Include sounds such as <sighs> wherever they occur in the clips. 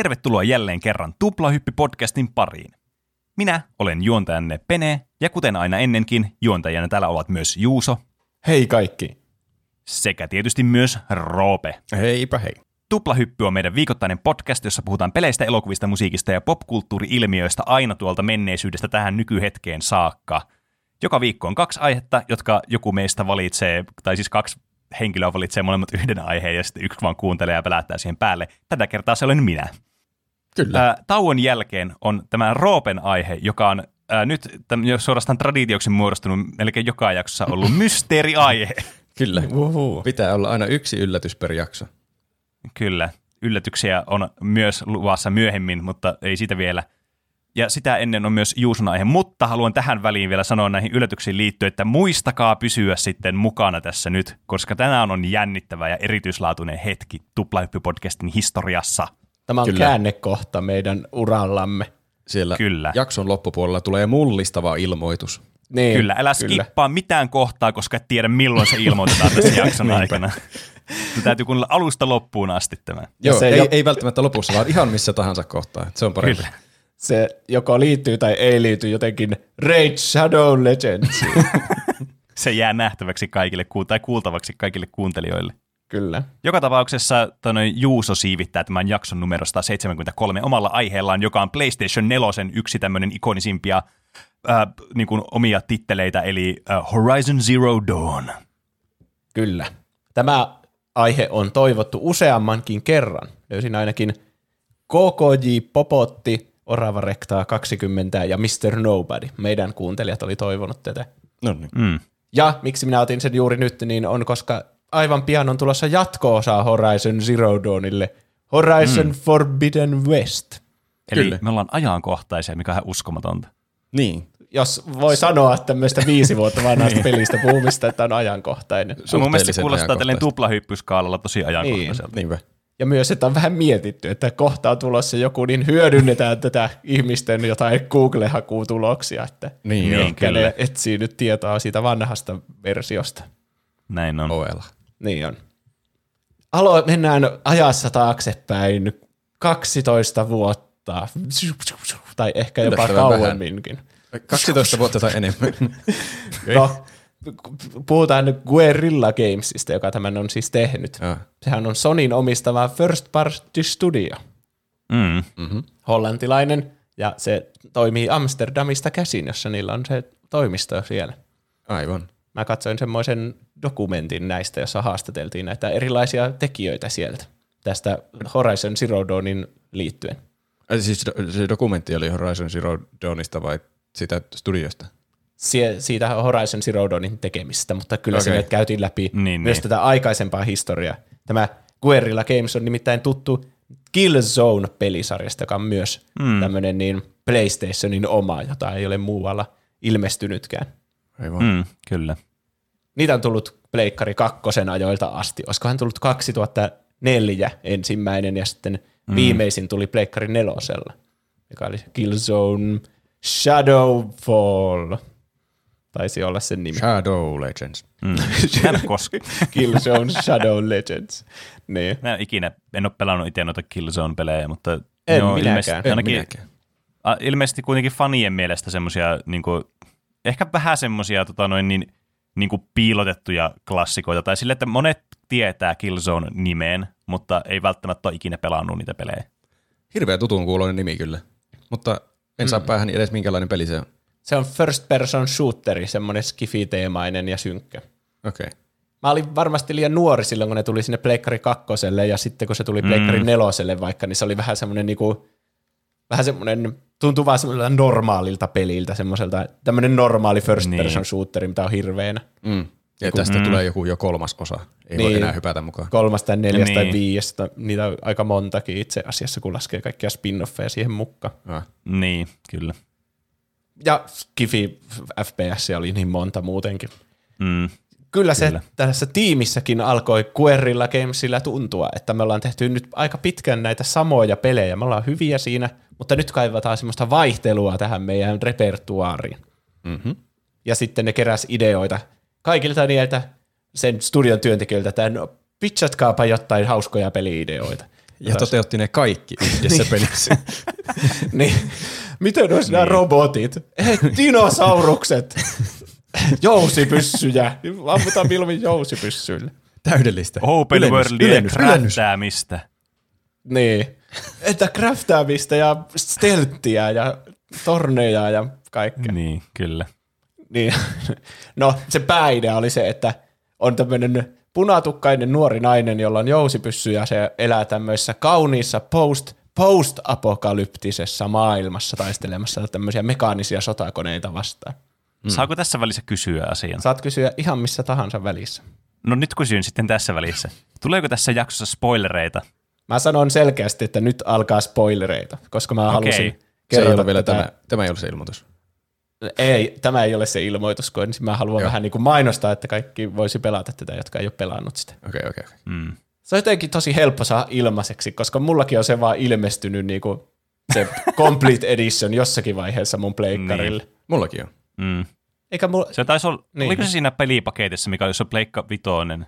Tervetuloa jälleen kerran Tuplahyppi-podcastin pariin. Minä olen juontajanne Pene, ja kuten aina ennenkin, juontajana täällä ovat myös Juuso Hei kaikki. sekä tietysti myös Roope. Heipä hei. Tuplahyppy on meidän viikoittainen podcast, jossa puhutaan peleistä, elokuvista, musiikista ja popkulttuuri-ilmiöistä aina tuolta menneisyydestä tähän nykyhetkeen saakka. Joka viikko on kaksi aihetta, jotka joku meistä valitsee, tai siis kaksi henkilöä valitsee molemmat yhden aiheen ja sitten yksi vaan kuuntelee ja pelättää siihen päälle. Tätä kertaa se olen minä. Kyllä. Ää, tauon jälkeen on tämä Roopen aihe, joka on ää, nyt täm, jo suorastaan traditioksi muodostunut melkein joka jaksossa ollut <laughs> mysteeriaihe. Kyllä. Uhu. Pitää olla aina yksi yllätys per jakso. Kyllä, yllätyksiä on myös luvassa myöhemmin, mutta ei siitä vielä. Ja sitä ennen on myös Juuson aihe, mutta haluan tähän väliin vielä sanoa näihin yllätyksiin liittyen, että muistakaa pysyä sitten mukana tässä nyt, koska tänään on jännittävä ja erityislaatuinen hetki Tuplahyppy-podcastin historiassa. Tämä on Kyllä. Kyllä. käännekohta meidän urallamme. Siellä Kyllä. jakson loppupuolella tulee mullistava ilmoitus. Niin, Kyllä, älä skippaa mitään kohtaa, koska et tiedä milloin se ilmoitetaan tässä <laughs> jakson aikana. Täytyy kuunnella alusta loppuun asti tämä. Joo, se ei, jo- ei välttämättä lopussa, vaan ihan missä tahansa kohtaa. Se on parempi. Kyllä. Se joko liittyy tai ei liity jotenkin Raid Shadow Legendsiin. <laughs> Se jää nähtäväksi kaikille ku- tai kuultavaksi kaikille kuuntelijoille. Kyllä. Joka tapauksessa Juuso siivittää tämän jakson numero 173 omalla aiheellaan, joka on PlayStation 4 yksi tämmöinen ikonisimpia äh, niin kuin omia titteleitä, eli äh, Horizon Zero Dawn. Kyllä. Tämä aihe on toivottu useammankin kerran. Löysin ainakin KKJ Popotti, Orava Rektaa 20 ja Mr. Nobody. Meidän kuuntelijat oli toivonut tätä. No niin. Mm. Ja miksi minä otin sen juuri nyt, niin on koska aivan pian on tulossa jatko-osa Horizon Zero Dawnille. Horizon mm. Forbidden West. Eli Kyllä. me ollaan ajankohtaisia, mikä on ihan uskomatonta. Niin. Jos voi sanoa tämmöistä viisi vuotta vanhasta pelistä puhumista, että on ajankohtainen. Se mun mielestä se kuulostaa tälleen tuplahyppyskaalalla tosi ajankohtaiselta. Niinpä. Ja myös, että on vähän mietitty, että kohta on tulossa joku, niin hyödynnetään tätä ihmisten jotain Google-hakutuloksia, että Niin, Niin, joo. kyllä. ne etsii nyt tietoa siitä vanhasta versiosta. Näin on. Oela. Niin on. Alo, mennään ajassa taaksepäin 12 vuotta, tai ehkä jopa Yllättävän vähän. kauemminkin. 12 vuotta tai enemmän. <laughs> No, puhutaan nyt Guerrilla Gamesista, joka tämän on siis tehnyt. Joo. Sehän on Sonin omistama First Party Studio, Mm. hollantilainen, ja se toimii Amsterdamista käsin, jossa niillä on se toimisto siellä. Aivan. Mä katsoin semmoisen dokumentin näistä, jossa haastateltiin näitä erilaisia tekijöitä sieltä tästä Horizon Zero Dawnin liittyen. Ai siis se dokumentti oli Horizon Zero Dawnista vai sitä studiosta? Sie- siitä Horizon Zero Dawnin tekemistä, mutta kyllä okay. Siinä käytiin läpi Niin, myös niin. tätä aikaisempaa historiaa. Tämä Guerrilla Games on nimittäin tuttu Killzone-pelisarjasta, joka on myös mm. tämmöinen niin PlayStationin oma, jota ei ole muualla ilmestynytkään. Aivan. Mm, kyllä. Niitä on tullut Pleikkari kakkosen ajoilta asti. Olisikohan tullut 2004 ensimmäinen ja sitten mm. viimeisin tuli Pleikkari nelosella, joka oli Killzone Shadowfall. Taisi olla sen nimi. Shadow Legends. Mm. Mä <laughs> en ole koskaan. Killzone Shadow Legends. Niin. Mä en ikinä, en ole pelannut itse noita Killzone-pelejä, mutta En ne on minäkään. ilmeisesti, En ainakin, minäkään. a, ilmeisesti kuitenkin fanien mielestä semmoisia, niin ehkä vähän semmoisia tota noin, niin, niin kuin piilotettuja klassikoita, tai sille, että monet tietää Killzone-nimeen, mutta ei välttämättä ole ikinä pelannut niitä pelejä. Hirveä tutun kuuloinen nimi kyllä. Mutta en saa päähän edes minkälainen peli se on. Se on first person shooteri, semmoinen skifi-teemainen ja synkkä. Okei. Okay. Mä olin varmasti liian nuori silloin, kun ne tuli sinne Pleikkari kakkoselle ja sitten kun se tuli Pleikkari Mm. neloselle vaikka, niin se oli vähän semmoinen niinku, vähän semmoinen, tuntuu vaan semmoiselta normaalilta peliltä, semmoiselta, tämmöinen normaali first Niin. person shooteri, mitä on hirveänä. Mm. Ja tästä Mm. tulee joku jo kolmas osa. Ei niin. voi Niin. enää hypätä mukaan. Kolmas tai neljäs Niin. tai viides, niitä on aika montakin itse asiassa, kun laskee kaikkia spin-offeja siihen mukaan. Ah. Niin, kyllä. Ja Skifi FPS oli niin monta muutenkin. Mm. Kyllä se Kyllä. tässä tiimissäkin alkoi Guerrilla Gamesillä tuntua, että me ollaan tehty nyt aika pitkän näitä samoja pelejä. Me ollaan hyviä siinä, mutta nyt kaivataan semmoista vaihtelua tähän meidän repertuaariin. Mm-hmm. Ja sitten ne keräs ideoita kaikilta niiltä sen studion työntekijöiltä, että no, pitchatkaapa jotain hauskoja peli-ideoita. Ja toteutti ne kaikki yhdessä <laughs> pelissä. niin. Miten olisi nämä robotit? Hei, dinosaurukset! <laughs> <laughs> Jousipyssyjä! Ammutaan milloin jousipyssyillä. Täydellistä. Open Ylennys, worldien ylennys, kräftäämistä. Niin. Että craftaamista ja stelttiä ja torneja ja kaikkea. Niin, kyllä. Niin. No, se pääidea oli se, että on tämmöinen punatukkainen nuori nainen, jolla on jousipyssy ja se elää tämmöisessä kauniissa post, post-apokalyptisessa maailmassa taistelemassa tämmöisiä mekaanisia sotakoneita vastaan. Mm. Saako tässä välissä kysyä asian? Saat kysyä ihan missä tahansa välissä. No nyt kysyn sitten tässä välissä. Tuleeko tässä jaksossa spoilereita? Mä sanon selkeästi, että nyt alkaa spoilereita, koska mä Okei. halusin Se ei kerrota vielä tämä, tämä ei ole se ilmoitus. Ei, tämä ei ole se ilmoitus, kun mä haluan Joo. vähän niin kuin mainostaa, että kaikki voisi pelata tätä, jotka ei ole pelannut sitä. Okei, okei. okei. Mm. Se on jotenkin tosi helppo saa ilmaiseksi, koska mullakin on se vaan ilmestynyt niin kuin se <laughs> Complete Edition jossakin vaiheessa mun pleikkarille. Niin. Mullakin on. Mm. Eikä mulla, Se taisi olla, Niin. niin. oliko se siinä pelipaketissa, mikä oli se Pleikka Vitoinen?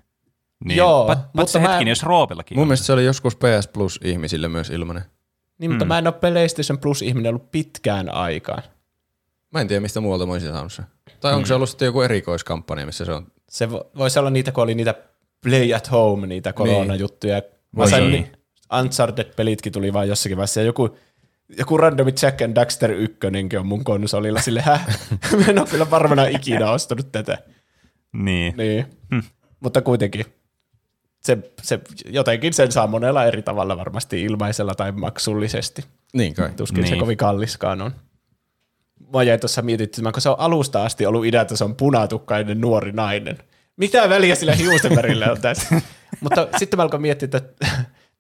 Niin. Joo, Pat, mutta mutta mä- hetkinen, jos Roopellakin Mun on. mielestä se oli joskus PS Plus ihmisille myös ilmanen. niin, mutta Mm. mä en ole PlayStation Plus-ihminen ollut pitkään aikaan. Mä en tiedä, mistä muualta mä olisin saanut sen. Tai onko se ollut sitten joku erikoiskampanja, missä se on? Se vo, voisi olla niitä, kun oli niitä Play at Home, niitä koronajuttuja. Mä Voi sain, niin. niin. Uncharted-pelitkin tuli vaan jossakin vaiheessa. Ja joku, joku randomi Jack and Daxter 1 on mun konsolilla. Sille, häh? Mä en ole kyllä varmana ikinä ostanut tätä. Niin. Niin. Mutta kuitenkin se, se, jotenkin sen saa monella eri tavalla varmasti ilmaisella tai maksullisesti. Niin kai. Tuskin niin. se kovin kalliskaan on. Mä jäin tuossa mietittymään, kun se on alusta asti ollut idea, että se on punatukkainen nuori nainen. Mitä väliä sillä hiusten värillä on tässä? <laughs> Mutta sitten mä alkoin miettiä, että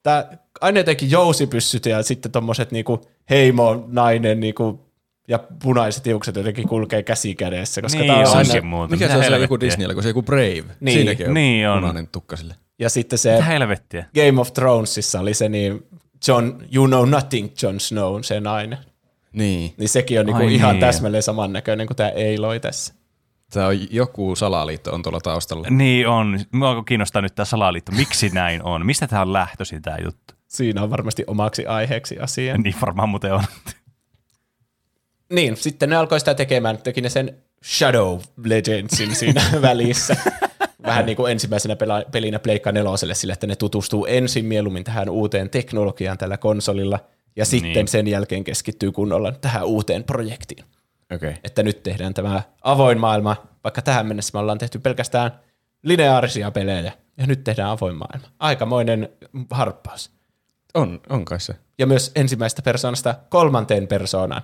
tämä aina jotenkin jousipyssyt ja sitten tommoset niinku heimo nainen niinku, ja punaiset hiukset jotenkin kulkee käsi kädessä, koska Niin tää on onkin aina, muuten. Mikä se on se helvettiä? joku Disneyllä, kun se joku Brave? Niin. Siinäkin on Niin on. punainen tukka sille. ja sitten se Mitä helvettiä? Game of Thronesissa oli se niin John, you know nothing, Jon Snow, se nainen. Niin. Niin sekin on niinku Ai ihan niin. täsmälleen samannäköinen kuin tämä Eiloi tässä. Tämä on joku salaliitto on tuolla taustalla. Niin on. Mua kiinnostaa nyt tämä salaliitto. Miksi näin on? Mistä tämä on lähtöisin tämä juttu? Siinä on varmasti omaksi aiheeksi asia. Niin varmaan muuten on. Niin, sitten ne alkoi sitä tekemään, teki ne sen Shadow Legendsin siinä <laughs> välissä. Vähän niin kuin ensimmäisenä pela- pelinä Pleikka neloselle sille, että ne tutustuu ensin mieluummin tähän uuteen teknologiaan tällä konsolilla, ja sitten Niin. sen jälkeen keskittyy kunnolla tähän uuteen projektiin. Okei. Okay. Että nyt tehdään tämä avoin maailma, vaikka tähän mennessä me ollaan tehty pelkästään lineaarisia pelejä, ja nyt tehdään avoin maailma. Aikamoinen harppaus. On, on kai se. ja myös ensimmäistä persoonasta kolmanteen persoonaan.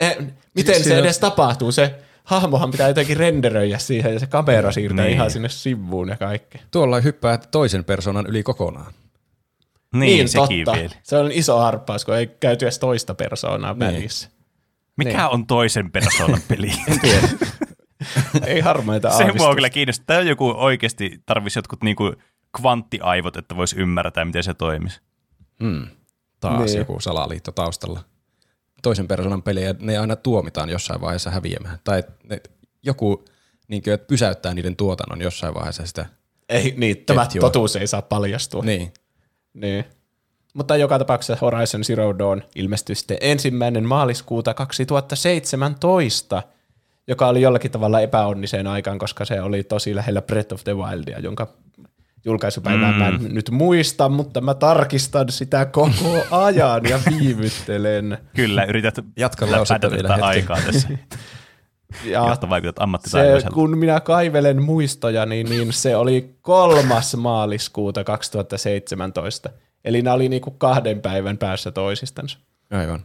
Eh, miten Siis se edes tapahtuu? Se hahmohan pitää jotenkin renderöidä siihen ja se kamera siirtää Niin. ihan sinne sivuun ja kaikkea. Tuolla hyppää toisen persoonan yli kokonaan. Niin, sekin totta. vielä. Se on iso harppaus, kun ei käyty edes toista persoonaa Niin. välissä. Mikä Niin. on toisen persoonan peli? <laughs> ei harmaita Se mua aavistusta. kyllä kiinnostaa. Tämä on joku oikeasti tarvisi jotkut niinku kvanttiaivot, että voisi ymmärtää, miten se toimisi. Hmm. Taas Niin. joku salaliitto taustalla. Toisen persoonan peliä, ne aina tuomitaan jossain vaiheessa häviämään. Tai ne, joku niin kuin, että pysäyttää niiden tuotannon jossain vaiheessa sitä. Ei, niin, tämä Ketjua. totuus ei saa paljastua. Niin. Niin. Mutta joka tapauksessa Horizon Zero Dawn ilmestyi sitten ensimmäinen maaliskuuta 2017, joka oli jollakin tavalla epäonniseen aikaan, koska se oli tosi lähellä Breath of the Wildia, jonka julkaisupäivää mm. mä en nyt muista, mutta mä tarkistan sitä koko ajan ja viivyttelen. Kyllä, yrität Jatka läpätä lausetta vielä hetki. aikaa tässä, <laughs> Ja vaikutat se, kun minä kaivelen muistoja, niin, niin se oli kolmas maaliskuuta 2017. Eli nämä oli niinku kahden päivän päässä toisistansa. Aivan.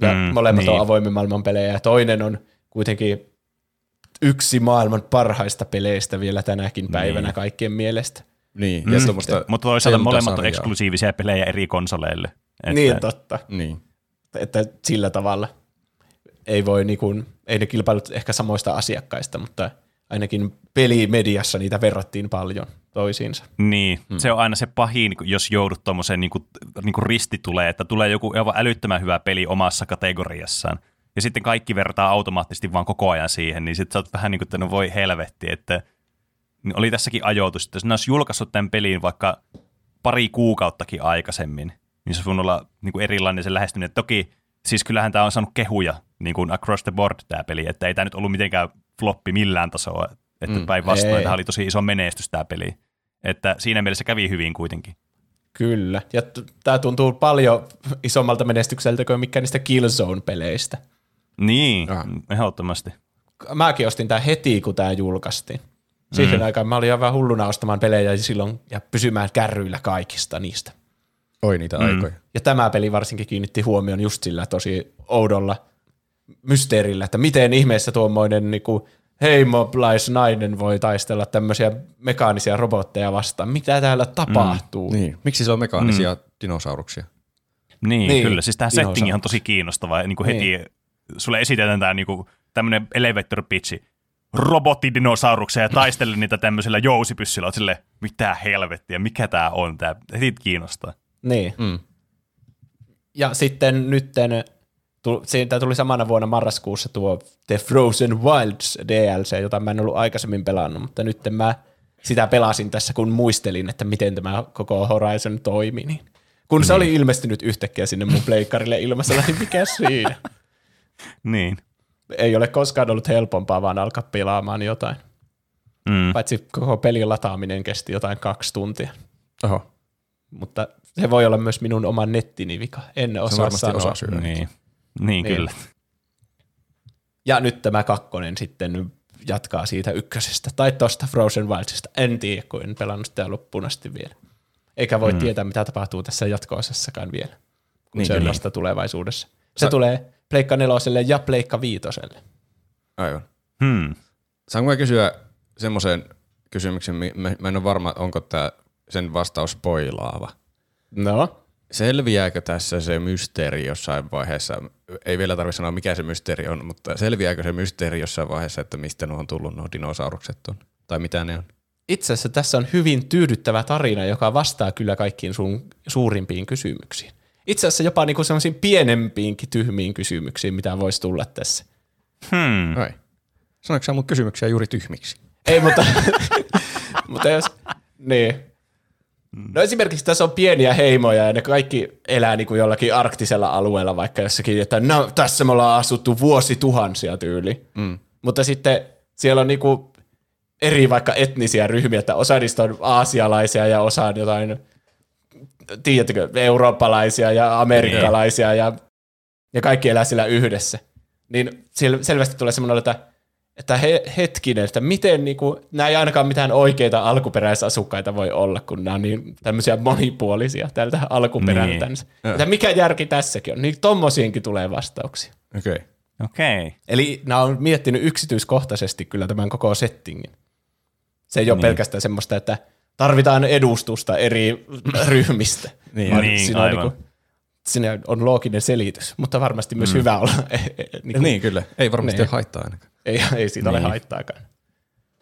Ja mm, Mm, molemmat niin. on niin. avoimen maailman pelejä ja toinen on kuitenkin yksi maailman parhaista peleistä vielä tänäkin päivänä Niin. kaikkien mielestä. Niin. Mm, Ja semmoista mutta toisaalta molemmat on eksklusiivisia pelejä eri konsoleille. Että, Niin totta, Niin. että sillä tavalla ei voi niinku, ei ne kilpailut ehkä samoista asiakkaista, mutta ainakin pelimediassa niitä verrattiin paljon toisiinsa. Niin, hmm. se on aina se pahin, jos joudut tuommoiseen niin kuin, niin kuin risti tulee, että tulee joku aivan älyttömän hyvä peli omassa kategoriassaan. Ja sitten kaikki vertaa automaattisesti vaan koko ajan siihen, niin sitten sä oot vähän niin kuin, että no voi helvetti, että niin oli tässäkin ajoitus, että jos ne olisi julkaissut tämän pelin vaikka pari kuukauttakin aikaisemmin, niin se on olla niin kuin erilainen se lähestyminen. Toki, siis kyllähän tämä on saanut kehuja niin kuin across the board tämä peli, että ei tämä nyt ollut mitenkään floppi millään tasoa, että mm, päinvastoin, tämä oli tosi iso menestys tämä peli. Että siinä mielessä kävi hyvin kuitenkin. Kyllä. Ja t- tämä tuntuu paljon isommalta menestykseltä kuin mikä niistä Killzone-peleistä. Niin, Ah. ehdottomasti. Mäkin ostin tämä heti, kun tämä julkaistiin. Siihen mm. aikaan mä olin aivan hulluna ostamaan pelejä ja silloin ja pysymään kärryillä kaikista niistä. Oi niitä mm. aikoja. Ja tämä peli varsinkin kiinnitti huomioon just sillä tosi oudolla mysteerillä, että miten ihmeessä tuommoinen niinku heimolaisnainen voi taistella tämmöisiä mekaanisia robotteja vastaan. Mitä täällä tapahtuu? Niin. Miksi se on mekaanisia mm. dinosauruksia? Niin, Niin, niin kyllä. Siis tämä dinosaurus. setting on tosi kiinnostava. Niin kuin heti Niin. sulle esitetään tämä niin kuin, tämmöinen elevator pitchi robottidinosauruksia ja taistele niitä tämmöisellä jousipyssyllä. Oot silleen, mitä helvettiä, mikä tämä on? Tämä heti kiinnostaa. Niin. Mm. Ja sitten nytten, siitä tuli samana vuonna marraskuussa tuo The Frozen Wilds DLC, jota mä en ollut aikaisemmin pelannut, mutta nyt mä sitä pelasin tässä, kun muistelin, että miten tämä koko Horizon toimi. Niin. Kun se oli ilmestynyt yhtäkkiä sinne mun pleikkarille ilmassa, niin mikä siinä? <laughs> Niin. Ei ole koskaan ollut helpompaa vaan alkaa pelaamaan jotain. Mm. Paitsi koko pelin lataaminen kesti jotain kaksi tuntia. Oho, Mutta se voi olla myös minun oman nettini vika. En se osaa sanoa. osa syy. Niin. Niin. Niin. kyllä. Ja nyt tämä kakkonen sitten jatkaa siitä ykkösestä tai tosta Frozen Wildsista. En tiedä, kun en pelannut sitä loppuun asti vielä. Eikä voi mm. tietää, mitä tapahtuu tässä jatko-osassakaan vielä, kun Niin, se on vasta tulevaisuudessa. Se Sa- tulee Pleikka neloselle ja Pleikka viitoselle. Aivan. Hmm. Saanko mä kysyä semmoisen kysymyksen, mä, en ole varma, onko tämä sen vastaus spoilaava. No, Selviääkö tässä se mysteeri jossain vaiheessa? Ei vielä tarvitse sanoa, mikä se mysteeri on, mutta selviääkö se mysteeri jossain vaiheessa, että mistä nuo on tullut nuo dinosaurukset on? Tai mitä ne on? itse asiassa tässä on hyvin tyydyttävä tarina, joka vastaa kyllä kaikkiin sun suurimpiin kysymyksiin. Itse asiassa jopa niinku sellaisiin pienempiinkin tyhmiin kysymyksiin, mitä voisi tulla tässä. Hmm. Ai. Sanoitko sä mun kysymyksiä juuri tyhmiksi? Ei, mutta, <laughs> mutta jos, niin. No esimerkiksi tässä on pieniä heimoja ja ne kaikki elää niin kuin jollakin arktisella alueella vaikka jossakin, että no tässä me ollaan asuttu vuosituhansia tyyli. Mm. Mutta sitten siellä on niin kuin eri vaikka etnisiä ryhmiä, että osa niistä on aasialaisia ja osa on jotain, tiedättekö, eurooppalaisia ja amerikkalaisia ja, ja kaikki elää siellä yhdessä. Niin sel- selvästi tulee semmoinen, että että he, hetkinen, että miten niinku, nämä ei ainakaan mitään oikeita alkuperäisasukkaita voi olla, kun nämä on niin tämmöisiä monipuolisia tältä alkuperältänsä. Niin. Että mikä järki tässäkin on? Niin tommosiinkin tulee vastauksia. Okei. Okay. Okei. Okay. Eli nämä on miettinyt yksityiskohtaisesti kyllä tämän koko settingin. Se ei ole Niin. pelkästään semmoista, että tarvitaan edustusta eri ryhmistä. <laughs> Niin. vaan Niin, siinä, on aivan. niinku, siinä on looginen selitys, mutta varmasti myös mm. hyvä olla. niin, Niin kyllä, ei varmasti Niin. haittaa ainakaan. Ei, ei siitä niin. ole Niin. haittaakaan.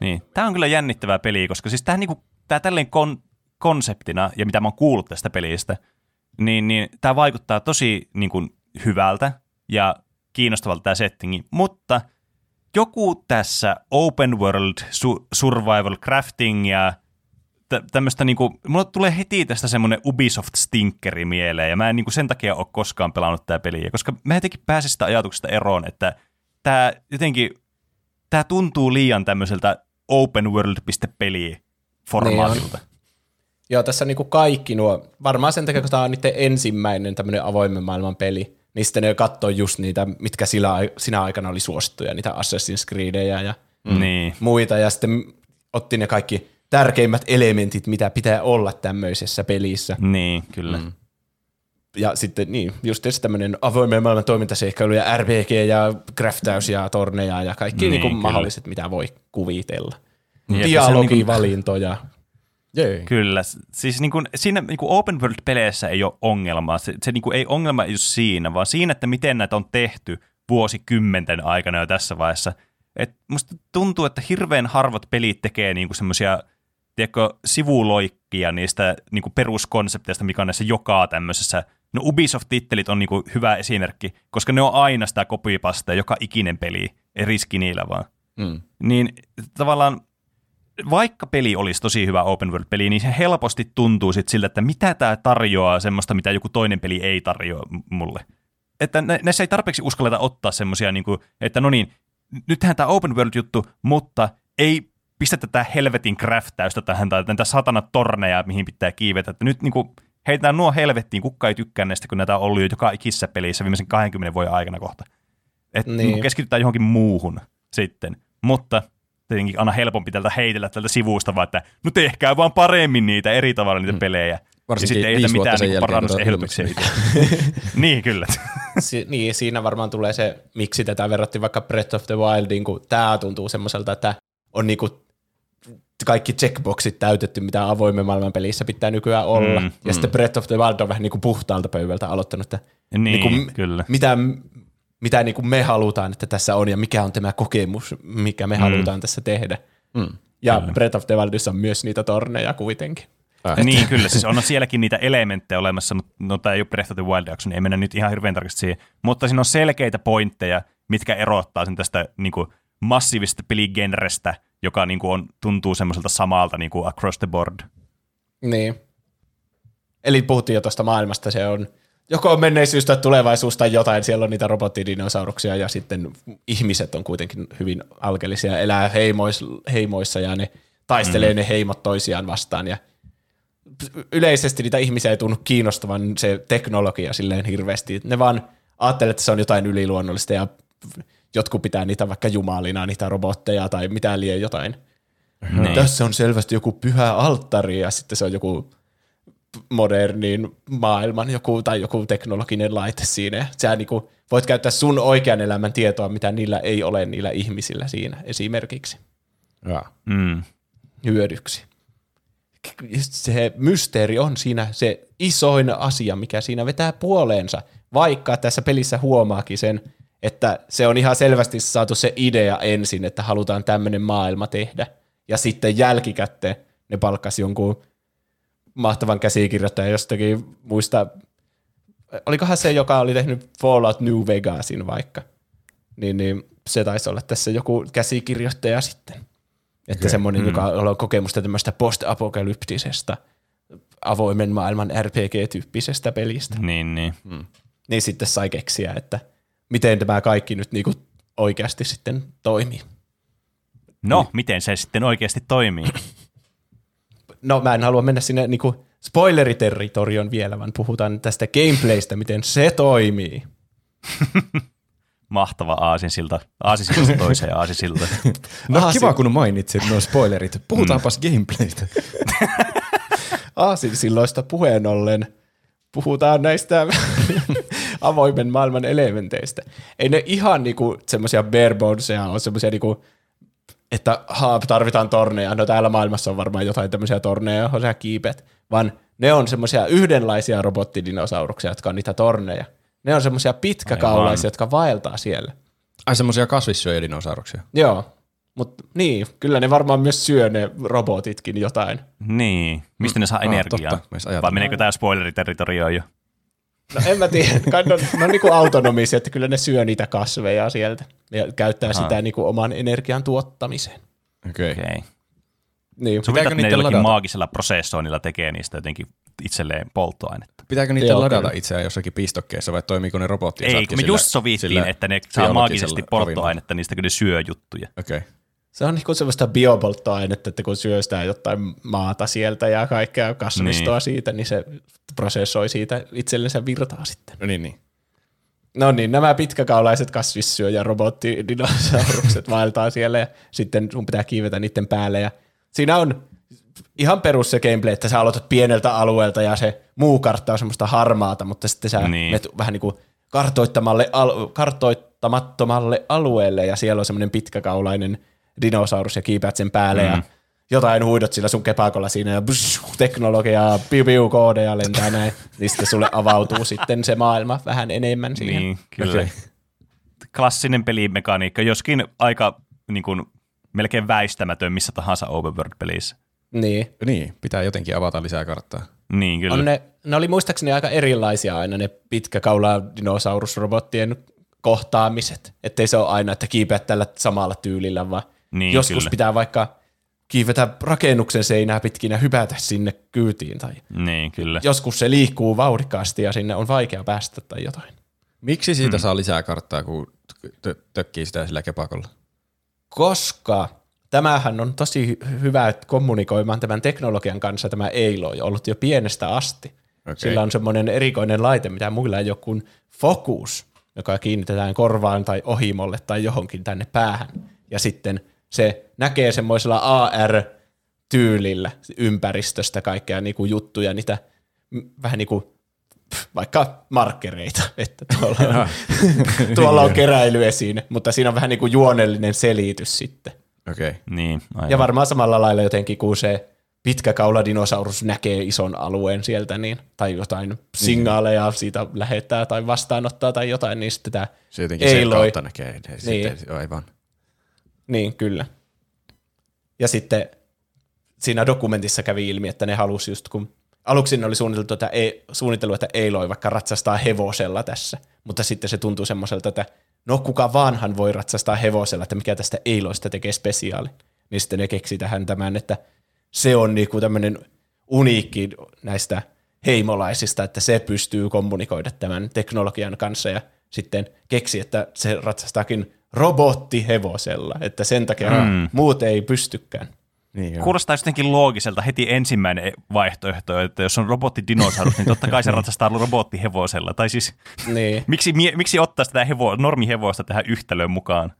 Niin. Tämä on kyllä jännittävää peliä, koska siis tämä niinku, tää tälleen kon, konseptina, ja mitä mä oon kuullut tästä pelistä, niin, niin tämä vaikuttaa tosi niinku, hyvältä ja kiinnostavalta tämä settingi, mutta joku tässä open world su- survival crafting ja tä- tämmöistä niinku, mulle tulee heti tästä semmoinen Ubisoft stinkeri mieleen, ja mä en niinku sen takia ole koskaan pelannut tätä peliä, koska mä jotenkin pääsin sitä ajatuksesta eroon, että tämä jotenkin, tämä tuntuu liian tämmöiseltä open world-peli formaatilta. Joo, tässä niinku kaikki nuo, varmaan sen takia, kun tämä on niiden ensimmäinen tämmöinen avoimen maailman peli, niin sitten ne katsoo just niitä, mitkä sillä, sinä aikana oli suosittuja, niitä Assassin's Creedejä ja Mm. Niin. muita, ja sitten otti ne kaikki tärkeimmät elementit, mitä pitää olla tämmöisessä pelissä. Niin, kyllä. Mm. Ja sitten niin, just tietysti tämmöinen avoimen maailman toimintaseikkailu ja RPG ja craftaus ja torneja ja kaikki Niin, niin, kyllä. mahdolliset, mitä voi kuvitella. Niin, Dialogivalintoja. Jee. Kyllä, s- siis niin kuin, siinä niin kuin open world-peleissä ei ole ongelmaa. Se, se niin kuin, ei ongelma just siinä, vaan siinä, että miten näitä on tehty vuosikymmenten aikana jo tässä vaiheessa. Et musta tuntuu, että hirveän harvat pelit tekee niin semmoisia sivuloikkia niistä niin kuin peruskonsepteista, mikä on näissä joka tämmöisessä. No Ubisoft-tittelit on niin kuin hyvä esimerkki, koska ne on aina sitä copypastea, joka ikinen peli, ei riski niillä vaan. Mm. Niin tavallaan vaikka peli olisi tosi hyvä open world-peli, niin se helposti tuntuu sit siltä, että mitä tämä tarjoaa semmoista, mitä joku toinen peli ei tarjoa mulle. Että nä- näissä ei tarpeeksi uskalleta ottaa semmoisia, niin että no niin, nythän tämä open world-juttu, mutta ei pistetä tätä helvetin craftäystä tähän tai näitä satana torneja, mihin pitää kiivetä. Että nyt niin kuin, heitetään nuo helvettiin, kukka ei tykkää näistä, kun näitä on ollut jo joka ikisessä pelissä viimeisen 20 vuoden aikana kohta. Että Niin. niin. keskitytään johonkin muuhun sitten. Mutta tietenkin aina helpompi tältä heitellä tältä sivusta, vaan että no tehkää vaan paremmin niitä eri tavalla niitä pelejä. Varsinkin ja sitten ei vuotta mitään niin parannusehdotuksia. <laughs> niin, kyllä. <laughs> Si- niin, siinä varmaan tulee se, miksi tätä verrattiin vaikka Breath of the Wildiin, kun tämä tuntuu semmoiselta, että on niinku kaikki checkboxit täytetty, mitä avoimen maailman pelissä pitää nykyään olla. Mm, Mm, ja sitten Breath of the Wild on vähän niin kuin puhtaalta pöydältä aloittanut, että Niin, niinku, kyllä. mitä, mitä niin kuin me halutaan, että tässä on ja mikä on tämä kokemus, mikä me mm. halutaan tässä tehdä. Mm. Ja kyllä. Breath of the Wildissa on myös niitä torneja kuitenkin. Äh. Niin, kyllä. Siis on sielläkin niitä elementtejä olemassa, mutta no tämä ei ole Breath of the Wild jakso, niin ei mennä nyt ihan hirveän tarkasti siihen. Mutta siinä on selkeitä pointteja, mitkä erottaa sen tästä niin kuin, massiivisesta peligenrestä, joka niin kuin on, tuntuu semmoiselta samalta niin kuin across the board. Niin. Eli puhuttiin jo tuosta maailmasta, se on joko menneisyys tai tulevaisuus tai jotain, siellä on niitä robottidinosauruksia ja sitten ihmiset on kuitenkin hyvin alkeellisia, elää heimois, heimoissa ja ne taistelee mm. ne heimot toisiaan vastaan ja yleisesti niitä ihmisiä ei tunnu kiinnostavan se teknologia silleen hirveästi. Ne vaan ajattelee, että se on jotain yliluonnollista ja jotkut pitää niitä vaikka jumalina, niitä robotteja tai mitä lie jotain. Niin. Tässä on selvästi joku pyhä alttari ja sitten se on joku modernin maailman joku, tai joku teknologinen laite siinä. Ja Sä niinku voit käyttää sun oikean elämän tietoa, mitä niillä ei ole niillä ihmisillä siinä esimerkiksi Jaa. Mm. hyödyksi. Se mysteeri on siinä se isoin asia, mikä siinä vetää puoleensa, vaikka tässä pelissä huomaakin sen, että se on ihan selvästi saatu se idea ensin, että halutaan tämmöinen maailma tehdä. Ja sitten jälkikäteen ne palkkasi jonkun mahtavan käsikirjoittajan jostakin muista, olikohan se, joka oli tehnyt Fallout New Vegasin vaikka, niin, niin se taisi olla tässä joku käsikirjoittaja sitten. Että Okei. semmoinen, joka on kokemusta tämmöistä post-apokalyptisesta avoimen maailman RPG-tyyppisestä pelistä. Niin, niin. Niin sitten sai keksiä, että miten tämä kaikki nyt niinku oikeasti sitten toimii. No, miten se sitten oikeasti toimii? No mä en halua mennä sinne niinku spoileriterritorion vielä, vaan puhutaan tästä gameplaystä, miten se toimii. <laughs> Mahtava aasinsilta. Aasinsilta toiseen aasinsilta. No Aha, kiva, kun mainitsit nuo spoilerit. Puhutaanpas mm. gameplaystä. <laughs> Aasin silloista puheen ollen puhutaan näistä <laughs> avoimen maailman elementeistä. Ei ne ihan niinku semmoisia bare bonesia ole semmoisia niinku, että haa, tarvitaan torneja. No täällä maailmassa on varmaan jotain tämmöisiä torneja, johon sä kiipet. Vaan ne on semmoisia yhdenlaisia robottidinosauruksia, jotka on niitä torneja. Ne on semmoisia pitkäkaulaisia, jotka vaeltaa siellä. Ai semmosia kasvissyöjädinosauruksia. Joo, mutta niin, kyllä ne varmaan myös syö ne robotitkin jotain. niin. Mistä ne saa Ah, energiaa? totta. Vai meneekö tämä spoileriterritorioon jo? No en mä tiedä, ne on, ne on niinku autonomisia, että kyllä ne syö niitä kasveja sieltä ja käyttää Aha. sitä niinku oman energian tuottamiseen. Okei. Okay. Okei. Niin. Ne niiden jollakin ladata? maagisella prosessoinnilla tekee niistä jotenkin itselleen polttoainetta. Pitääkö niitä Joo, ladata kyllä. itseään jossakin pistokkeessa vai toimiiko ne robotti? Ei, kun me just sovittiin, että ne saa maagisesti polttoainetta niistä, kun ne syö juttuja. Okei. Okay. Se on niinku semmoista biopolttoainetta, että kun syö sitä jotain maata sieltä ja kaikkea kasvistoa Niin. siitä, niin se prosessoi siitä itsellensä virtaa sitten. No niin, niin. No niin, nämä pitkäkaulaiset kasvissyöjä robottidinosaurukset <laughs> vaeltaa siellä ja sitten sun pitää kiivetä niiden päälle. Ja siinä on ihan perus se gameplay, että sä aloitat pieneltä alueelta ja se muu kartta on semmoista harmaata, mutta sitten sä Niin. niin. menet vähän niin kuin kartoittamalle, al- kartoittamattomalle alueelle ja siellä on semmoinen pitkäkaulainen dinosaurus ja kiipeät sen päälle mm. ja jotain huidot sillä sun kepakolla siinä ja bsh, teknologiaa, piu piu koodeja lentää näin, niin sitten sulle avautuu sitten se maailma vähän enemmän siihen. Niin, kyllä. Klassinen pelimekaniikka, joskin aika niin kuin, melkein väistämätön missä tahansa open world-pelissä. Niin. Niin, pitää jotenkin avata lisää karttaa. Niin, kyllä. On ne, ne oli muistaakseni aika erilaisia aina ne pitkäkaulaa dinosaurusrobottien kohtaamiset. Ettei se ole aina, että kiipeät tällä samalla tyylillä, vaan Niin, joskus kyllä. pitää vaikka kiivetä rakennuksen seinää pitkin ja hypätä sinne kyytiin. Tai Niin, kyllä. joskus se liikkuu vauhdikkaasti ja sinne on vaikea päästä tai jotain. Miksi siitä saa lisää karttaa, kun tö- tökkii sitä sillä kepakolla? Koska tämähän on tosi hy- hyvä että kommunikoimaan tämän teknologian kanssa tämä Aloy ollut jo pienestä asti. Okei. Sillä on semmoinen erikoinen laite, mitä muilla ei ole kuin Focus, joka kiinnitetään korvaan tai ohimolle tai johonkin tänne päähän. Ja sitten se näkee semmoisella AR-tyylillä ympäristöstä kaikkea niin kuin juttuja, niitä vähän niin kuin vaikka markkereita, <laughs> että tuolla on, <laughs> tuolla on keräilyesine, mutta siinä on vähän niin kuin juonellinen selitys sitten. Okei. Okay. Niin, aivan. Ja varmaan samalla lailla jotenkin, kun se pitkä kauladinosaurus näkee ison alueen sieltä, niin, tai jotain signaaleja siitä lähettää tai vastaanottaa tai jotain, niin sitten tämä Se jotenkin sen kautta näkee. Niin. Sitten, aivan. Niin, kyllä. Ja sitten siinä dokumentissa kävi ilmi, että ne halusi just kun aluksi ne oli suunniteltu, että, ei, suunnitellut, että Aloy vaikka ratsastaa hevosella tässä, mutta sitten se tuntuu semmoiselta, että no kuka vaanhan voi ratsastaa hevosella, että mikä tästä Aloysta tekee spesiaali. Niin sitten ne keksi tähän tämän, että se on niinku tämmöinen uniikki näistä heimolaisista, että se pystyy kommunikoida tämän teknologian kanssa ja sitten keksi, että se ratsastaakin robottihevosella, että sen takia mm. muut ei pystykään. Niin joo. Kuulostaa jotenkin loogiselta heti ensimmäinen vaihtoehto, että jos on robottidinosaurus, niin totta kai se <laughs> ratsastaa robottihevosella. Tai siis, Niin. <laughs> miksi, miksi ottaa sitä hevo, normihevosta tähän yhtälöön mukaan?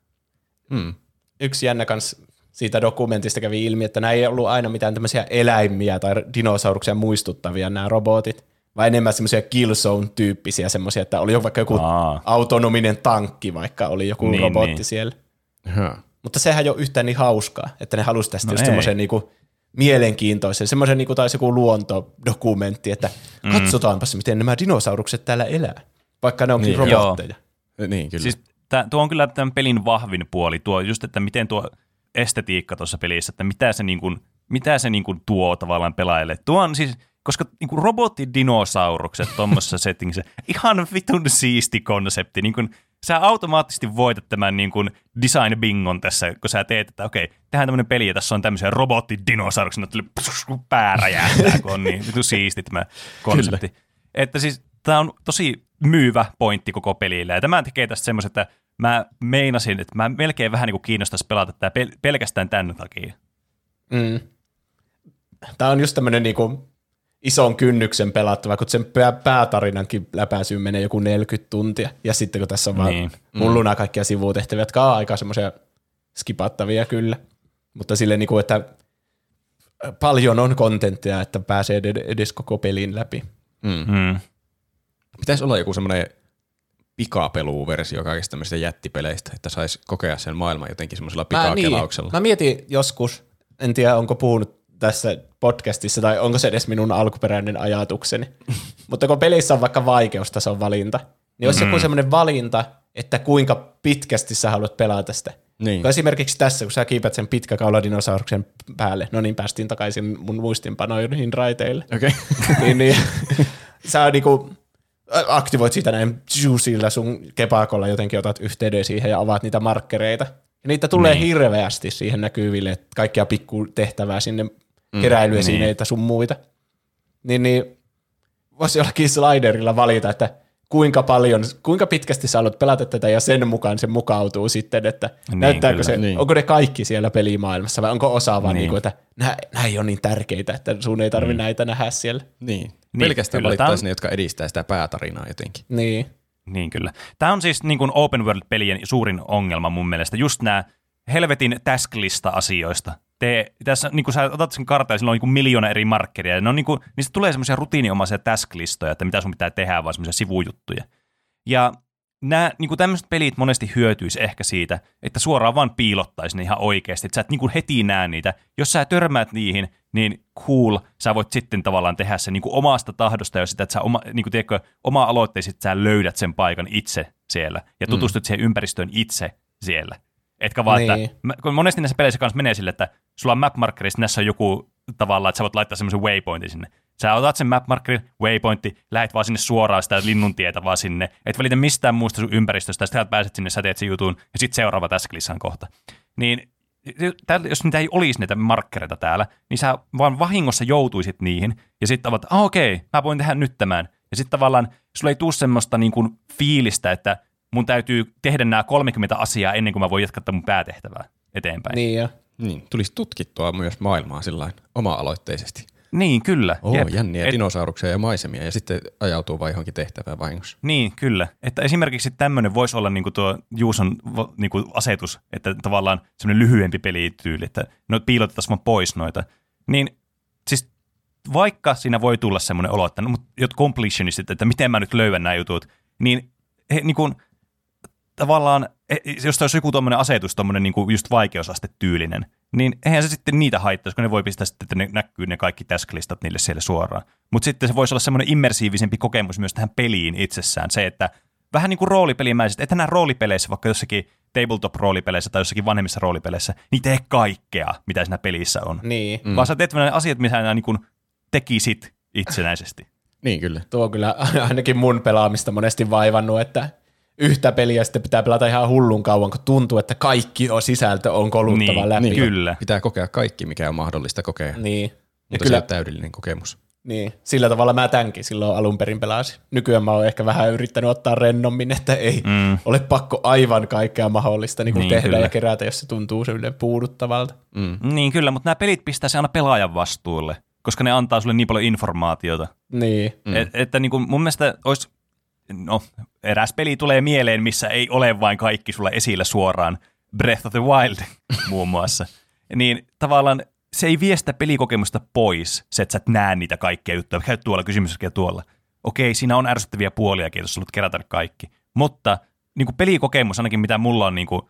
Mm. Yksi jännä kans siitä dokumentista kävi ilmi, että nämä ei ollut aina mitään tämmöisiä eläimiä tai dinosauruksia muistuttavia nämä robotit, vaan enemmän semmoisia Killzone-tyyppisiä semmoisia, että oli jo vaikka joku Aa. autonominen tankki, vaikka oli joku Niin, robotti niin. siellä. Huh. Mutta sehän ei ole yhtään niin hauskaa, että ne halusi tästä No just semmoisen niinku mielenkiintoisen, semmoisen niinku taisi joku luontodokumentti, että mm. katsotaanpas, miten nämä dinosaurukset täällä elää, vaikka ne onkin Niin, niin, joo. robotteja. Niin, kyllä. Siis tää, tuo on kyllä tämän pelin vahvin puoli, tuo just, että miten tuo estetiikka tuossa pelissä, että mitä se, niin kuin, mitä se niin kuin tuo tavallaan pelaajille. Tuo on siis, koska niin kuin robottidinosaurukset tuommoisessa <laughs> settingissä, ihan vitun siisti konsepti. Niin kuin, sä automaattisesti voitat tämän niin kuin design bingon tässä, kun sä teet, että okei, tehdään tämmöinen peli ja tässä on tämmöisiä robottidinosauruksia, että pää räjähtää, kun on niin vitun siisti tämä konsepti. Että siis tämä on tosi myyvä pointti koko pelille. Ja tämä tekee tästä semmoisen, että mä meinasin, että mä melkein vähän niin kuin kiinnostaisi pelata tätä pel- pelkästään tämän takia. Mm. Tämä on just tämmöinen niinku ison kynnyksen pelattava, kun sen pää- päätarinankin läpäisyyn menee joku 40 tuntia. Ja sitten kun tässä on vaan Niin. hulluna kaikkia sivutehtäviä, jotka on aika semmoisia skipattavia kyllä. Mutta silleen, niinku, että paljon on kontenttia, että pääsee ed- edes koko pelin läpi. Mm. Pitäisi olla joku semmoinen pikapelu-versio kaikista tämmöisistä jättipeleistä, että saisi kokea sen maailman jotenkin semmoisella pikakelauksella. Mä, niin, mä mietin joskus, en tiedä onko puhunut tässä podcastissa tai onko se edes minun alkuperäinen ajatukseni, <laughs> mutta kun pelissä on vaikka vaikeustason valinta, niin olisi joku semmoinen valinta, että kuinka pitkästi sä haluat pelata sitä. Niin. Kun esimerkiksi tässä, kun sä kiipät sen pitkäkauladinosauruksen päälle, no niin päästiin takaisin mun muistinpanoihin raiteille, Okei. <laughs> niin, niin sä niinku aktivoit sitä näin sillä sun kepakolla jotenkin otat yhteyden siihen ja avaat niitä markkereita. Ja niitä tulee niin. hirveästi siihen näkyville, että kaikkia pikku tehtävää sinne mm, keräilyesineitä niin. sun muita. Niin, niin voisi jollakin sliderilla valita, että kuinka paljon, kuinka pitkästi sä haluat pelata tätä ja sen mukaan se mukautuu sitten, että Niin, niin, näyttääkö kyllä. se, Niin. niin. onko ne kaikki siellä pelimaailmassa vai onko osa vaan Niin. niin. niin kuin, että nämä, nämä ei ole niin tärkeitä, että sun ei tarvi mm. näitä nähdä siellä. Niin. Niin, Pelkästään kyllä. valittaisiin ne, jotka edistää sitä päätarinaa jotenkin. Niin. Niin kyllä. Tämä on siis niin kuin open world-pelien suurin ongelma mun mielestä. Just nämä helvetin task-lista-asioista. Te, tässä, niin kuin sä otat sen kartan ja sillä on niin miljoona eri markkeria. Ja ne on niin kuin, niistä tulee semmoisia rutiininomaisia task-listoja, että mitä sun pitää tehdä, vaan semmoisia sivujuttuja. Ja nämä niin tämmöiset pelit monesti hyötyisi ehkä siitä, että suoraan vaan piilottaisi ne ihan oikeasti. Että sä et niin kuin heti näe niitä. Jos sä törmäät niihin, niin cool, sä voit sitten tavallaan tehdä se niin kuin omasta tahdosta ja sitä, että sä oma, niin kuin, tiedätkö, oma aloitteesi, että sä löydät sen paikan itse siellä ja tutustut mm. siihen ympäristöön itse siellä. Etkä vaan, niin. Että kun monesti näissä peleissä kanssa menee sille, että sulla on map markerissa, näissä on joku tavallaan, että sä voit laittaa semmoisen waypointin sinne. Sä otat sen map markerin, waypointti, lähet vaan sinne suoraan sitä linnun tietä vaan sinne, et välitä mistään muusta sun ympäristöstä, sitten pääset sinne, sä teet sen jutun, ja sitten seuraava task kohta. Niin täällä, jos niitä ei olisi näitä markkereita täällä, niin sä vaan vahingossa joutuisit niihin, ja sitten ovat, ah, okei, mä voin tehdä nyt tämän. Ja sitten tavallaan sulla ei tule semmoista niin kuin fiilistä, että mun täytyy tehdä nämä 30 asiaa ennen kuin mä voin jatkaa mun päätehtävää eteenpäin. Niin ja. Niin, tulisi tutkittua myös maailmaa sillä oma-aloitteisesti. Niin, kyllä. Oo, Jep. jänniä Et- dinosauruksia ja maisemia ja sitten ajautuu vaan johonkin tehtävään vahingossa. Niin, kyllä. Että esimerkiksi tämmöinen voisi olla niinku tuo Juuson niinku asetus, että tavallaan semmoinen lyhyempi pelityyli, että no piilotettaisiin vaan pois noita. Niin siis vaikka siinä voi tulla semmoinen olo, että no, mut jot completionistit, että miten mä nyt löydän nämä jutut, niin he, niinku, tavallaan, e- jos olisi joku tuommoinen asetus, tuommoinen niinku just vaikeusastetyylinen, niin eihän se sitten niitä haittaisi, kun ne voi pistää sitten, että ne näkyy ne kaikki tasklistat niille siellä suoraan. Mutta sitten se voisi olla semmoinen immersiivisempi kokemus myös tähän peliin itsessään, se, että vähän niin kuin roolipelimäiset, että nämä roolipeleissä, vaikka jossakin tabletop-roolipeleissä tai jossakin vanhemmissa roolipeleissä, niin tee kaikkea, mitä siinä pelissä on. Niin. Mm. Vaan sä teet ne asiat, mitä sä niin kuin tekisit itsenäisesti. Niin kyllä. Tuo on kyllä <laughs> ainakin mun pelaamista monesti vaivannut, että yhtä peliä sitten pitää pelata ihan hullun kauan, kun tuntuu, että kaikki on sisältö on koluttava Niin, läpi. niin kyllä. Pitää kokea kaikki, mikä on mahdollista kokea. Niin. Ja Mutta kyllä, se on täydellinen kokemus. niin, sillä tavalla mä tämänkin silloin alun perin pelasin. Nykyään mä oon ehkä vähän yrittänyt ottaa rennommin, että ei mm. ole pakko aivan kaikkea mahdollista niin kuin Niin, tehdä kyllä. ja kerätä, jos se tuntuu silleen puuduttavalta. Mm. Niin kyllä, mutta nämä pelit pistää se aina pelaajan vastuulle, koska ne antaa sulle niin paljon informaatiota. Niin. Mm. Et, että niin kuin mun mielestä olisi, no eräs peli tulee mieleen, missä ei ole vain kaikki sulle esillä suoraan, Breath of the Wild <laughs> muun muassa. Niin tavallaan se ei vie sitä pelikokemusta pois, se, että sä et näe niitä kaikkia juttuja, käy tuolla kysymyskin tuolla. Okei, siinä on ärsyttäviä puoliakin, jos haluat kerätä kaikki. Mutta niin kuin pelikokemus, ainakin mitä mulla on niin kuin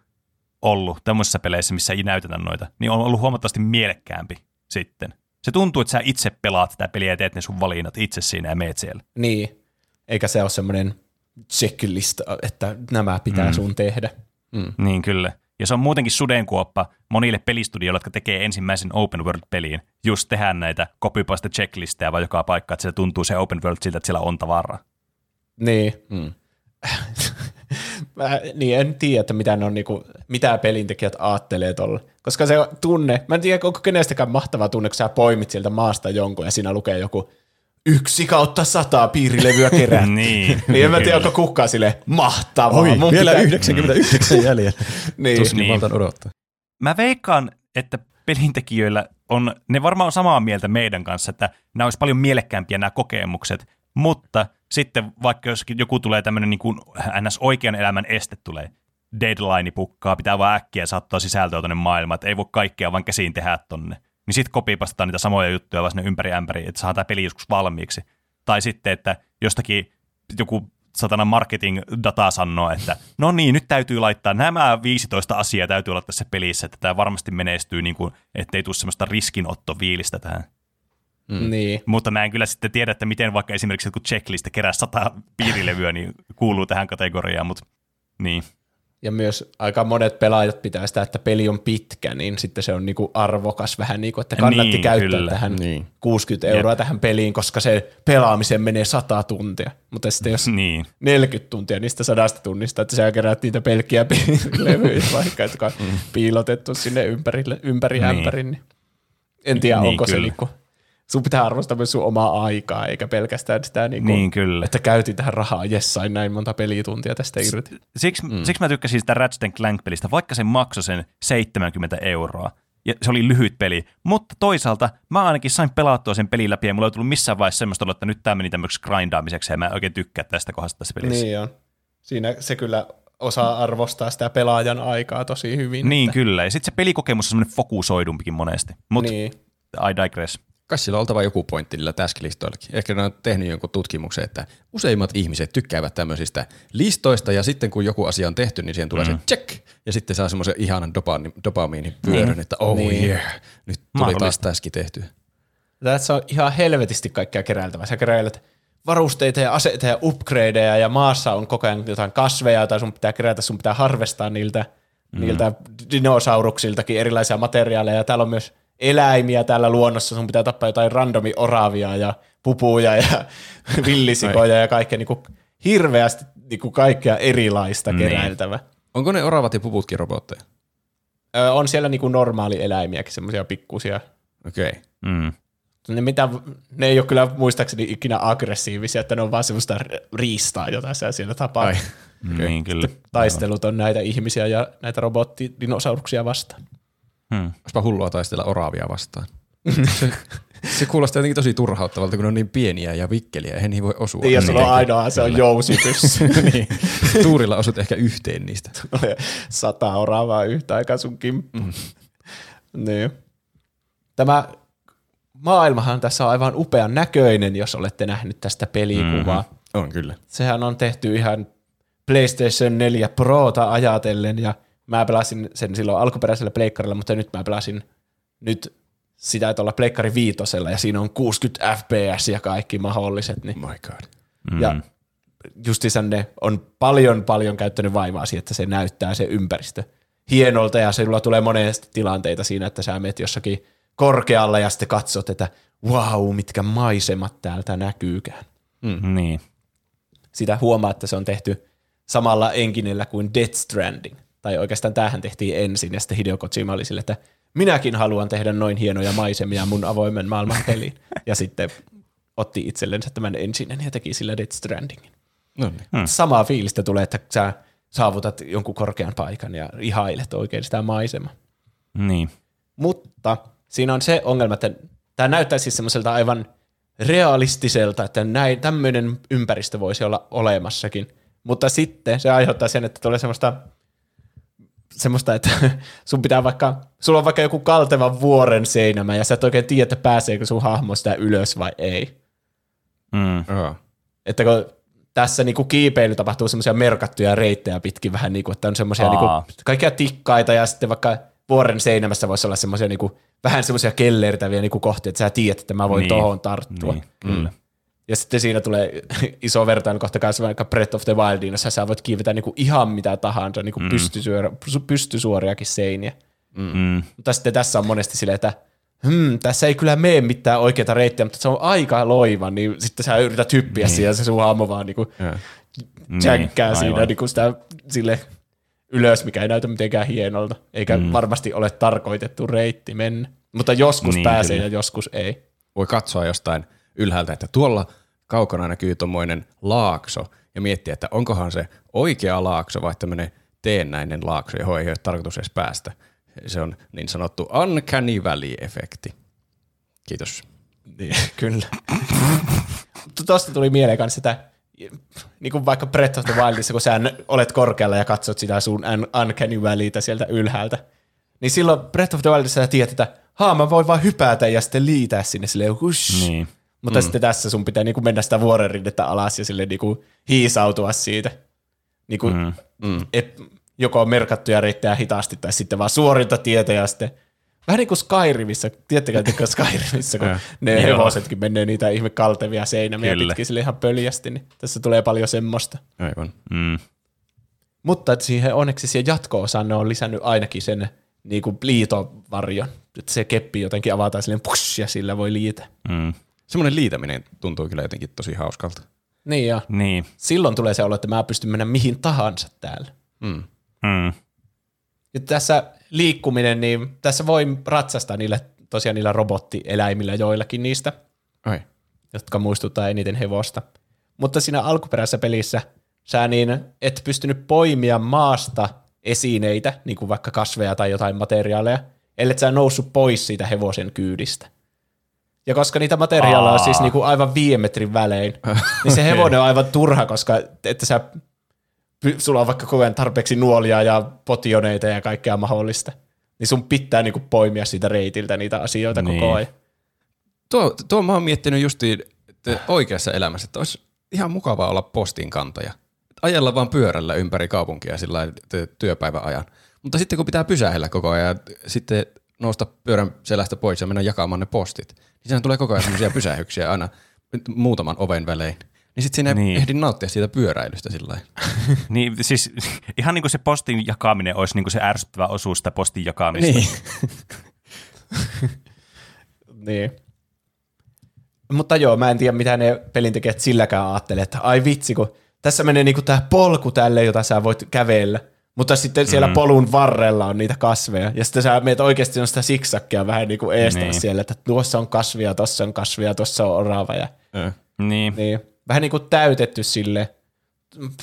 ollut tämmöisissä peleissä, missä ei näytetä noita, niin on ollut huomattavasti mielekkäämpi sitten. Se tuntuu, että sä itse pelaat tätä peliä ja teet ne sun valinnat itse siinä ja meet siellä. Niin. Eikä se ole semmoinen checklist, että nämä pitää mm. sun tehdä. Niin kyllä. Ja se on muutenkin sudenkuoppa monille pelistudioille, jotka tekee ensimmäisen open world-peliin, just tehdä näitä copypaste checklisteja vaan joka paikka, että se tuntuu se open world siltä, että siellä on tavaraa. Niin. Mm. <laughs> Mä, niin en tiedä, että mitä, ne on, niinku, mitä pelintekijät aattelee tuolla. Koska se tunne, mä en tiedä, onko kenestäkään mahtava tunne, kun sä poimit sieltä maasta jonkun ja siinä lukee joku yksi kautta sataa piirilevyä kerää. <laughs> Niin, niin en mä tiedä, onko kukaan sille mahtavaa. Oi, Mun vielä pitää- 99 jäljellä. <laughs> Niin. Tuskin Niin. maltan odottaa. Mä veikkaan, että pelintekijöillä on, ne varmaan on samaa mieltä meidän kanssa, että nämä olisi paljon mielekkäämpiä nämä kokemukset, mutta sitten vaikka joskin joku tulee tämmöinen niin kuin ns. oikean elämän este tulee, deadline pukkaa, pitää vaan äkkiä saattaa sisältöä tonne maailmaan, että ei voi kaikkea vaan käsiin tehdä tonne. Niin sitten kopipastetaan niitä samoja juttuja vaan sinne ympäri ämpäri, että saadaan tämä peli joskus valmiiksi. Tai sitten, että jostakin joku satana marketing data sanoo, että no niin, nyt täytyy laittaa nämä 15 asiaa täytyy olla tässä pelissä, että tämä varmasti menestyy, niin kuin, ettei tule semmoista riskinottoviilistä tähän. Mm. Niin. Mutta mä en kyllä sitten tiedä, että miten vaikka esimerkiksi joku checklist kerää sata piirilevyä, niin kuuluu tähän kategoriaan, mutta niin. Ja myös aika monet pelaajat pitää sitä, että peli on pitkä, niin sitten se on niinku arvokas vähän niin kuin, että kannatti Niin, käyttää kyllä. tähän Niin. 60 euroa tähän peliin, koska se pelaamiseen menee 100 tuntia. Mutta sitten jos <laughs> Niin. 40 tuntia niistä sadasta tunnista, että sä keräät niitä pelkkiä <laughs> levyjä vaikka, jotka on piilotettu sinne ympärille, ympäri Niin. ämpärin. Niin en tiedä, Niin, onko se kyllä. niinku, sun pitää arvostaa myös sun omaa aikaa, eikä pelkästään sitä, niinku, Niin, kyllä. että käytin tähän rahaa, jes, sain näin monta pelituntia tästä irti. Siksi, mm. siksi mä tykkäsin sitä Ratchet Clank-pelistä, vaikka se maksoi sen 70 euroa. Ja se oli lyhyt peli. Mutta toisaalta mä ainakin sain pelattua sen pelin läpi ja mulla ei tullut missään vaiheessa semmoista olo, että nyt tämä meni tämmöiseksi grindaamiseksi ja mä en oikein tykkää tästä kohdasta tässä pelissä. Niin on. Siinä se kyllä osaa arvostaa sitä pelaajan aikaa tosi hyvin. Niin että, kyllä. Ja sitten se pelikokemus on semmoinen fokusoidumpikin monesti. Mutta niin. I digress. Kai sillä on oltava joku pointti niillä task-listoillakin. Ehkä ne on tehnyt jonkun tutkimuksen, että useimmat ihmiset tykkäävät tämmöisistä listoista ja sitten kun joku asia on tehty, niin siihen tulee mm. se check ja sitten saa semmoisen ihanan dopani, dopamiinipyörön, että oh Niin. yeah, nyt tuli taas täski tehtyä. Tässä on ihan helvetisti kaikkea keräiltävää. Sä keräilet varusteita ja aseita ja upgradeja ja maassa on koko ajan jotain kasveja, tai sun pitää kerätä, sun pitää harvestaa niiltä, mm. niiltä dinosauruksiltakin erilaisia materiaaleja. Täällä on myös eläimiä täällä luonnossa, sun pitää tappaa jotain randomi oravia ja pupuja ja <laughs> villisikoja ja kaikkea niin kuin hirveästi niin kuin kaikkea erilaista Niin. keräiltävää. Onko ne oravat ja puputkin robotteja? Ö, on siellä niinku normaali eläimiäkin, semmoisia pikkusia. Okei. Okay. Mm. Ne, mitä, ne ei ole kyllä muistaakseni ikinä aggressiivisia, että ne on vaan semmoista riistaa, jota sä siellä tapaa. Ai. Okay. Niin kyllä. Taistelut on näitä ihmisiä ja näitä robottidinosauruksia vastaan. Hmm. Olisipa hullua taistella oraavia vastaan. <laughs> se, se kuulostaa jotenkin tosi turhauttavalta, kun ne on niin pieniä ja vikkeliä, eihän niihin voi osua. Niin, ja sulla on ainoa, se on jousipyssy. <laughs> niin. Tuurilla osut ehkä yhteen niistä. <laughs> Sata oravaa yhtä aikaa sun. Mm. niin. Tämä maailmahan tässä on aivan upean näköinen, jos olette nähnyt tästä pelikuvaa. Mm-hmm. On kyllä. Sehän on tehty ihan PlayStation 4 Prota ajatellen, ja mä pelasin sen silloin alkuperäisellä pleikkarilla, mutta nyt mä pelasin nyt sitä, että olla pleikkari viitosella, ja siinä on 60 fps ja kaikki mahdolliset. Niin. My god. Mm. Ja justiinsa ne on paljon paljon käyttänyt vaivaa siihen, että se näyttää se ympäristö hienolta, ja sinulla tulee monesti tilanteita siinä, että sä menet jossakin korkealla ja sitten katsot, että wow, mitkä maisemat täältä näkyykään. Mm. Niin. Sitä huomaa, että se on tehty samalla enkinellä kuin Death Stranding. Tai oikeastaan tämähän tehtiin ensin, ja sitten Hideo Kojima oli sille, että minäkin haluan tehdä noin hienoja maisemia mun avoimen maailman peliin. ja sitten otti itsellensä tämän ensinen ja teki sillä Death Strandingin. No niin. Hmm. Samaa fiilistä tulee, että sä saavutat jonkun korkean paikan ja ihailet oikein sitä maisemaa. Niin. Mutta siinä on se ongelma, että tämä näyttää siis semmoiselta aivan realistiselta, että näin tämmöinen ympäristö voisi olla olemassakin. Mutta sitten se aiheuttaa sen, että tulee semmoista, semmoista, että <laughs> sun pitää vaikka, sulla on vaikka joku kaltevan vuoren seinämä ja sä et oikein tiedä, että pääseekö sun hahmo sitä ylös vai ei. Mm. Että kun tässä niinku kiipeily tapahtuu semmoisia merkattuja reittejä pitkin vähän, niinku, että on semmoisia niinku, kaikkia tikkaita ja sitten vaikka vuoren seinämässä voisi olla semmoisia niinku, vähän semmoisia kellertäviä niinku kohtia, että sä tiedät, että mä voin niin. tohon tarttua. Niin, kyllä. Mm. Ja sitten siinä tulee <laughs> iso vertailukohta kanssa vaikka Breath of the Wildin, jossa sä voit kiivetä niinku ihan mitä tahansa, niinku mm. pystysuoria, pystysuoriakin seiniä. Mm. Mutta sitten tässä on monesti silleen, että hmm, tässä ei kyllä mene mitään oikeita reittejä, mutta se on aika loiva, niin sitten sä yrität hyppiä niin. siihen ja se sun hahmo vaan niinku jänkkää niin, siinä niinku sitä sille ylös, mikä ei näytä mitenkään hienolta, eikä mm. varmasti ole tarkoitettu reitti mennä. Mutta joskus niin, pääsee kyllä. ja joskus ei. Voi katsoa jostain ylhäältä, että tuolla kaukana näkyy tuommoinen laakso ja miettiä, että onkohan se oikea laakso vai tämmöinen teennäinen laakso, johon ei ole tarkoitus edes päästä. Se on niin sanottu uncanny valley-efekti. Kiitos. Niin, <laughs> kyllä. Tuosta tuli mieleen kanssa sitä, niin kuin vaikka Breath of the Wildissa, kun sä olet korkealla ja katsot sitä sun uncanny valleytä sieltä ylhäältä, niin silloin Breath of the Wildissa sä tiedät, että haa, mä voin vaan hypätä ja sitten liitää sinne silleen hush. Niin. Mutta mm. sitten tässä sun pitää niinku mennä sitä vuorenrinnettä alas ja sille niinku hiisautua siitä. Niinku, mm. Mm. Et, joko merkattuja reittejä hitaasti tai sitten vaan suorinta tietä ja sitten Vähän niin kuin Skyrimissä, tiedättekö, että Skyrimissä, kun <laughs> ne hevosetkin menee niitä ihme kaltevia seinämiä pitkin sille ihan pöljästi, niin tässä tulee paljon semmoista. Aivan. Mm. Mutta että siihen onneksi siihen jatko-osaan ne on lisännyt ainakin sen niin kuin liitovarjon, että se keppi jotenkin avataan silleen push, ja sillä voi liitä. Mm. Semmoinen liitäminen tuntuu kyllä jotenkin tosi hauskalta. Niin ja Niin. silloin tulee se olo, että mä pystyn mennä mihin tahansa täällä. Mm. Mm. Ja tässä liikkuminen, niin tässä voi ratsastaa niillä, tosiaan niillä robottieläimillä joillakin niistä, Ai. jotka muistuttaa eniten hevosta. Mutta siinä alkuperäisessä pelissä sä niin et pystynyt poimia maasta esineitä, niin kuin vaikka kasveja tai jotain materiaaleja, ellei sä noussut pois siitä hevosen kyydistä. Ja koska niitä materiaaleja on siis niinku aivan viiden metrin välein, <laughs> niin se hevonen on aivan turha, koska että sä, sulla on vaikka koko ajan tarpeeksi nuolia ja potioneita ja kaikkea mahdollista, niin sun pitää niinku poimia siitä reitiltä niitä asioita niin. koko ajan. Tuo, tuo mä oon miettinyt justiin että oikeassa elämässä, että olisi ihan mukavaa olla postin kantaja. Ajella vaan pyörällä ympäri kaupunkia sillä työpäivän ajan. Mutta sitten kun pitää pysähellä koko ajan, sitten nousta pyörän selästä pois ja mennä jakamaan ne postit, niin sehän tulee koko ajan semmoisia <laughs> pysähyksiä aina muutaman oven välein. Niin sitten siinä ei Niin. ehdi nauttia siitä pyöräilystä sillä lailla. <laughs> Niin, siis ihan niin kuin se postin jakaminen olisi niin kuin se ärsyttävä osuus sitä postin jakamista. Niin. <laughs> Niin. Mutta joo, mä en tiedä, mitä ne pelintekijät silläkään ajattelee, että ai vitsi, kun tässä menee niinku tää polku tälle, jota sä voit kävellä. Mutta sitten siellä mm. polun varrella on niitä kasveja. Ja sitten sä meet oikeasti on sitä siksakkia vähän niin kuin eestä Niin. siellä, että tuossa on kasvia, tuossa on kasvia, tuossa on orava. Ja. Niin. niin, vähän niin kuin täytetty sille.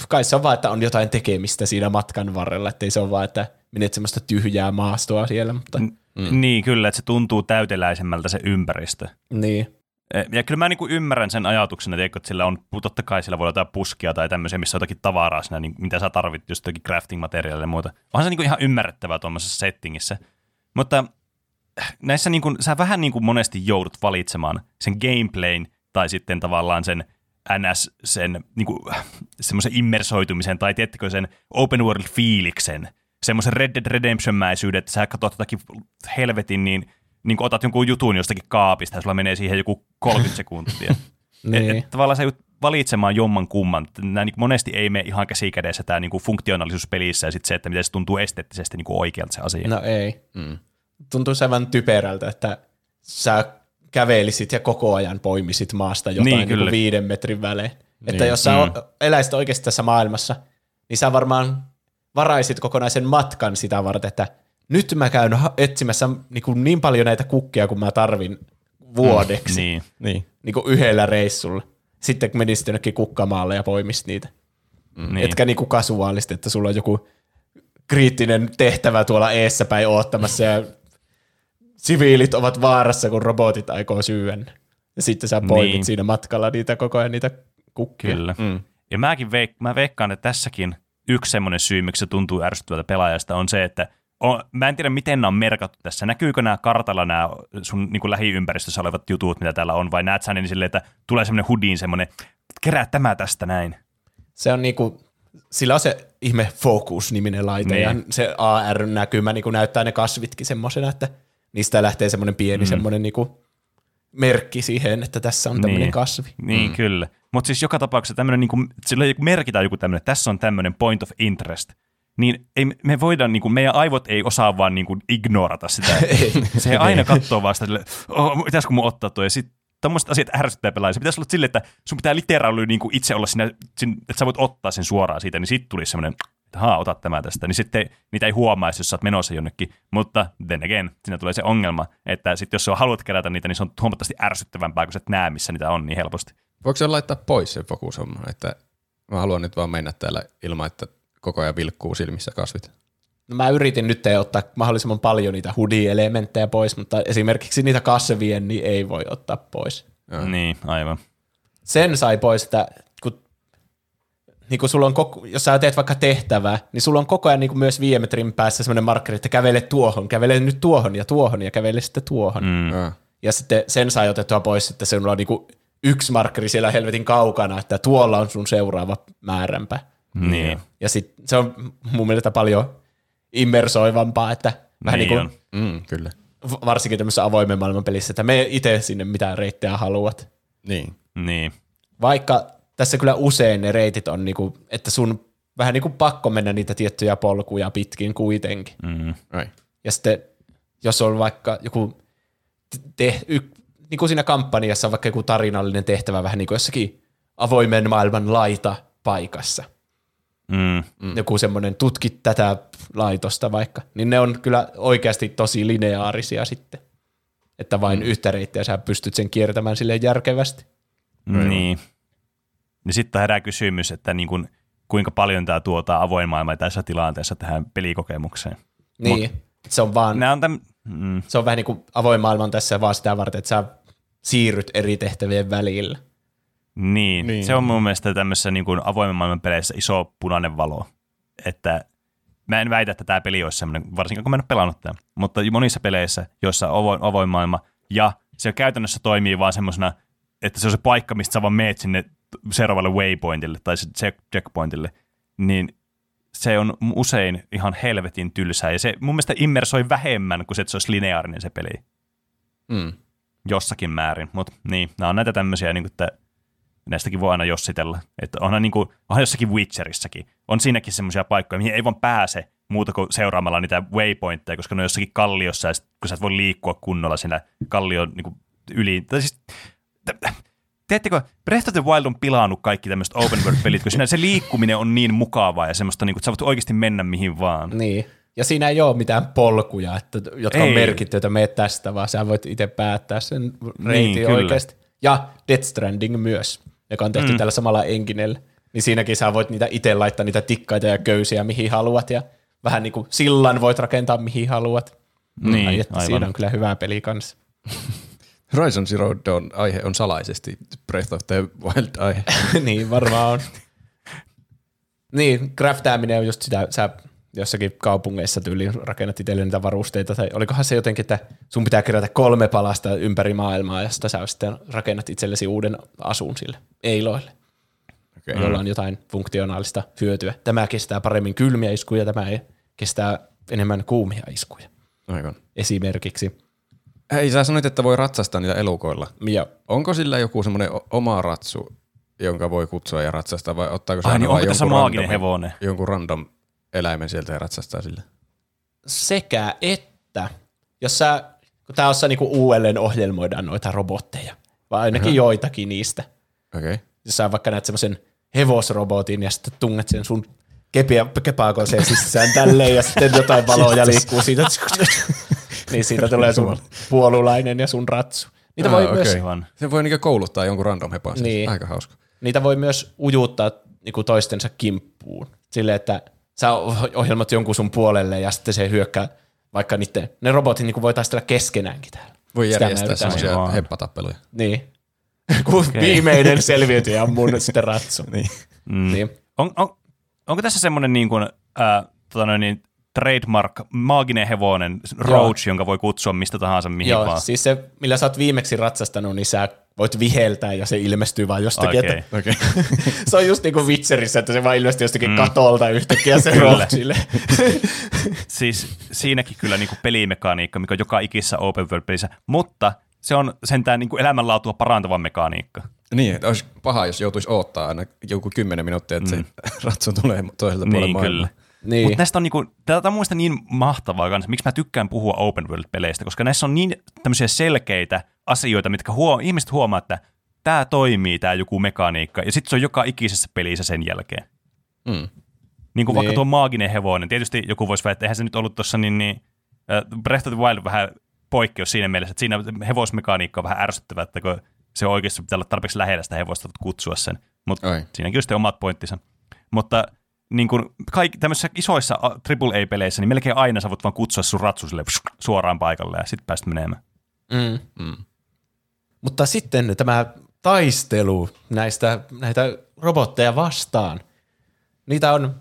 Kai se on vaan, että on jotain tekemistä siinä matkan varrella, ettei se ole vaan, että menet semmoista tyhjää maastoa siellä. Mutta, Mm. Niin, kyllä, että se tuntuu täyteläisemmältä se ympäristö. niin. Eh, Ja kyllä mä niinku ymmärrän sen ajatuksen, että, että sillä on, totta kai sillä voi olla jotain puskia tai tämmöisiä, missä on jotakin tavaraa siinä, niin, mitä sä tarvit, just jotakin crafting-materiaalia ja muuta. Onhan se niinku ihan ymmärrettävää tuommoisessa settingissä. Mutta äh, näissä niinku, sä vähän niinku monesti joudut valitsemaan sen gameplayn tai sitten tavallaan sen NS, sen niinku, semmoisen immersoitumisen tai tiettikö sen open world fiiliksen, semmoisen Red Dead Redemption-mäisyyden, että sä katsot jotakin helvetin, niin, niin otat jonkun jutun jostakin kaapista ja sulla menee siihen joku 30 <laughs> sekuntia. Niin. Et, et, tavallaan sä valitsemaan jomman kumman. Nämä niin monesti ei mene ihan käsi kädessä tämä niin funktionaalisuus pelissä ja sitten se, että miten se tuntuu esteettisesti niin oikealta se asia. No ei. Mm. Tuntuu aivan typerältä, että sä kävelisit ja koko ajan poimisit maasta jotain Niin, niin, niin viiden metrin välein. Että Niin. jos sä mm. eläisit oikeasti tässä maailmassa, niin sä varmaan varaisit kokonaisen matkan sitä varten, että nyt mä käyn etsimässä niin, kuin niin paljon näitä kukkia, kuin mä tarvin vuodeksi niin. Niin, Niin. Niin kuin yhdellä reissulla. Sitten kun menisit jonnekin kukkamaalle ja poimisit niitä. niin. Niin. Etkä niin kuin kasuaalisti, että sulla on joku kriittinen tehtävä tuolla eessä päin oottamassa ja siviilit ovat vaarassa, kun robotit aikoo syödä. Ja sitten sä poimit niin. siinä matkalla niitä koko ajan niitä kukkia. Kyllä. Mm. Ja mäkin veik- mä veikkaan, että tässäkin yksi semmoinen syy, miksi se tuntuu ärsyttävältä pelaajasta, on se, että on, mä en tiedä, miten nämä on merkattu tässä. Näkyykö nämä kartalla nämä sun niin kuin lähiympäristössä olevat jutut, mitä täällä on, vai näet sä niin silleen, että tulee semmoinen hudiin semmoinen, kerää tämä tästä näin. Se on niinku, sillä on se ihme Focus-niminen laite Niin. ja se AR-näkymä niinku näyttää ne kasvitkin semmoisena, että niistä lähtee semmoinen pieni mm. semmoinen niinku merkki siihen, että tässä on tämmöinen Niin. kasvi. Niin, mm. kyllä. Mutta siis joka tapauksessa tämmöinen, niin kuin, sillä merkitään joku tämmöinen, että tässä on tämmöinen point of interest, niin ei, me voidaan, niin kuin, meidän aivot ei osaa vaan niin kuin, ignorata sitä. <laughs> se aina katsoo vaan sitä, sille, oh, pitäisikö mun ottaa tuo, ja sitten tommoset asiat ärsyttää pelaajia. Se pitäisi olla silleen, että sun pitää literaali niin kuin itse olla siinä, että sä voit ottaa sen suoraan siitä, niin sitten tulisi semmoinen, että haa, ota tämä tästä. Niin sitten niitä ei huomaisi, jos sä oot menossa jonnekin. Mutta then again, siinä tulee se ongelma, että sitten jos sä haluat kerätä niitä, niin se on huomattavasti ärsyttävämpää, kun sä et näe, missä niitä on niin helposti. Voiko se laittaa pois sen fokushomman, että mä haluan nyt vaan mennä täällä ilman, että koko ajan vilkkuu silmissä kasvit. No mä yritin nyt ottaa mahdollisimman paljon niitä hoodie-elementtejä pois, mutta esimerkiksi niitä kasvien niin ei voi ottaa pois. Joo. Niin, aivan. Sen sai pois, että kun, niin kun sulla on koko, jos sä teet vaikka tehtävää, niin sulla on koko ajan niin kuin myös viiden metrin päässä semmoinen markkeri, että kävele tuohon, kävele nyt tuohon ja tuohon ja kävele sitten tuohon. Mm. Joo. Ja sitten sen sai otettua pois, että sulla on niin kuin yksi markkeri siellä helvetin kaukana, että tuolla on sun seuraava määränpä. Niin. Ja sit se on mun mielestä paljon immersoivampaa, että vähän niin, Niin niin kuin, on. Mm, kyllä. varsinkin tämmöisessä avoimen maailman pelissä, että me itse sinne mitä reittejä haluat. Niin. Niin. Vaikka tässä kyllä usein ne reitit on, niinku, että sun vähän niin kuin pakko mennä niitä tiettyjä polkuja pitkin kuitenkin. Mm. Ja sitten jos on vaikka joku, te, y, niin kuin siinä kampanjassa on vaikka joku tarinallinen tehtävä vähän niin kuin jossakin avoimen maailman laita paikassa. Mm. Joku semmoinen tutkit tätä laitosta vaikka, niin ne on kyllä oikeasti tosi lineaarisia sitten. Että vain mm. yhtä reittiä sä pystyt sen kiertämään silleen järkevästi. Niin. Ja sitten herää kysymys, että niin kuin, kuinka paljon tämä tuottaa avoin maailma tässä tilanteessa tähän pelikokemukseen. Niin, Mut, se on vaan Nämä on täm... mm. se on vähän niin kuin avoin maailma on tässä vaan sitä varten, että sä siirryt eri tehtävien välillä. Niin. Niin. se on mun mielestä tämmöisessä niin kuin avoimen maailman peleissä iso punainen valo. Että mä en väitä, että tämä peli olisi semmoinen, varsinkin kun mä en ole pelannut tämän, mutta monissa peleissä, joissa on avoin, avoin maailma, ja se käytännössä toimii vaan semmoisena, että se on se paikka, mistä sä vaan meet sinne seuraavalle waypointille tai checkpointille, niin se on usein ihan helvetin tylsää, ja se mun mielestä immersoi vähemmän kuin se, että se olisi lineaarinen se peli Mm. jossakin määrin, mutta niin, nämä on näitä tämmöisiä, niin kuin, että näistäkin voi aina jossitella. Että onhan, niin kuin, onhan jossakin Witcherissäkin, on siinäkin semmoisia paikkoja, mihin ei vaan pääse muuta kuin seuraamalla niitä waypointteja, koska ne on jossakin kalliossa, ja sit, kun sä et voi liikkua kunnolla siinä kallion niin kuin, yli. Tai siis, Teettekö, Breath of the Wild on pilannut kaikki tämmöiset open world-pelit, kun siinä se liikkuminen on niin mukavaa ja semmoista, niin kuin, että sä voit oikeasti mennä mihin vaan. Niin. Ja siinä ei ole mitään polkuja, että, jotka ei. Ei. on merkitty, että meet tästä, vaan sä voit itse päättää sen reitin Niin, kyllä. oikeasti. Ja Death Stranding myös, joka on tehty mm. tällä samalla enginellä. Niin siinäkin sä voit niitä itse laittaa niitä tikkaita ja köysiä mihin haluat ja vähän niin kuin sillan voit rakentaa mihin haluat. Niin, Ai, että aivan. Siinä on kyllä hyvä peli kanssa. <laughs> Horizon Zero Dawn aihe on salaisesti Breath of the Wild aihe. <laughs> niin, varmaan on. <laughs> niin, craftaaminen on just sitä, sä jossakin kaupungeissa tyyliin rakennat itselle niitä varusteita, tai olikohan se jotenkin, että sun pitää kerätä kolme palasta ympäri maailmaa, ja sitä sä sitten rakennat itsellesi uuden asun sille eiloille, Okay. jolla on jotain funktionaalista hyötyä. Tämä kestää paremmin kylmiä iskuja, tämä ei kestää enemmän kuumia iskuja. Aivan. Esimerkiksi. Hei, sä sanoit, että voi ratsastaa niitä elukoilla. Ja Onko sillä joku semmoinen oma ratsu, jonka voi kutsua ja ratsastaa, vai ottaako se Ai aina niin, onko tässä maaginen randomin- hevonen? Jonkun random eläimen sieltä ja ratsastaa sillä? sekä että, jos sä, kun tää ossa niinku uudelleen ohjelmoidaan noita robotteja, vai ainakin joitakin niistä. Okei. Okay. Jos sä vaikka näet semmoisen hevosrobotin ja sitten tunget sen sun kepiä, kepaakoseen sisään tälleen ja sitten jotain valoja liikkuu siitä. <laughs> niin siitä tulee sun puolulainen ja sun ratsu. Niitä, voi, Ah, myös, okei. Aivan. Se voi niinku kouluttaa jonkun random hepon. Niin. Niin. Aika hauska. niitä voi myös ujuttaa niinku toistensa kimppuun. Silleen, että sä ohjelmat jonkun sun puolelle ja sitten se hyökkää vaikka niiden, ne robotit niinku voi taistella keskenäänkin täällä. Voi järjestää semmoisia heppatappeluja. Niin. <laughs> Kun okay. viimeinen selviytyjä on mun sitten ratsu. <laughs> Niin. Mm. niin. On, on, onko tässä semmoinen niin kuin, äh, tota noin, niin, trademark, maaginen hevonen, roach, jonka voi kutsua mistä tahansa mihin Joo, vaan? siis se, millä sä oot viimeksi ratsastanut, niin sä voit viheltää ja se ilmestyy vaan jostakin. Okei. Että, Okei. <laughs> se on just niin kuin Witcherissä, että se vaan ilmestyy jostakin mm. katolta yhtäkkiä se roachille. <laughs> Siis siinäkin kyllä niin kuin pelimekaniikka, mikä on joka ikisessä open world pelissä, mutta se on sentään niin kuin elämänlaatua parantava mekaniikka. Niin, että olisi paha, jos joutuisi odottaa aina joku kymmenen minuuttia, että mm. se <laughs> ratsu tulee toiselta puolelta Niin, maailmaa. kyllä. Niin. Mutta näistä on niinku, tämä on muista niin mahtavaa kanssa, miksi mä tykkään puhua open world-peleistä, koska näissä on niin tämmöisiä selkeitä asioita, mitkä huo, ihmiset huomaa, että tämä toimii, tämä joku mekaniikka, ja sitten se on joka ikisessä pelissä sen jälkeen. Mm. Niin kuin vaikka Niin. tuo maaginen hevonen. Tietysti joku voisi väittää, että eihän se nyt ollut tuossa niin, niin Breath of the Wild vähän poikkeus siinä mielessä, että siinä hevosmekaniikka on vähän ärsyttävää, että kun se oikeasti pitää olla tarpeeksi lähellä sitä hevosta, että kutsua sen. Mutta siinäkin on sitten omat pointtinsa. Mutta niin kuin kaikki tämmöisissä isoissa AAA-peleissä, niin melkein aina sä voit vaan kutsua sun ratsu sille <laughs> suoraan paikalle ja sitten päästä menemään. Mm. Mm. Mutta sitten tämä taistelu näistä, näitä robotteja vastaan, niitä on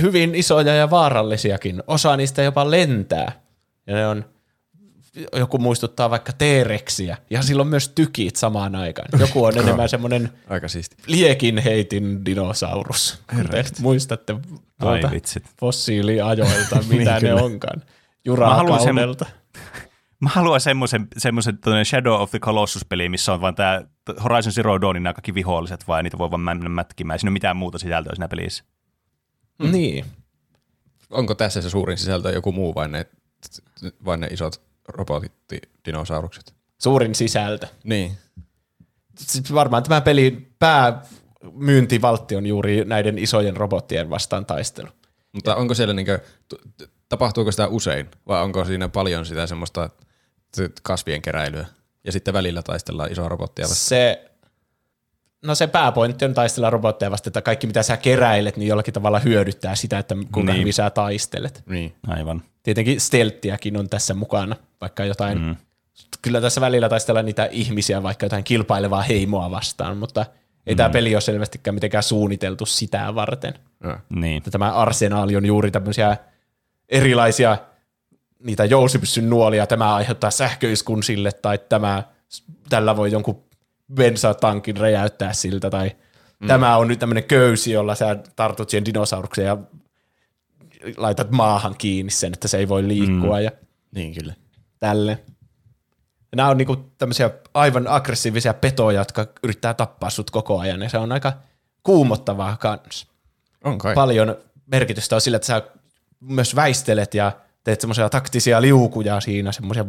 hyvin isoja ja vaarallisiakin. Osa niistä jopa lentää. Ja ne on, joku muistuttaa vaikka T-reksiä. Ja sillä on myös tykit samaan aikaan. Joku on <laughs> enemmän semmoinen Aika siisti. liekin heitin dinosaurus. Kuten muistatte tuolta Ai vitsit. fossiiliajoilta, <laughs> mitä Niin, ne kyllä. onkaan. Mä haluan sen- Jurakaudelta. <laughs> Mä haluan semmoisen, semmoisen Shadow of the Colossus-peli, missä on vain tämä Horizon Zero Dawnin nämä kaikki viholliset, vai niitä voi vaan mennä mätkimään. Ei siinä ole mitään muuta sisältöä siinä pelissä. Niin. Onko tässä se suurin sisältö joku muu vai ne, vai ne isot robotit, dinosaurukset? Suurin sisältö. Niin. Siis varmaan tämä pelin päämyyntivaltti on juuri näiden isojen robottien vastaan taistelu. Mutta onko siellä niinkö, tapahtuuko sitä usein vai onko siinä paljon sitä semmoista kasvien keräilyä ja sitten välillä taistellaan isoa robottia vastaan? Se, no se pääpointti on taistella robotteja vastaan, että kaikki mitä sä keräilet, niin jollakin tavalla hyödyttää sitä, että kuinka Niin. niin. hyvin sä taistelet. Niin. Aivan. Tietenkin stelttiäkin on tässä mukana, vaikka jotain, mm. kyllä tässä välillä taistellaan niitä ihmisiä, vaikka jotain kilpailevaa heimoa vastaan, mutta ei mm. tämä peli ole selvästikään mitenkään suunniteltu sitä varten. Ja. Niin. Että tämä arsenaali on juuri tämmöisiä erilaisia niitä jousipyssyn nuolia, tämä aiheuttaa sähköiskun sille, tai tämä, tällä voi jonkun bensatankin räjäyttää siltä, tai mm. tämä on nyt tämmöinen köysi, jolla sä tartut siihen dinosaurukseen ja laitat maahan kiinni sen, että se ei voi liikkua mm. ja Niin kyllä. tälle. Nämä on niinku tämmöisiä aivan aggressiivisia petoja, jotka yrittää tappaa sut koko ajan, ja se on aika kuumottavaa kans On kai. paljon merkitystä on sillä, että sä myös väistelet ja teet semmoisia taktisia liukuja siinä, semmoisia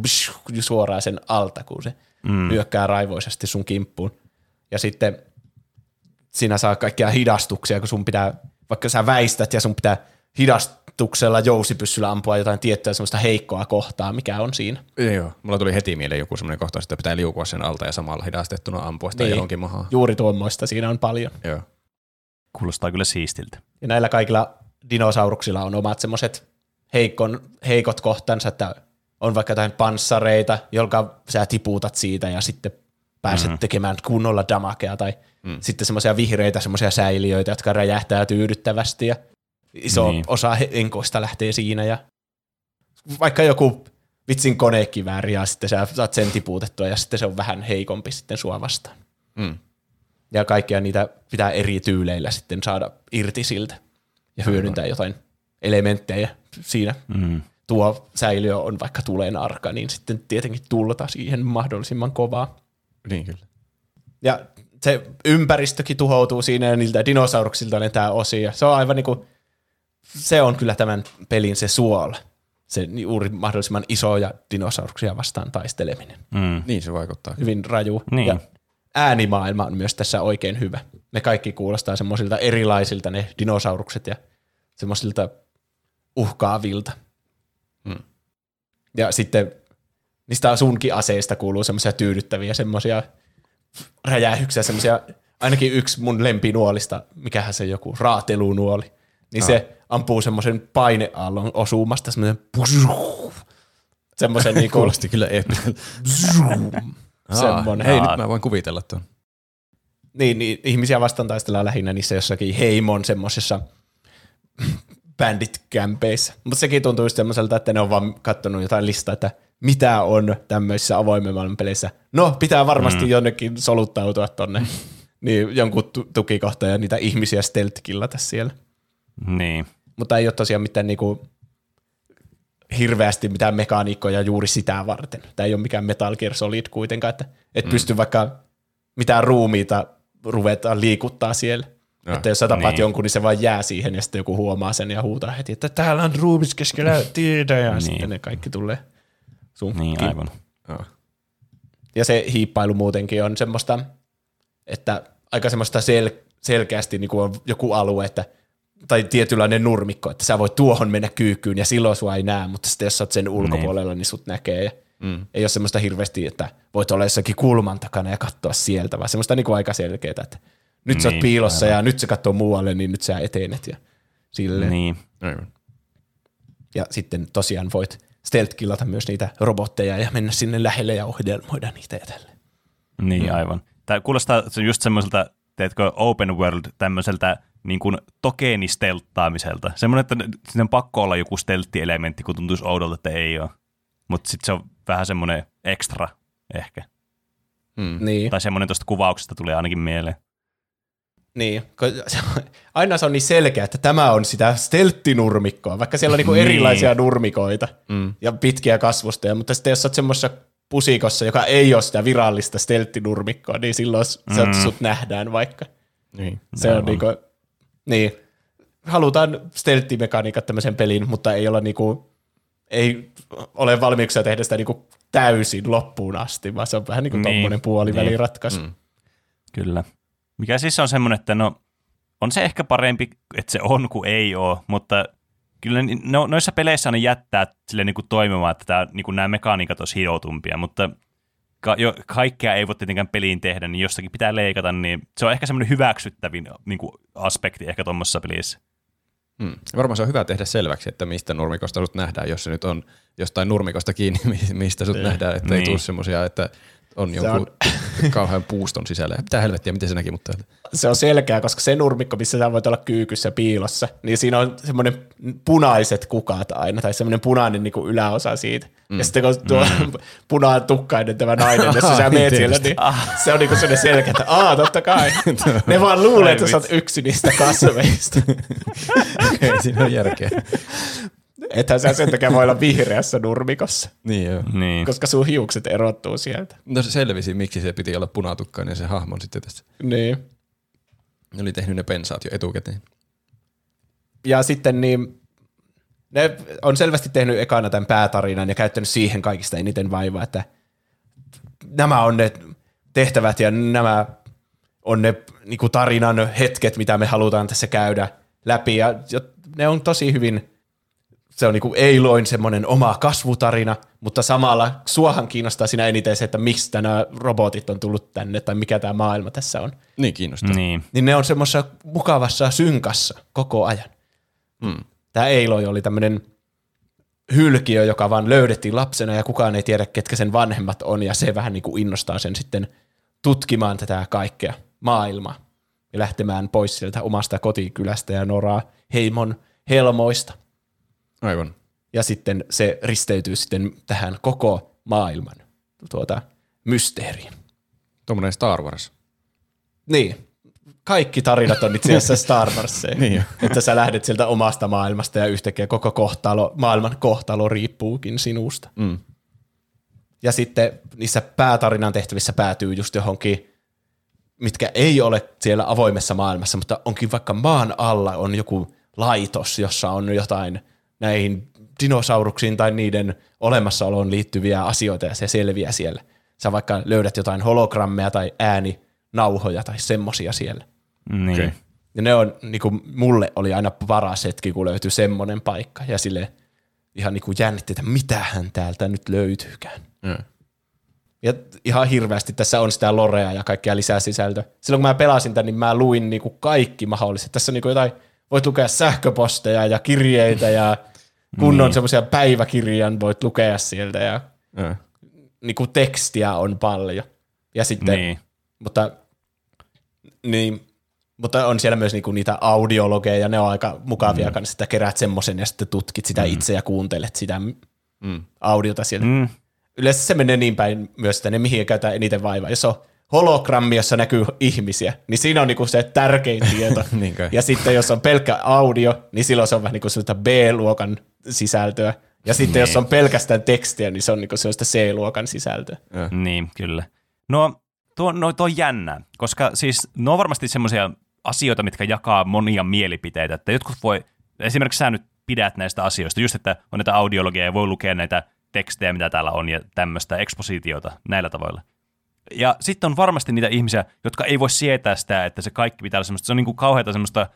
suoraan sen alta, kun se mm. hyökkää raivoisesti sun kimppuun. Ja sitten sinä saa kaikkia hidastuksia, kun sun pitää, vaikka sä väistät ja sun pitää hidastuksella jousipyssyllä ampua jotain tiettyä semmoista heikkoa kohtaa, mikä on siinä. Joo, mulla tuli heti mieleen joku semmoinen kohtaus, että pitää liukua sen alta ja samalla hidastettuna ampua sitä Niin. johonkin mahaan. Juuri tuommoista siinä on paljon. Joo. Kuulostaa kyllä siistiltä. Ja näillä kaikilla dinosauruksilla on omat semmoiset heikon, heikot kohtansa, että on vaikka jotain panssareita, jonka sä tipuutat siitä ja sitten pääset mm. tekemään kunnolla damakea, tai mm. sitten semmoisia vihreitä semmoisia säiliöitä, jotka räjähtää tyydyttävästi ja iso Niin. niin. osa henkoista lähtee siinä ja vaikka joku vitsin konekivääri ja sitten sä saat sen tipuutettua ja sitten se on vähän heikompi sitten sua vastaan. Mm. Ja kaikkia niitä pitää eri tyyleillä sitten saada irti siltä ja hyödyntää jotain elementtejä siinä. Mm. Tuo säiliö on vaikka tulen arka, niin sitten tietenkin tulta siihen mahdollisimman kovaa. Niin kyllä. Ja se ympäristökin tuhoutuu siinä ja niiltä dinosauruksilta lentää osia. Se on aivan niinku, se on kyllä tämän pelin se suola. Se juuri mahdollisimman isoja dinosauruksia vastaan taisteleminen. Mm. Niin se vaikuttaa. Hyvin raju. Niin. Ja äänimaailma on myös tässä oikein hyvä. Ne kaikki kuulostaa semmoisilta erilaisilta ne dinosaurukset ja semmoisilta uhkaavilta. Hmm. Ja sitten niistä sunkin aseista kuuluu semmoisia tyydyttäviä semmoisia räjähyksiä, semmoisia, ainakin yksi mun lempinuolista, mikähän se joku, raatelunuoli, niin se ampuu semmoisen paineaallon osumasta semmoisen semmoisen niinku, Kuulosti kyllä eeppiseltä. semmoinen. Hei, nyt mä voin kuvitella tuon. Niin, niin, ihmisiä vastaan taistellaan lähinnä niissä jossakin heimon semmoisessa bandit-kämpeissä. Mutta sekin tuntuu just semmoiselta, että ne on vaan kattonut jotain listaa, että mitä on tämmöisissä avoimen maailman peleissä. No, pitää varmasti mm. jonnekin soluttautua tonne niin jonkun tu- tukikohtaan ja niitä ihmisiä stealth-killata siellä. Niin. Mutta ei ole tosiaan mitään niinku hirveästi mitään mekaniikkoja juuri sitä varten. Tämä ei ole mikään Metal Gear Solid kuitenkaan, että et mm. pysty vaikka mitään ruumiita ruvetaan liikuttaa siellä. Ja, että jos sä tapaat niin. jonkun, niin se vaan jää siihen ja sitten joku huomaa sen ja huutaa heti, että täällä on ruumis keskellä tietä ja Niin. sitten ne kaikki tulee sun Niin, aivan. Joo. Ja se hiippailu muutenkin on semmoista, että aika semmoista sel- selkeästi niin kuin on joku alue, että tai tietynlainen nurmikko, että sä voit tuohon mennä kyykkyyn ja silloin sua ei näe, mutta sitten jos sä oot sen ulkopuolella, niin, niin sut näkee. Ja Mm. Ei ole semmoista hirveästi, että voit olla jossakin kulman takana ja katsoa sieltä, vaan semmoista niin kuin aika selkeää, että nyt sä oot Niin, piilossa aivan. ja nyt se katsoo muualle, niin nyt sä etenet ja silleen. Niin. Aivan. Ja sitten tosiaan voit stealth-killata myös niitä robotteja ja mennä sinne lähelle ja ohjelmoida niitä ja tälleen. Niin, mm. aivan. Tämä kuulostaa se just semmoiselta, teetkö, open world tämmöiseltä niin kuin tokenistelttaamiselta. Semmoinen, että siinä on pakko olla joku steltti-elementti, kun tuntuisi oudolta, että ei ole. Mutta sitten se on vähän semmoinen ekstra ehkä. Mm. Niin. Tai semmoinen tuosta kuvauksesta tulee ainakin mieleen. Niin, on- aina se on niin selkeä, että tämä on sitä stelttinurmikkoa, vaikka siellä on niinku Niin. erilaisia nurmikoita Mm. ja pitkiä kasvustoja, mutta sitten jos oot semmoisessa pusikossa, joka ei ole sitä virallista stelttinurmikkoa, niin silloin mm. Sut nähdään vaikka. Niin. Se on Aivan. niinku, niin, halutaan stelttimekaniikat tämmöisen pelin, mutta ei olla niinku, ei ole valmiuksia tehdä sitä niinku täysin loppuun asti, vaan se on vähän niin kuin Niin, tommonen puoliväliratkaisu. Mm. Kyllä. Mikä siis on semmoinen, että no, on se ehkä parempi, että se on kuin ei ole, mutta kyllä no, noissa peleissä ne jättää sille niin kuin toimimaan, että tää, niin kuin nämä mekaniikat olisi hiotumpia, mutta ka- jo, kaikkea ei voi tietenkään peliin tehdä, niin jostakin pitää leikata, niin se on ehkä semmoinen hyväksyttävin niin kuin aspekti ehkä tuommoisessa pelissä. Mm. Varmaan se on hyvä tehdä selväksi, että mistä nurmikosta sut nähdään, jos se nyt on jostain nurmikosta kiinni, <laughs> mi- mistä sut nähdään, että ei Niin. tule semmoisia, että on jonkun <laughs> kauhean puuston sisällä. Mitä helvettiä, miten se näki mut täällä? se on selkeä, koska se nurmikko, missä sä voit olla kyykyssä piilossa, niin siinä on semmoinen punaiset kukat aina, tai semmoinen punainen niin kuin yläosa siitä. Mm. Ja sitten kun tuo mm. <laughs> punatukkainen tämä nainen, jossa sä <laughs> meet siellä, niin se on niin semmoinen selkeä, että aah, totta kai. ne vaan luulee, että sä oot yksi niistä kasveista. Ei siinä on järkeä. Ethän sä sen takia voi olla vihreässä nurmikossa, niin joo. Niin. koska sun hiukset erottuu sieltä. No se selvisi, miksi se piti olla punatukkainen se hahmon sitten tässä. Niin. Ne oli tehnyt ne pensaat jo etukäteen. Ja sitten niin, ne on selvästi tehnyt ekana tämän päätarinan ja käyttänyt siihen kaikista eniten vaivaa, että nämä on ne tehtävät ja nämä on ne niinku tarinan hetket, mitä me halutaan tässä käydä läpi. Ja ne on tosi hyvin, se on niinku Eiloin semmoinen oma kasvutarina, mutta samalla suohan kiinnostaa siinä eniten se, että mistä nämä robotit on tullut tänne tai mikä tämä maailma tässä on. Niin kiinnostaa. Niin. Niin ne on semmoisessa mukavassa synkassa koko ajan. Mm. Tämä Eiloi oli tämmöinen hylkiö, joka vaan löydettiin lapsena ja kukaan ei tiedä, ketkä sen vanhemmat on, ja se vähän niin kuin innostaa sen sitten tutkimaan tätä kaikkea maailmaa ja lähtemään pois sieltä omasta kotikylästä ja Noraa heimon helmoista. Aivan. Ja sitten se risteytyy sitten tähän koko maailman tuota, mysteeriin. Tuommoinen Star Wars. Niin. Kaikki tarinat on itse asiassa <laughs> Star Wars. Niin että sä lähdet sieltä omasta maailmasta ja yhtäkkiä koko kohtalo, maailman kohtalo riippuukin sinusta. Mm. Ja sitten niissä päätarinan tehtävissä päätyy just johonkin, mitkä ei ole siellä avoimessa maailmassa, mutta onkin vaikka maan alla on joku laitos, jossa on jotain näihin dinosauruksiin tai niiden olemassaoloon liittyviä asioita ja se selviää siellä. Sä vaikka löydät jotain hologrammeja tai ääninauhoja tai semmosia siellä. Niin. Okay. Ja ne on, niin kuin, mulle oli aina paras hetki, kun löytyi semmoinen paikka. Ja sille ihan niin kuin jännitti, että mitähän täältä nyt löytyykään. Mm. Ja ihan hirveästi tässä on sitä lorea ja kaikkea lisää sisältöä. Silloin kun mä pelasin tämän, niin mä luin niin kuin kaikki mahdolliset. Tässä on niin kuin jotain, voit lukea sähköposteja ja kirjeitä ja kunnon Niin. semmoisia päiväkirjan voit lukea sieltä ja Mm. niin kuin tekstiä on paljon. Ja sitten, Niin. mutta, niin, mutta on siellä myös niinku niitä audiologeja, ja ne on aika mukavia mm. kanssa, että kerät semmoisen ja sitten tutkit sitä mm. itse ja kuuntelet sitä Mm. audiota sieltä. Mm. Mm. Yleensä se menee niin päin myös, että ne mihin käytetään eniten vaivaa. Jos on hologrammi, jossa näkyy ihmisiä, niin siinä on niinku se tärkein <laughs> tieto. Niin ja sitten jos on pelkkä audio, niin silloin se on vähän niin sellaista B-luokan sisältöä. Ja sitten jos on pelkästään tekstiä, niin se on niinku sellaista C-luokan sisältöä. Niin, kyllä. No, tuo, no, tuo on jännä, koska siis ne on varmasti semmoisia asioita, mitkä jakaa monia mielipiteitä, että jotkut voi, esimerkiksi sä nyt pidät näistä asioista, just että on näitä audiologia ja voi lukea näitä tekstejä, mitä täällä on ja tämmöistä ekspositiota näillä tavoilla. Ja sitten on varmasti niitä ihmisiä, jotka ei voi sietää sitä, että se kaikki pitää olla semmoista, se on niin kuin kauheata semmoista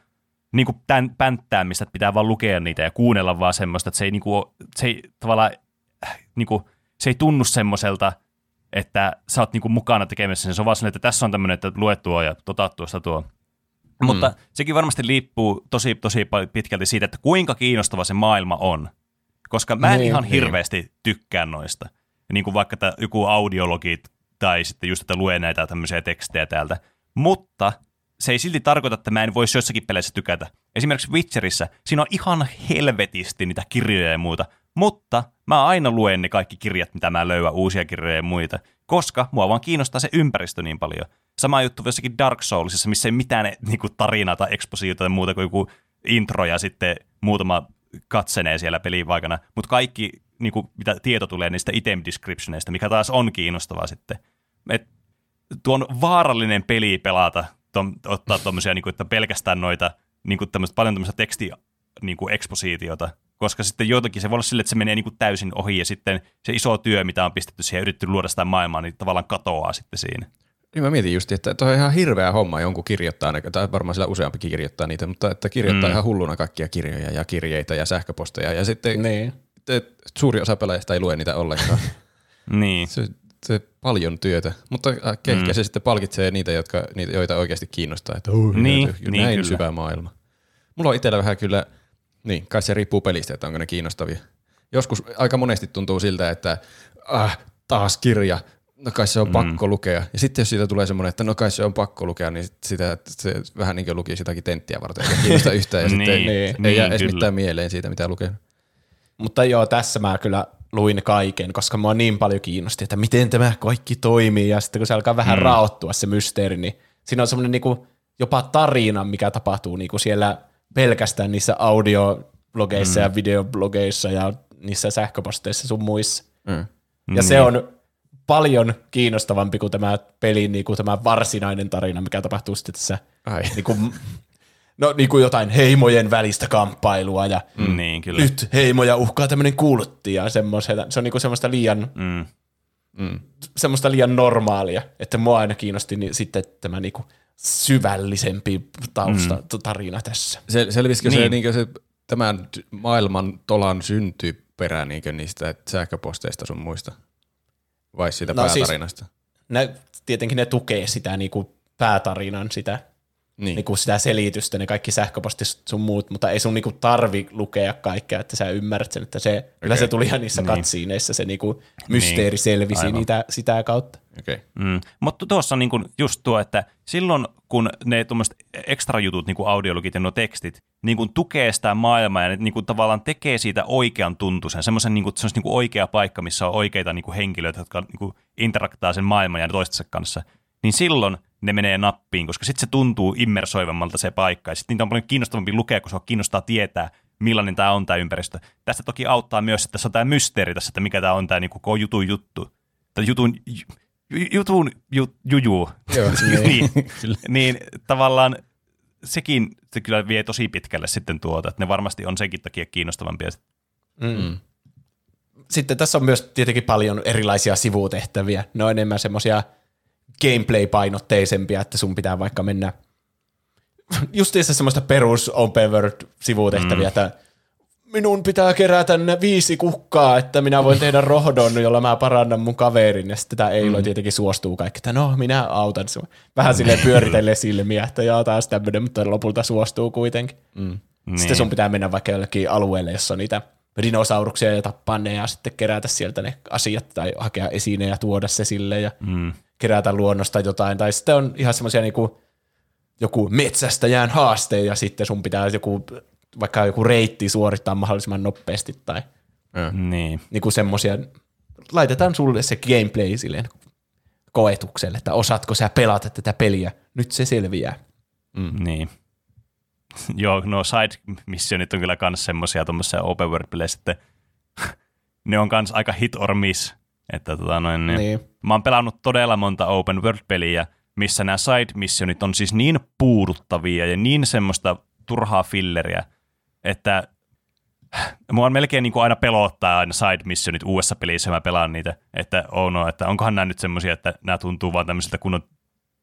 niin kuin tämän pänttäämistä, että pitää vaan lukea niitä ja kuunnella vaan semmoista, että se ei, niin kuin, se ei tavallaan, äh, niin kuin, se ei tunnu semmoiselta, että sä oot niinku mukana tekemässä sen. Se on vaan sellainen, että tässä on tämmöinen, että lue tuo ja tota tuosta tuo. Mm. Mutta sekin varmasti liippuu tosi, tosi pitkälti siitä, että kuinka kiinnostava se maailma on. Koska mä en Niin, ihan niin. hirveästi tykkää noista. Niin kuin vaikka tää, joku audiologit tai sitten just, että lue näitä tämmöisiä tekstejä täältä. Mutta se ei silti tarkoita, että mä en voisi jossakin peleissä tykätä. Esimerkiksi Witcherissä siinä on ihan helvetisti niitä kirjoja ja muuta, mutta mä aina luen ne kaikki kirjat, mitä mä löydän, uusia kirjoja ja muita, koska mua vaan kiinnostaa se ympäristö niin paljon. Sama juttu jossakin Dark Soulsissa, missä ei mitään niin kuin tarinaa tai eksposiota tai muuta kuin joku intro ja sitten muutama katsenee siellä pelin aikana, mutta kaikki niin kuin, mitä tieto tulee niistä item descriptioneista, mikä taas on kiinnostavaa sitten. Et tuo on vaarallinen peli pelata, tom, ottaa tuommoisia, niin kuin, että pelkästään noita, niin kuin tämmöistä, paljon tämmöistä teksti niin kuin ekspositiota, koska sitten joitakin se voi olla sille, että se menee niin kuin täysin ohi ja sitten se iso työ, mitä on pistetty siihen ja yritetty luoda sitä maailmaa, niin tavallaan katoaa sitten siinä. Niin mä mietin just, että toi on ihan hirveä homma jonkun kirjoittaa, tai varmaan sillä useampikin kirjoittaa niitä, mutta että kirjoittaa mm. ihan hulluna kaikkia kirjoja ja kirjeitä ja sähköposteja ja sitten Niin. Suuri osa pelaajista ei lue niitä ollenkaan. <laughs> Niin. se, se paljon työtä, mutta äh, ehkä mm. se sitten palkitsee niitä, jotka, niitä, joita oikeasti kiinnostaa, että oh, Niin, näin niin, kyllä. syvä maailma. Mulla on itsellä vähän kyllä, niin kai se riippuu pelistä, että onko ne kiinnostavia. Joskus aika monesti tuntuu siltä, että ah, taas kirja, no kai se on mm. pakko lukea. Ja sitten jos siitä tulee semmoinen, että no kai se on pakko lukea, niin sit sitä, se vähän niin kuin luki sitäkin tenttiä varten, eikä kiinnosta yhtään. Ja <laughs> sitten Niin, ei, niin, jää edes mitään mieleen siitä, mitä lukee. Mutta joo, tässä mä kyllä luin kaiken, koska mua niin paljon kiinnosti, että miten tämä kaikki toimii, ja sitten kun se alkaa vähän mm. raottua se mysteeri, niin siinä on semmoinen niinku, jopa tarina, mikä tapahtuu niinku siellä pelkästään niissä audioblogeissa mm. ja videoblogeissa ja niissä sähköposteissa sun muissa. Mm. Ja se on paljon kiinnostavampi kuin tämä pelin niin kuin tämä varsinainen tarina, mikä tapahtuu sitten tässä Ai. niin kuin, no, niin kuin jotain heimojen välistä kamppailua ja Mm. Niin, kyllä. nyt heimoja uhkaa tämmöinen kultti ja semmoista, se on niin kuin semmoista liian, Mm. Mm. semmoista liian normaalia, että mua aina kiinnosti niin sitten tämä niin kuin syvällisempi taustatarina mm. tässä. Se, selvisikö niin. se, Niin. niin se tämän maailman tolan syntyperä niin niistä sähköposteista sun muista? Vai siitä No no, siis- päätarinasta? Ne, tietenkin ne tukee sitä niinku päätarinan, sitä, niin. niinku sitä selitystä, ne kaikki sähköpostit sun muut, mutta ei sun niinku tarvi lukea kaikkea, että sä ymmärrät sen, että se, kyllä se tuli ihan niissä Niin. katsiineissa, se niinku mysteeri Niin, selvisi aivan. niitä, sitä kautta. Okei. Okay. Mm. Mutta tuossa on niin kuin just tuo, että silloin kun ne tuommoiset extra jutut, niin kuin audiologit ja nuo tekstit, niin kuin tukee sitä maailmaa ja ne niin kuin tavallaan tekee siitä oikean tuntuisen, semmoisen niin kuin, se on niin kuin oikea paikka, missä on oikeita niin kuin henkilöitä, jotka niin kuin interaktaa sen maailman ja toistensa kanssa, niin silloin ne menee nappiin, koska sitten se tuntuu immersoivammalta se paikka, ja sitten niitä on paljon kiinnostavampi lukea, kun se kiinnostaa tietää, millainen tämä on tämä ympäristö. Tästä toki auttaa myös, että tässä on tämä mysteeri tässä, että mikä tämä on tämä niin koko jutun juttu. Tai jutun, ju- jutun ju, juju. Joo, <laughs> niin, niin tavallaan sekin se kyllä vie tosi pitkälle sitten tuota, että ne varmasti on senkin takia kiinnostavampia. Mm. Sitten tässä on myös tietenkin paljon erilaisia sivutehtäviä. Ne on enemmän semmoisia gameplay-painotteisempia, että sun pitää vaikka mennä justiinsa semmoista perus open world sivutehtäviä, mm. että minun pitää kerätä ne viisi kukkaa, että minä voin tehdä rohdon, jolla mä parannan mun kaverin. Ja sitten tämä Eilo mm. tietenkin suostuu kaikki, että no minä autan sinua. Vähän silleen pyöritelle silmiä, että joo taas tämmöinen, mutta lopulta suostuu kuitenkin. Mm. Niin. Sitten sun pitää mennä vaikka jollekin alueelle, jossa on niitä dinosauruksia ja tappaa ne ja sitten kerätä sieltä ne asiat tai hakea esineen ja tuoda se sille ja Mm. kerätä luonnosta jotain. Tai sitten on ihan semmoisia niinku, joku metsästäjän haaste ja sitten sun pitää joku, vaikka joku reitti suorittaa mahdollisimman nopeasti tai Niin. niinku semmoisia. Laitetaan sulle se gameplay silleen koetukselle, että osaatko sä pelata tätä peliä. Nyt se selviää. Mm. Niin. <laughs> Joo, no side missionit on kyllä kans semmosia tuommoisia open world peleissä, että <laughs> ne on kans aika hit or miss. Että tota noin, niin. Niin. Mä oon pelannut todella monta open world-peliä, missä nämä side missionit on siis niin puuduttavia ja niin semmoista turhaa filleriä, että <sighs> mua melkein niin kuin aina pelottaa aina side missionit uudessa pelissä, mä pelaan niitä, että oh no, että onkohan nämä nyt semmoisia, että nämä tuntuu vaan tämmöisiltä kunnon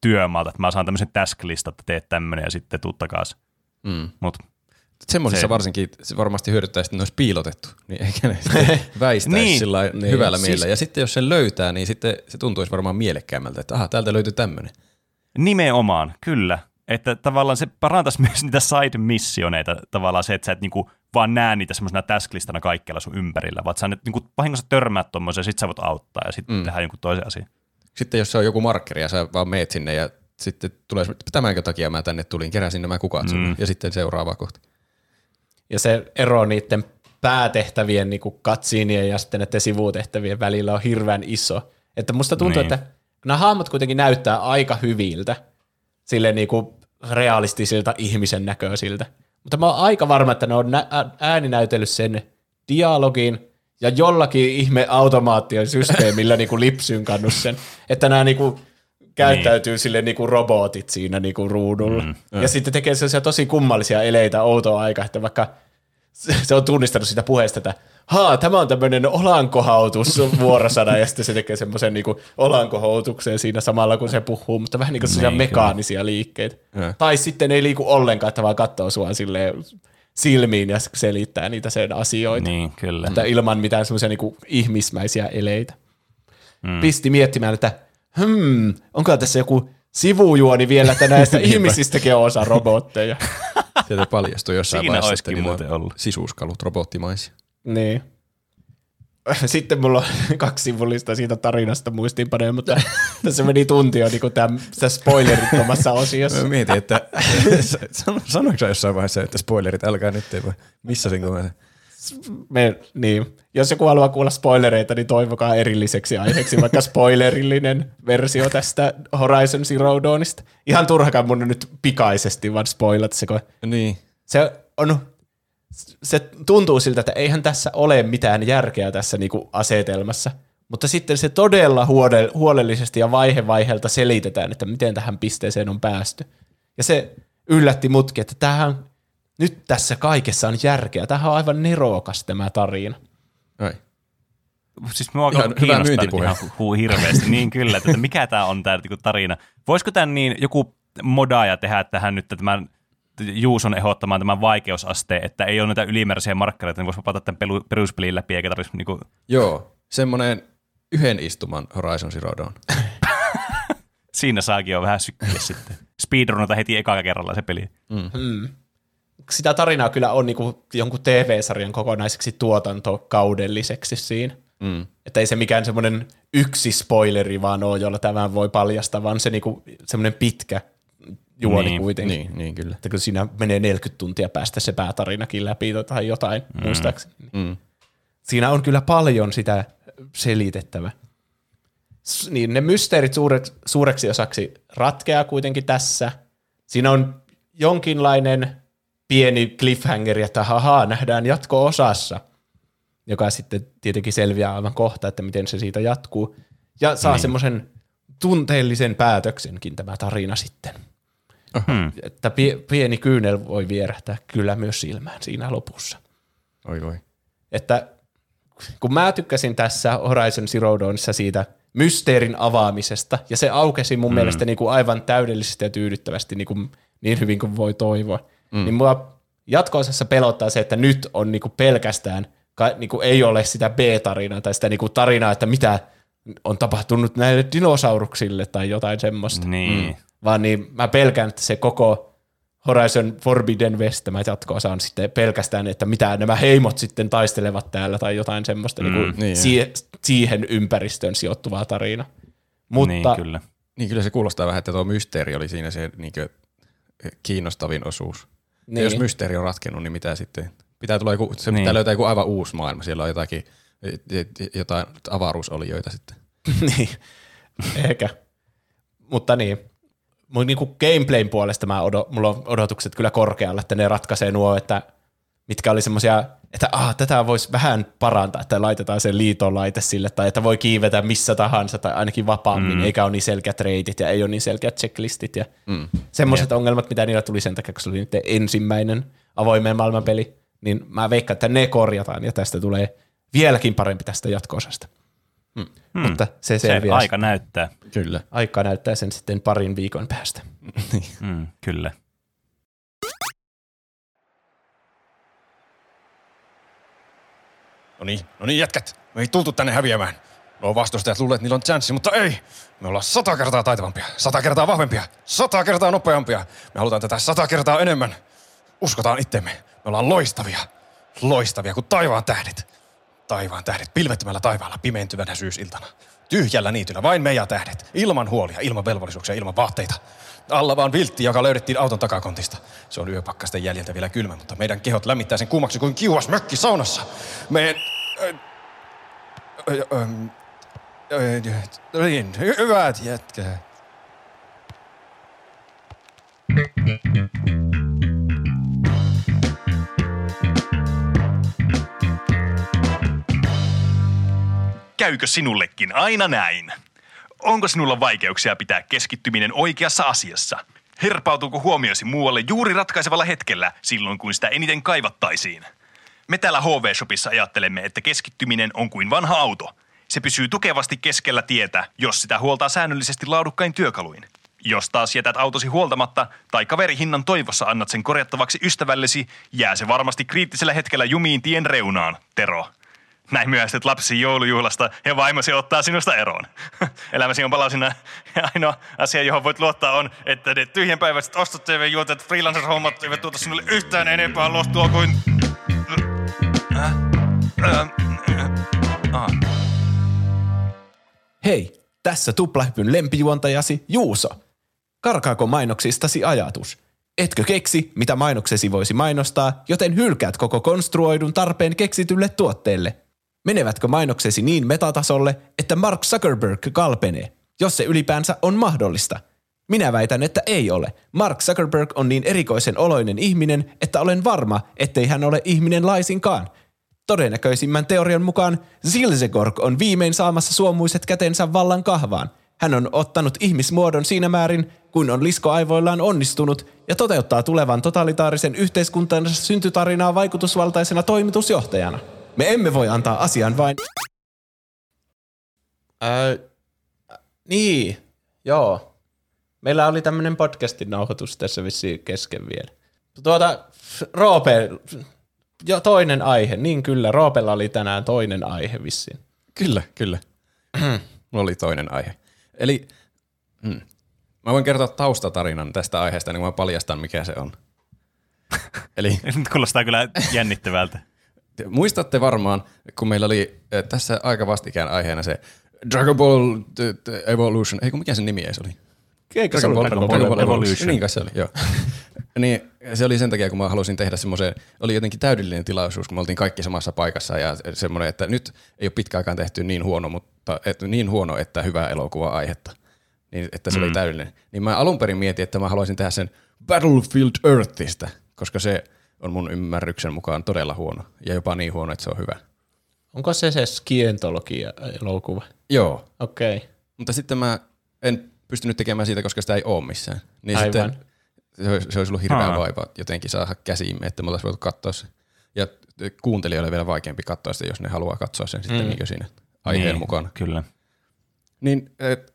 työmaalta, että mä saan tämmöisen task-listan, että teet tämmöinen ja sitten tuu takaisin. Mm. Mut, Semmoisissa Se- varsinkin se varmasti hyödyttäisi, että ne olisi piilotettu, niin eikä ne <laughs> väistäisi Niin. sillä Niin. hyvällä Siis- mielellä. Ja sitten jos sen löytää, niin sitten se tuntuisi varmaan mielekkäämmältä, että aha, täältä löytyy tämmöinen. Nimenomaan, kyllä. Että tavallaan se parantaisi <laughs> myös niitä side-missioneita, tavallaan se, että sä et niinku vaan näe niitä semmoisena tasklistana kaikkialla sun ympärillä, vaan sä nyt niinku vahingossa törmäät tuommoisen ja sit sä voit auttaa ja sitten mm. tehdään jonkun toisen asian. Sitten jos se on joku markkeri ja sä vaan meet sinne ja sitten tulee, tämänkö takia mä tänne tulin, keräsin nämä kukat mm. ja sitten seuraava kohta. Ja se ero niiden päätehtävien niin katsiinien ja sitten näiden sivutehtävien välillä on hirveän iso. Että musta tuntuu, Niin. että nämä hahmot kuitenkin näyttää aika hyviltä, sille niin kuin realistisilta ihmisen näköisiltä. Mutta mä oon aika varma, että ne on nä- ääninäytellyt sen dialogin ja jollakin ihme automaation systeemillä niin lipsynkannut sen, että nämä niin kuin käyttäytyy niin. sille niinku robotit siinä niinku ruudulla. Mm, ja sitten tekee sellaisia tosi kummallisia eleitä outoa aika, että vaikka se on tunnistanut sitä puheesta, että haa, tämä on tämmöinen olankohautus <laughs> vuorosana, ja sitten se tekee semmoisen niinku olankohautuksen siinä samalla, kun se puhuu, mutta vähän niin kuin Niin, mekaanisia liikkeitä. Ja. Tai sitten ei liiku ollenkaan, että vaan katsoo sua silleen silmiin ja selittää niitä sen asioita. Niin, kyllä. Että ilman mitään semmoisia niinku ihmismäisiä eleitä. Mm. Pisti miettimään, että hmm, onko tässä joku sivujuoni vielä, että näistä <laughs> ihmisistäkin on osa robotteja. <laughs> Sieltä paljastui jossain Siinä vaiheessa, että muuten on ollut. sisuskalut robottimaisia. niin. <laughs> Sitten mulla on kaksi sivullista siitä tarinasta muistiinpanoja, mutta tässä meni tunti jo niin tämä spoilerittomassa osiossa. Mä mietin, että sano- sanoiko sä jossain vaiheessa, että spoilerit älkää nyt, ei vai missä sen kun mä Me, niin. Jos joku haluaa kuulla spoilereita, niin toivokaa erilliseksi aiheeksi vaikka <laughs> spoilerillinen versio tästä Horizon Zero Dawnista. Ihan turhakaan mun nyt pikaisesti vaan spoilat se, kun Niin. se on, se tuntuu siltä, että eihän tässä ole mitään järkeä tässä niinku asetelmassa, mutta sitten se todella huole, huolellisesti ja vaihe vaiheelta selitetään, että miten tähän pisteeseen on päästy. Ja se yllätti mutkin, että tämähän, nyt tässä kaikessa on järkeä. Tämähän on aivan nerokas tämä tarina. Ai. Siis mua Ihan hyvä myyntipuhe. ihan huu hirveästi. niin kyllä, että mikä tämä on tämä niinku tarina. Voisiko tämän niin joku modaa ja tehdä tähän nyt tämän Juuson ehdottamaan tämän vaikeusasteen, että ei ole näitä ylimääräisiä markkareita, niin voisi vapata tämän pelu- peruspelin läpi, eikä tarvitsisi niinku, Joo, semmoinen yhden istuman Horizon Zero Dawn. <laughs> siinä saakin jo vähän sykkiä sitten. Speedrunata heti ekalla kerralla se peli. Sitä tarinaa kyllä on niinku jonkun TV-sarjan kokonaiseksi tuotantokaudelliseksi siinä. Mm. Että ei se mikään semmoinen yksi spoileri vaan ole, jolla tämän voi paljastaa, vaan se niinku semmoinen pitkä juoni Niin, kuitenkin. Niin, niin kyllä. Että kun siinä menee 40 tuntia päästä se päätarinakin läpi tai jotain, mm. muistaakseni. Mm. Siinä on kyllä paljon sitä selitettävää. S- Niin ne mysteerit suureksi, suureksi osaksi ratkeaa kuitenkin tässä. Siinä on jonkinlainen pieni cliffhanger, että haha, nähdään jatko-osassa, joka sitten tietenkin selviää aivan kohta, että miten se siitä jatkuu. Ja saa niin. semmoisen tunteellisen päätöksenkin tämä tarina sitten. Hmm. Että pie- pieni kyynel voi vierähtää kyllä myös silmään siinä lopussa. Oi voi. Että kun mä tykkäsin tässä Horizon Zero Dawnissa siitä mysteerin avaamisesta, ja se aukesi mun mm. mielestä niin kuin aivan täydellisesti ja tyydyttävästi niin, kuin, niin hyvin kuin voi toivoa, mm. niin mua jatko-osassa pelottaa se, että nyt on niin kuin pelkästään, ka- niin kuin ei ole sitä B-tarinaa tai sitä niin kuin tarinaa, että mitä on tapahtunut näille dinosauruksille tai jotain semmoista. Niin. Mm. Vaan niin mä pelkään, että se koko Horizon Forbidden West, tämä jatko-osa on sitten pelkästään, että mitä nämä heimot sitten taistelevat täällä tai jotain semmoista mm, niin kuin niin, siihen, siihen ympäristöön sijoittuvaa tarinaa. Mutta niin, kyllä. Niin kyllä se kuulostaa vähän, että tuo mysteeri oli siinä se niinkö, kiinnostavin osuus. Niin. Ja jos mysteeri on ratkennut, niin mitä sitten? Pitää, tulla joku, se Niin. pitää löytää joku aivan uusi maailma. Siellä on jotakin, jotain avaruusolioita sitten. <laughs> niin, ehkä. Mutta niin, mun niinku gameplayn puolesta mä odo, mulla on odotukset kyllä korkealla, että ne ratkaisee nuo, että mitkä oli semmoisia, että ah, tätä voisi vähän parantaa, että laitetaan se liitolaite sille, tai että voi kiivetä missä tahansa, tai ainakin vapaammin, mm. eikä ole niin selkeät reitit, ja ei ole niin selkeät checklistit, ja mm. semmoiset ongelmat, mitä niillä tuli sen takia, kun se oli niiden ensimmäinen avoimen maailman peli, niin mä veikkaan, että ne korjataan, ja tästä tulee vieläkin parempi tästä jatko-osasta. Mm. Mm. Mutta se Se selviää. aika näyttää. Kyllä. Aika näyttää sen sitten parin viikon päästä. <laughs> Mm, kyllä. No niin, no niin jätkät. Me ei tultu tänne häviämään. No vastustajat luulee, että niillä on chanssi, mutta ei. Me ollaan sata kertaa taitavampia, sata kertaa vahvempia, sata kertaa nopeampia. Me halutaan tätä sata kertaa enemmän. Uskotaan itsemme. Me ollaan loistavia. Loistavia kuin taivaan tähdet. Taivaan tähdet pilvettömällä taivaalla pimentyvänä syysiltana. Tyhjällä niityllä vain me ja tähdet. Ilman huolia, ilman velvollisuuksia, ilman vaatteita. Alla vaan viltti, joka löydettiin auton takakontista. Se on yöpakkasten jäljiltä vielä kylmä, mutta meidän kehot lämmittää sen kuumaksi kuin kiuas mökki saunassa. Me... Niin, hy- hyvät jätkät. Käykö sinullekin aina näin? Onko sinulla vaikeuksia pitää keskittyminen oikeassa asiassa? Herpautuuko huomiosi muualle juuri ratkaisevalla hetkellä silloin, kun sitä eniten kaivattaisiin? Me täällä HV-shopissa ajattelemme, että keskittyminen on kuin vanha auto. Se pysyy tukevasti keskellä tietä, jos sitä huoltaa säännöllisesti laadukkain työkaluin. Jos taas jätät autosi huoltamatta tai kaverihinnan toivossa annat sen korjattavaksi ystävällesi, jää se varmasti kriittisellä hetkellä jumiin tien reunaan, Tero. Näin myöhästyt lapsi joulujuhlasta ja vaimosi ottaa sinusta eroon. <laughs> Elämäsi on palasina ja ainoa asia, johon voit luottaa on, että ne tyhjänpäiväiset ostot tv juotet freelancer-hommat eivät tuota sinulle yhtään enempää lohtua kuin... Äh? Äh? Äh? Hei, tässä tuplahypyn lempijuontajasi Juuso. Karkaako mainoksistasi ajatus? Etkö keksi, mitä mainoksesi voisi mainostaa, joten hylkäät koko konstruoidun tarpeen keksitylle tuotteelle? Menevätkö mainoksesi niin metatasolle, että Mark Zuckerberg kalpenee, jos se ylipäänsä on mahdollista? Minä väitän, että ei ole. Mark Zuckerberg on niin erikoisen oloinen ihminen, että olen varma, ettei hän ole ihminen laisinkaan. Todennäköisimmän teorian mukaan Zilzegorg on viimein saamassa suomuiset kätensä vallan kahvaan. Hän on ottanut ihmismuodon siinä määrin, kuin on liskoaivoillaan onnistunut, ja toteuttaa tulevan totalitaarisen yhteiskuntansa syntytarinaa vaikutusvaltaisena toimitusjohtajana. Me emme voi antaa asian vain... Öö, niin, joo. Meillä oli tämmöinen podcastin nauhoitus tässä vissiin kesken vielä. Tuota, Roope, jo toinen aihe. Niin kyllä, Roopella oli tänään toinen aihe vissiin. Kyllä, kyllä. Mulla <clears throat> oli toinen aihe. Eli hmm, mä voin kertoa taustatarinan tästä aiheesta, niin mä paljastan, mikä se on. <laughs> Eli Nyt kuulostaa kyllä jännittävältä. te muistatte varmaan, kun meillä oli eh, tässä aika vastikään aiheena se Dragon Ball Evolution, ei kun mikä sen nimi edes oli? Dragon Ball Evolution. Niin kai se oli, joo. <laughs> niin se oli sen takia, kun mä halusin tehdä semmoisen, oli jotenkin täydellinen tilaisuus, kun me oltiin kaikki samassa paikassa ja semmoinen, että nyt ei ole pitkä aikaan tehty niin huono, mutta et, niin huono, että hyvää elokuva aihetta. Niin, että se mm. oli täydellinen. Niin mä alun perin mietin, että mä haluaisin tehdä sen Battlefield Earthistä, koska se on mun ymmärryksen mukaan todella huono. Ja jopa niin huono, että se on hyvä. Onko se se Skientologia-elokuva? Joo, Okei. Okay. mutta sitten mä en pystynyt tekemään siitä, koska sitä ei ole missään. Niin Aivan. sitten se olisi, se olisi ollut hirveä Aa. vaiva jotenkin saada käsiimme, että me oltaisiin voitu katsoa se. Ja kuuntelijoille vielä vaikeampi katsoa sitä, jos ne haluaa katsoa sen sitten Mm. niin siinä aiheen niin, mukana. Kyllä. Niin et,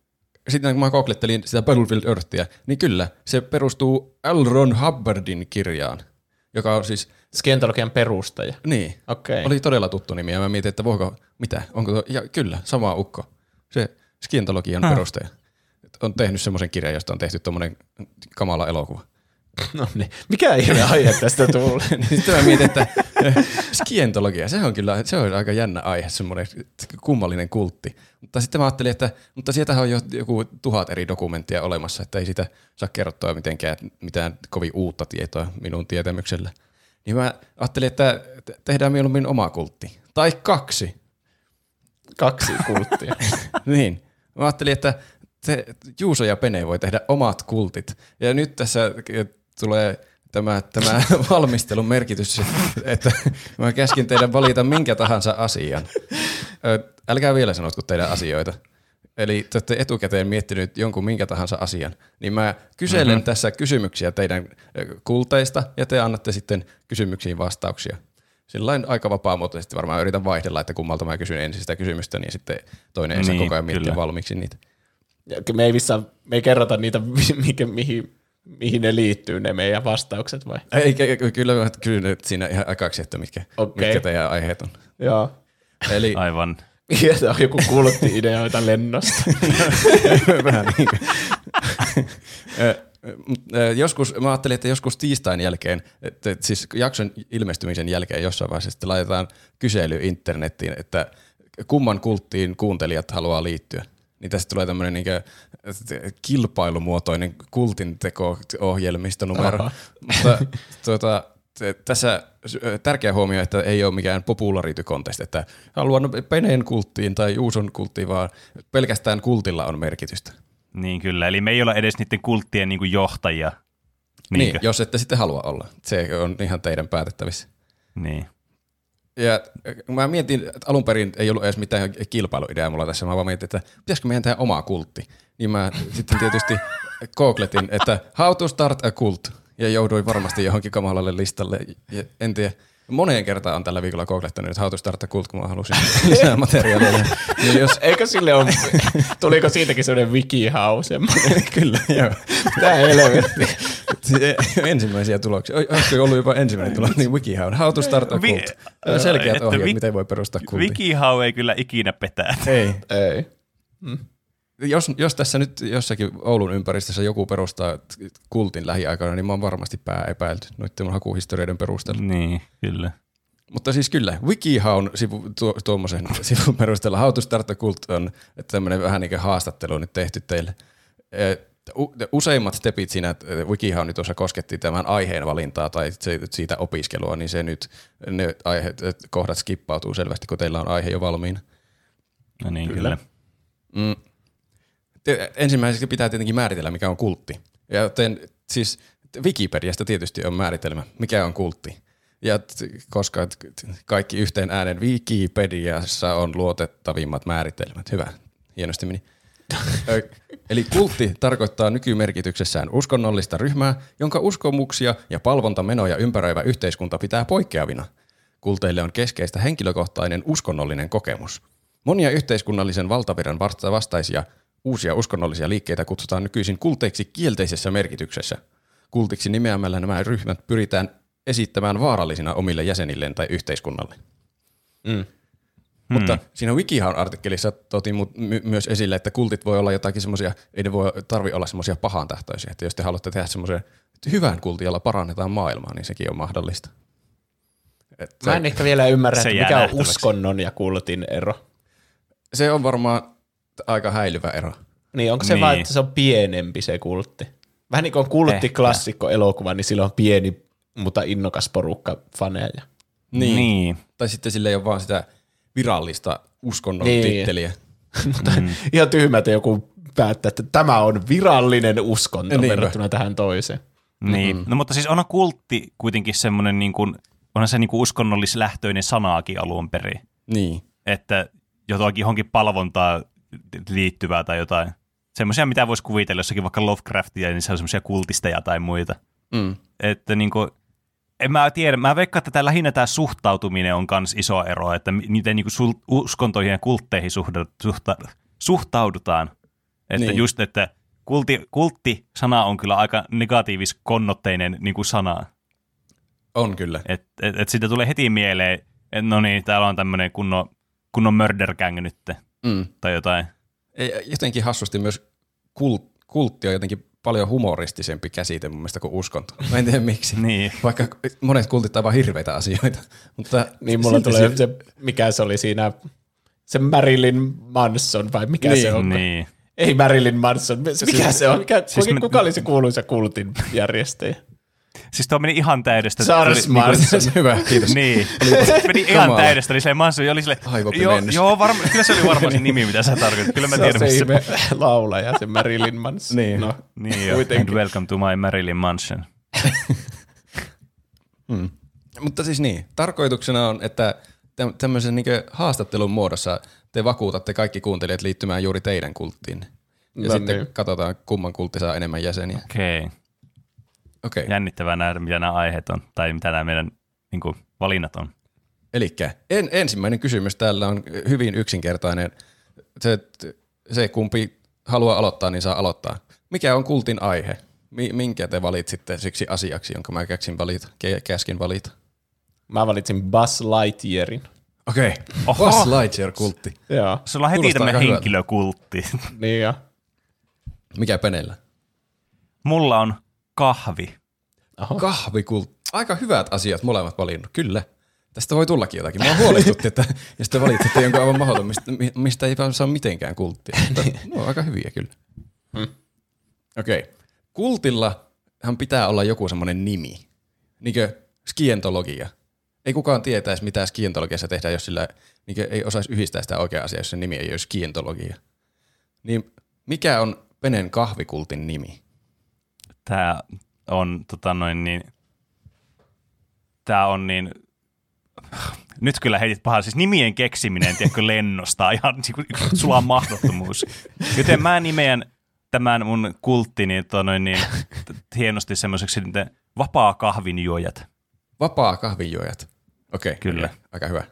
sitten kun mä googlettelin sitä Battlefield Earthia, niin kyllä, se perustuu L. Ron Hubbardin kirjaan, joka on siis, Skientologian perustaja. niin, Okei. oli todella tuttu nimi, ja mä mietin, että voiko, mitä, onko tuo, ja kyllä, sama ukko, se skientologian Ah. perustaja. On tehnyt semmoisen kirjan, josta on tehty tuommoinen kamala elokuva. No niin. Mikä ihme aihe tästä tulee? <laughs> niin sitten mä mietin, että eh, skientologia, se on kyllä se on aika jännä aihe, semmoinen kummallinen kultti. Mutta sitten mä ajattelin, että mutta sieltähän on jo joku tuhat eri dokumenttia olemassa, että ei sitä saa kerrottua mitenkään mitään kovin uutta tietoa minun tietämyksellä. Niin mä ajattelin, että te- tehdään mieluummin oma kultti. Tai kaksi. Kaksi kulttia. <laughs> niin. Mä ajattelin, että te, Juuso ja Pene voi tehdä omat kultit. Ja nyt tässä tulee tämä, tämä <laughs> valmistelun merkitys, että mä käskin teidän valita minkä tahansa asian. Älkää vielä sanotko teidän asioita. Eli te olette etukäteen miettinyt jonkun minkä tahansa asian, niin mä kyselen mm-hmm. tässä kysymyksiä teidän kulteista, ja te annatte sitten kysymyksiin vastauksia. Sillain aika vapaamuotoisesti varmaan yritän vaihdella, että kummalta mä kysyn ensin sitä kysymystä, niin sitten toinen saa Niin, koko ajan miettiä kyllä. valmiiksi niitä. Ja me ei, missään, me ei kerrota niitä, <laughs> mikä, mihin, mihin ne liittyy, ne meidän vastaukset vai? Ei, ky- ky- kyllä nyt siinä ihan aikaksi, että mitkä, Okei. mitkä teidän aiheet on. Joo. Eli Aivan. <laughs> Ja tämä on joku kultti-ideoita lennosta. <laughs> vähän niin kuin. Joskus, mä ajattelin, että joskus tiistain jälkeen, että siis jakson ilmestymisen jälkeen jossain vaiheessa sitten laitetaan kysely internettiin, että kumman kulttiin kuuntelijat haluaa liittyä. Niin tästä tulee tämmöinen niin kilpailumuotoinen kultinteko-ohjelmistonumero. Aha. Mutta tuota, tässä ö, tärkeä huomio, että ei ole mikään popularity contest, että haluan Peneen kulttiin tai Juuson kulttiin, vaan pelkästään kultilla on merkitystä. Niin kyllä. Eli me ei olla edes niiden kulttien niin kuin johtajia. Niin, Niinkö? jos ette sitten halua olla. Se on ihan teidän päätettävissä. Niin. Ja äh, mä mietin, että alun perin ei ollut edes mitään kilpailuideaa mulla tässä, mä vaan mietin, että pitäisikö meidän tehdä oma kultti. Niin mä sitten tietysti googletin, että how to start a cult, ja jouduin varmasti johonkin kamalalle listalle. Ja en tiedä, moneen kertaan on tällä viikolla googlettanut, että how to start a cult, kun mä halusin <laughs> lisää materiaalia. Ja, ja jos, <laughs> Eikö sille ole, tuliko siitäkin sellainen wikihau <laughs> kyllä, joo. Tää helvetti. Ensimmäisiä tuloksia. Oi, Olisiko ollut jopa ensimmäinen tulos, niin Wikihow. How to start a Vi- cult. Selkeät että ohjeet, vi- miten voi perustaa kultin. Wikihau ei kyllä ikinä petää. Ei. Ei. Jos, jos tässä nyt jossakin Oulun ympäristössä joku perustaa kultin lähiaikoina, niin mä oon varmasti pää epäilty noiden mun hakuhistorioiden perusteella. Niin, kyllä. Mutta siis kyllä, Wikihaun sivu, tuo, tuommoisen <laughs> sivun perusteella How to Start a Cult on tämmöinen vähän niin kuin haastattelu nyt tehty teille. U- Useimmat stepit siinä Wikihaun nyt tuossa kosketti tämän aiheen valintaa tai siitä opiskelua, niin se nyt, ne aiheet, kohdat skippautuu selvästi, kun teillä on aihe jo valmiina. No niin, Kyllä. kyllä. Mm. Ensimmäiseksi pitää tietenkin määritellä, mikä on kultti. Ja joten, siis Wikipediasta tietysti on määritelmä, mikä on kultti. Ja koska kaikki yhteen äänen Wikipediassa on luotettavimmat määritelmät. Hyvä, hienosti meni. Eli kultti tarkoittaa nykymerkityksessään uskonnollista ryhmää, jonka uskomuksia ja palvontamenoja ympäröivä yhteiskunta pitää poikkeavina. Kulteille on keskeistä henkilökohtainen uskonnollinen kokemus. Monia yhteiskunnallisen valtavirran vasta- vastaisia uusia uskonnollisia liikkeitä kutsutaan nykyisin kulteiksi kielteisessä merkityksessä. Kultiksi nimeämällä nämä ryhmät pyritään esittämään vaarallisina omille jäsenilleen tai yhteiskunnalle. Mm. Mutta siinä Wikihan-artikkelissa totiin mu- my- myös esille, että kultit voi olla jotakin semmoisia, ei ne voi tarvi olla semmoisia pahantahtoisia. Että jos te haluatte tehdä semmoisen hyvän kultin, jolla parannetaan maailmaa, niin sekin on mahdollista. Et Mä en ehkä vielä ymmärrä, että mikä on uskonnon ja kultin ero. se on varmaan aika häilyvä ero. Niin, onko se Niin. vaan, että se on pienempi se kultti? Vähän niin kuin on kulttiklassikko elokuva, niin sillä on pieni, mutta innokas porukka faneja. Niin. niin. Tai sitten sille ei ole vaan sitä virallista uskonnon Niin. titteliä. <laughs> mutta ihan tyhmältä joku päättää, että tämä on virallinen uskonto Niinpä. verrattuna tähän toiseen. Niin. Mm-hmm. No mutta siis on kultti kuitenkin semmoinen, niin kuin, onhan se niin kuin uskonnollislähtöinen sanaakin alun perin. Niin. Että jotakin johonkin palvontaa liittyvää tai jotain. Semmoisia, mitä voisi kuvitella jossakin vaikka Lovecraftia, niin se on semmoisia kultisteja tai muita. Mm. Että niin kuin, en mä tiedä, mä veikkaan, että tämä lähinnä tämä suhtautuminen on myös iso ero, että mi- miten niin kuin uskontoihin ja kultteihin suhda, suhta, suhtaudutaan. Että Niin. just, että kultti, kultti-sana on kyllä aika negatiivis-konnotteinen niin kuin sana. On kyllä. Että et, et siitä tulee heti mieleen, että no niin, täällä on tämmöinen kunnon, kunnon murder gang nyt, Mm. tai jotain. Ei, Jotenkin hassusti myös kult, kultti on jotenkin paljon humoristisempi käsite mun mielestä kuin uskonto. Mä en tiedä miksi. <laughs> Niin. Vaikka monet kultit ovat hirveitä asioita. <laughs> Mutta Niin mulla tulee se- se, mikä se oli siinä, se Marilyn Manson vai mikä Niin, se on? Niin. Ei Marilyn Manson, mikä Siis- se on? Mikä, siis kuka, me- kuka oli se kuuluisa kultin järjestäjä? Siis tuo meni ihan täydestä. Charles niinku- Manson. <laughs> Hyvä, kiitos. Niin, se meni ihan täydestä, niin se Manson oli silleen, joo, Aivopimennys. joo varma, kyllä se oli varmaan se <laughs> nimi, mitä sä tarkoitit. Kyllä mä Se tiedän, se missä ihme laulaja, se Marilyn Manson. Niin. No, Niin Kuitenkin. and welcome to my Marilyn Manson. <laughs> Mutta siis niin, tarkoituksena on, että tä- tämmöisen niin haastattelun muodossa te vakuutatte kaikki kuuntelijat liittymään juuri teidän kulttiin. Ja No sitten niin. katsotaan, kumman kultti saa enemmän jäseniä. Okei, okay. Okei, okay. jännittävää nähdä, mitä nämä aiheet on, tai mitä nämä meidän niin kuin, valinnat on. eli en, ensimmäinen kysymys täällä on hyvin yksinkertainen. Se, se kumpi haluaa aloittaa, niin saa aloittaa. Mikä on kultin aihe? Mi- minkä te valitsitte siksi asiaksi, jonka mä käskin valita, käskin valita? mä valitsin Buzz Lightyearin. Okei, Oho. Buzz Lightyear-kultti. Joo, Sulla on heti tämmöinen henkilökultti. niin jo. Mikä penellä? Mulla on kahvi. Oho. Kahvikultti. Aika hyvät asiat molemmat valinnut, kyllä. Tästä voi tullakin jotakin. Mua huolestutti, että jos te valitsitte jonkun aivan mahdoton, mistä, mi- mistä ei saa mitenkään kulttia. Mutta ne on aika hyviä kyllä. Hmm. Okei. Okay. Kultillahan pitää olla joku semmoinen nimi. Niinkö skientologia. Ei kukaan tietäisi, mitä skientologiassa tehdään, jos sillä niinkö ei osaisi yhdistää sitä oikeaa asiaa, jos sen nimi ei ole skientologia. Niin mikä on Penen kahvikultin nimi? Tää on tota noin niin, tää on niin, <sighs> nyt kyllä heitit pahaa, siis nimien keksiminen, tiedätkö, lennosta <laughs> ihan niin sulla mahdottomuus. Joten mä nimeän tämän mun kulttini tota noin niin, hienosti semmoiseksi niin vapaa kahvinjuojat. Vapaa kahvinjuojat. Okei. Kyllä. okei, Aika hyvä.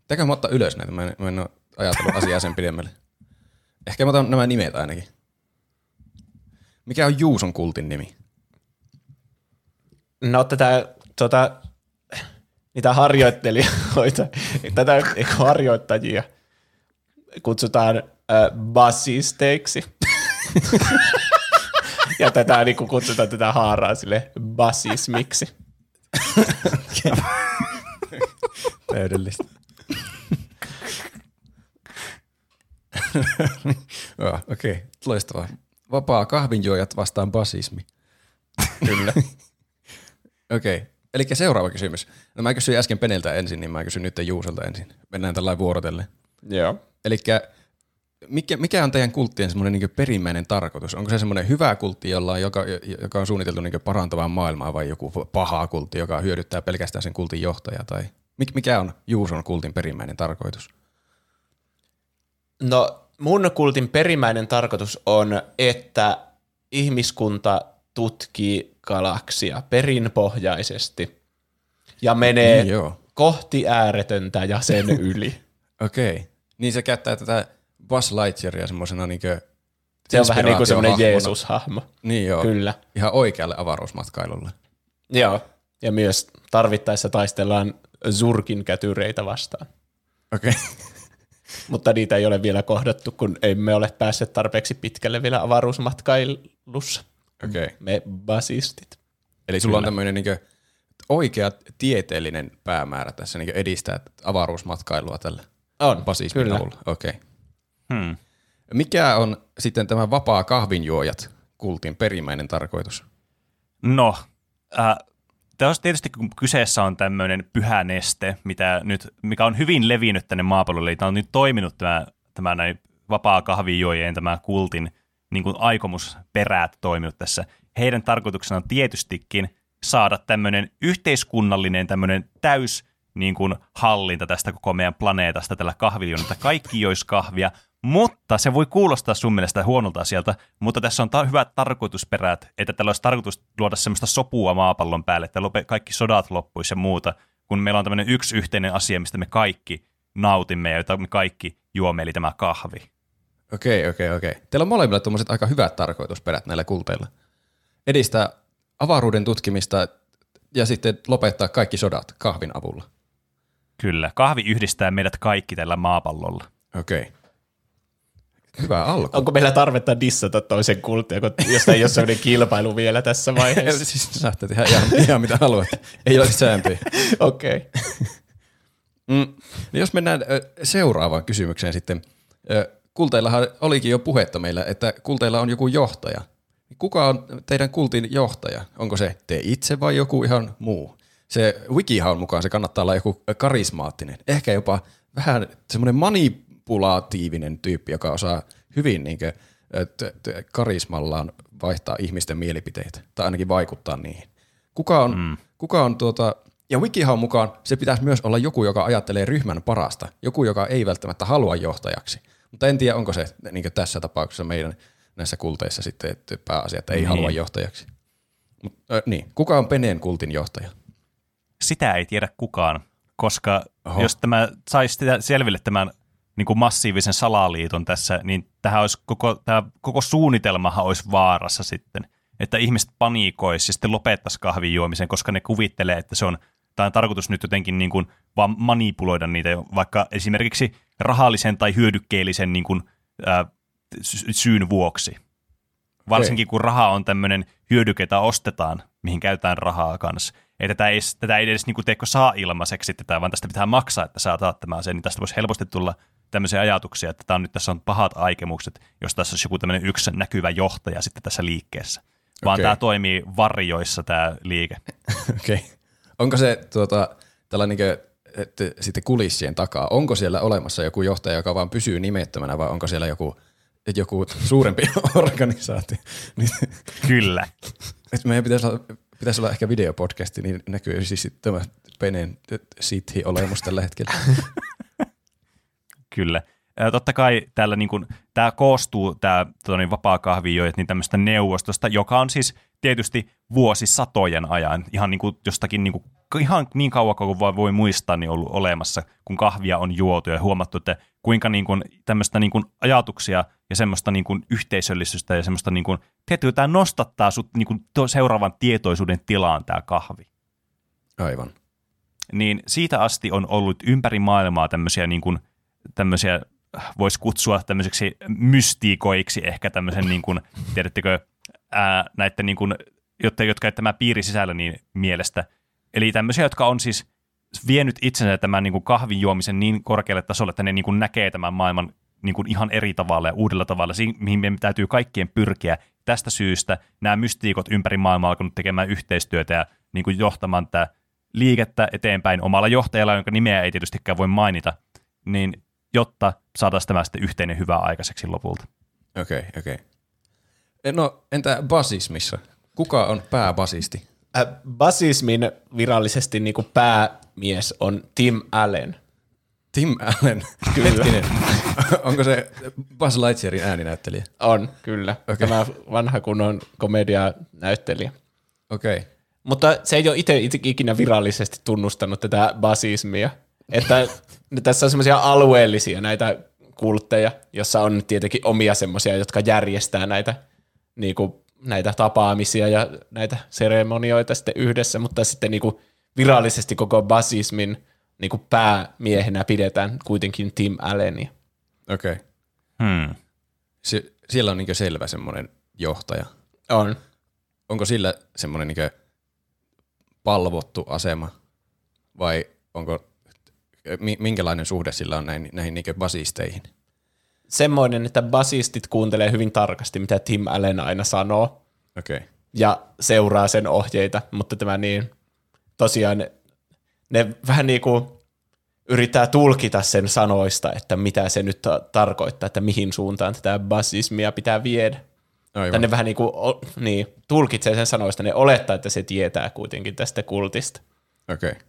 Pitääkö mä ottaa ylös näitä? Mä en, mä en ole ajatellut asiaa sen pidemmälle. Ehkä mä otan nämä nimet ainakin. Mikä on Juuson kultin nimi? No tätä, tota, niitä harjoittelijoita, <laughs> tätä eikö harjoittajia kutsutaan äh, basisteiksi. <laughs> ja tätä niin kutsutaan tätä haaraa sille basismiksi. <laughs> Täydellistä. Okei, okay. loistavaa. Vapaa kahvinjuojat vastaan basismi. Kyllä. <laughs> Okei, okay. eli seuraava kysymys. No mä kysyin äsken Peneltä ensin, niin mä kysyn nyt Juusolta ensin. Mennään tällä vuorotellen. Joo. Eli mikä, mikä on teidän kulttien semmoinen niin perimmäinen tarkoitus? Onko se semmoinen hyvä kultti, jolla on, joka, joka on suunniteltu niin parantamaan maailmaa vai joku paha kultti, joka hyödyttää pelkästään sen kultin johtajaa? Tai mik- mikä on Juuson kultin perimmäinen tarkoitus? No mun kultin perimmäinen tarkoitus on, että ihmiskunta tutkii galaksia perinpohjaisesti ja menee Niin, joo. kohti ääretöntä ja sen <laughs> yli. Okei. Niin se käyttää tätä Buzz Lightyearia semmoisena niin Se on vähän niin kuin semmoinen. Jeesus-hahmo. Niin joo. Kyllä. Ihan oikealle avaruusmatkailulle. Joo. Ja myös tarvittaessa taistellaan Zurkin kätyreitä vastaan. Okei. Okay. Mutta niitä ei ole vielä kohdattu, kun emme ole päässeet tarpeeksi pitkälle vielä avaruusmatkailussa. Okei. Okay. Me basistit. Eli sulla on tämmöinen niin oikea tieteellinen päämäärä tässä niin edistää avaruusmatkailua tällä On, basismin kyllä. avulla. Okay. Hmm. Mikä on sitten tämä vapaa kahvinjuojat kultin perimmäinen tarkoitus? No, äh, tässä tietysti kun kyseessä on tämmöinen pyhä neste, mitä nyt, mikä on hyvin levinnyt tänne maapallolle, eli tämä on nyt toiminut tämä, tämä näin vapaa kahvijuojien tämä kultin niin kuin aikomusperät toiminut tässä. Heidän tarkoituksena on tietystikin saada tämmöinen yhteiskunnallinen tämmöinen täys niin kuin hallinta tästä koko meidän planeetasta tällä kahvijuonilla, että kaikki jois kahvia, mutta se voi kuulostaa sun mielestä huonolta asialta, mutta tässä on ta- hyvät tarkoitusperät, että tällä olisi tarkoitus luoda semmoista sopua maapallon päälle, että lope- kaikki sodat loppuisi ja muuta, kun meillä on tämmöinen yksi yhteinen asia, mistä me kaikki nautimme ja jota me kaikki juomme, eli tämä kahvi. Okei, okei, okei. Teillä on molemmilla tuommoiset aika hyvät tarkoitusperät näillä kulteilla. Edistää avaruuden tutkimista ja sitten lopettaa kaikki sodat kahvin avulla. Kyllä, kahvi yhdistää meidät kaikki tällä maapallolla. Okei. Hyvä alku. Onko meillä tarvetta dissata toisen kulttia, kun jos ei ole sellainen kilpailu vielä tässä vaiheessa? <laughs> siis saatte tehdä ihan, ihan mitä haluatte. Ei ole sääntöjä. <laughs> Okei. Okay. <laughs> Mm. No jos mennään seuraavaan kysymykseen sitten. Kulteillahan olikin jo puhetta meillä, että kulteilla on joku johtaja. Kuka on teidän kultin johtaja? Onko se te itse vai joku ihan muu? Se Wikihaun mukaan se kannattaa olla joku karismaattinen, ehkä jopa vähän semmoinen manipulatiivinen tyyppi, joka osaa hyvin niin kuin, t- t- karismallaan vaihtaa ihmisten mielipiteitä, tai ainakin vaikuttaa niihin. Kuka on, mm. kuka on tuota, ja Wikihaun mukaan se pitäisi myös olla joku, joka ajattelee ryhmän parasta, joku, joka ei välttämättä halua johtajaksi. Mutta en tiedä, onko se niin tässä tapauksessa meidän näissä kulteissa sitten että pääasia, että ei Niin. halua johtajaksi. Mut, äh, niin. Kuka on Peneen kultin johtaja? Sitä ei tiedä kukaan, koska Oho. Jos tämä saisi selville tämän niin kuin massiivisen salaliiton tässä, niin tähän olisi koko, tämä koko suunnitelmahan olisi vaarassa sitten, että ihmiset paniikoisi ja sitten lopettaisi kahvin juomisen, koska ne kuvittelee, että se on, tämä on tarkoitus nyt jotenkin niin kuin vaan manipuloida niitä, vaikka esimerkiksi rahallisen tai hyödykkeellisen niin kuin, ää, sy- syyn vuoksi. Varsinkin kun raha on tämmöinen hyödyke, ostetaan, mihin käytetään rahaa kanssa. Ei tätä ei, tätä ei edes niin teekö saa ilmaiseksi tätä, vaan tästä pitää maksaa, että saa taat tämä sen, niin tästä voisi helposti tulla tämmöisiä ajatuksia, että tämä on nyt tässä on pahat aikemukset, jos tässä olisi joku tämmöinen yksi näkyvä johtaja sitten tässä liikkeessä. Vaan Okei. tämä toimii varjoissa tämä liike. <laughs> Okei. Okay. Onko se tuota, tällainen että sitten kulissien takaa, onko siellä olemassa joku johtaja, joka vaan pysyy nimettömänä vai onko siellä joku, joku suurempi <laughs> organisaatio? <laughs> Niin, Kyllä. että meidän pitäisi olla, pitäisi olla ehkä videopodcasti, niin näkyy siis tämä Penen sithi-olemus tällä hetkellä. <laughs> Kyllä. Totta kai täällä niin kuin, tämä koostuu, tämä tota niin, vapaa kahvijoet, niin tämmöistä neuvostosta, joka on siis tietysti vuosisatojen ajan, ihan niin kuin jostakin niin kuin, ihan niin kauan kuin vaan voi muistaa, niin ollut olemassa, kun kahvia on juotu ja huomattu, että kuinka niin kuin, tämmöistä niin kuin, ajatuksia ja semmoista niin kuin, yhteisöllisyystä ja semmoista, niin kuin, tietysti tämä nostattaa sut niin kuin, seuraavan tietoisuuden tilaan tämä kahvi Aivan. niin siitä asti on ollut ympäri maailmaa tämmöisiä, niin kuin, tämmöisiä voisi kutsua tämmöiseksi mystiikoiksi ehkä tämmöisen, niin kuin, tiedättekö, ää, näiden, niin kuin, jotka, jotka ei tämä piiri sisällä niin mielestä. Eli tämmöisiä, jotka on siis vienyt itsensä tämän niin kuin kahvin juomisen niin korkealle tasolle, että ne niin kuin näkee tämän maailman niin kuin ihan eri tavalla ja uudella tavalla, si- mihin meidän täytyy kaikkien pyrkiä. Tästä syystä nämä mystiikot ympäri maailmaa on alkanut tekemään yhteistyötä ja niin kuin johtamaan tätä liikettä eteenpäin omalla johtajalla, jonka nimeä ei tietystikään voi mainita, niin jotta saataisiin tämä sitten yhteinen hyvä aikaiseksi lopulta. Okei, okay, okei. Okay. No entä basismissa? Kuka on pääbasisti? Äh, basismin virallisesti niin kuin päämies on Tim Allen. Tim Allen. Kyllä. Hetkinen. Onko se Buzz Lightyearin ääninäyttelijä? On, kyllä. Okay. Tämä vanha kunnon komedianäyttelijä. Okei. Okay. Mutta se ei ole itse ikinä virallisesti tunnustanut tätä basismia. Että tässä on semmoisia alueellisia näitä kultteja, jossa on tietenkin omia semmoisia, jotka järjestää näitä, niin kuin, näitä tapaamisia ja näitä seremonioita sitten yhdessä, mutta sitten niin kuin, virallisesti koko basismin niin kuin päämiehenä pidetään kuitenkin Tim Allenia. Okei. Okay. Hmm. Si- siellä on niin selvä semmoinen johtaja. On. Onko sillä semmoinen niin palvottu asema vai onko, minkälainen suhde sillä on näihin, näihin niin basisteihin? Semmoinen, että basistit kuuntelee hyvin tarkasti, mitä Tim Allen aina sanoo. Okei. Okay. Ja seuraa sen ohjeita, mutta tämä niin, tosiaan ne, vähän niin kuin yrittää tulkita sen sanoista, että mitä se nyt ta- tarkoittaa, että mihin suuntaan tätä basismia pitää viedä. Aivan. ne vähän niin, kuin, niin, tulkitsee sen sanoista, ne olettaa, että se tietää kuitenkin tästä kultista. Okei. Okay.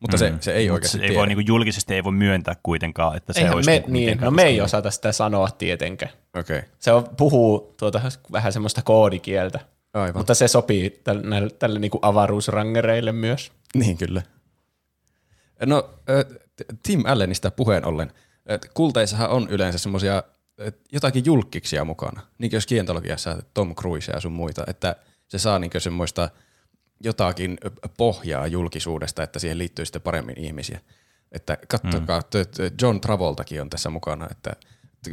Mutta se, se ei oikeasti se ei voi, niin kuin julkisesti ei voi myöntää kuitenkaan, että se Eihän olisi me, niin, no me ei osata sitä sanoa tietenkään. Okei. Okay. Se on, puhuu tuota, vähän semmoista koodikieltä, Aivan. mutta se sopii tälle, tälle niin kuin avaruusrangereille myös. Niin kyllä. No Tim Allenista puheen ollen, kulteissahan on yleensä semmoisia jotakin julkkiksia mukana, niin kuin jos kientologiassa Tom Cruise ja sun muita, että se saa niin semmoista jotakin pohjaa julkisuudesta, että siihen liittyy sitten paremmin ihmisiä. Että katsokaa, mm. John Travoltakin on tässä mukana, että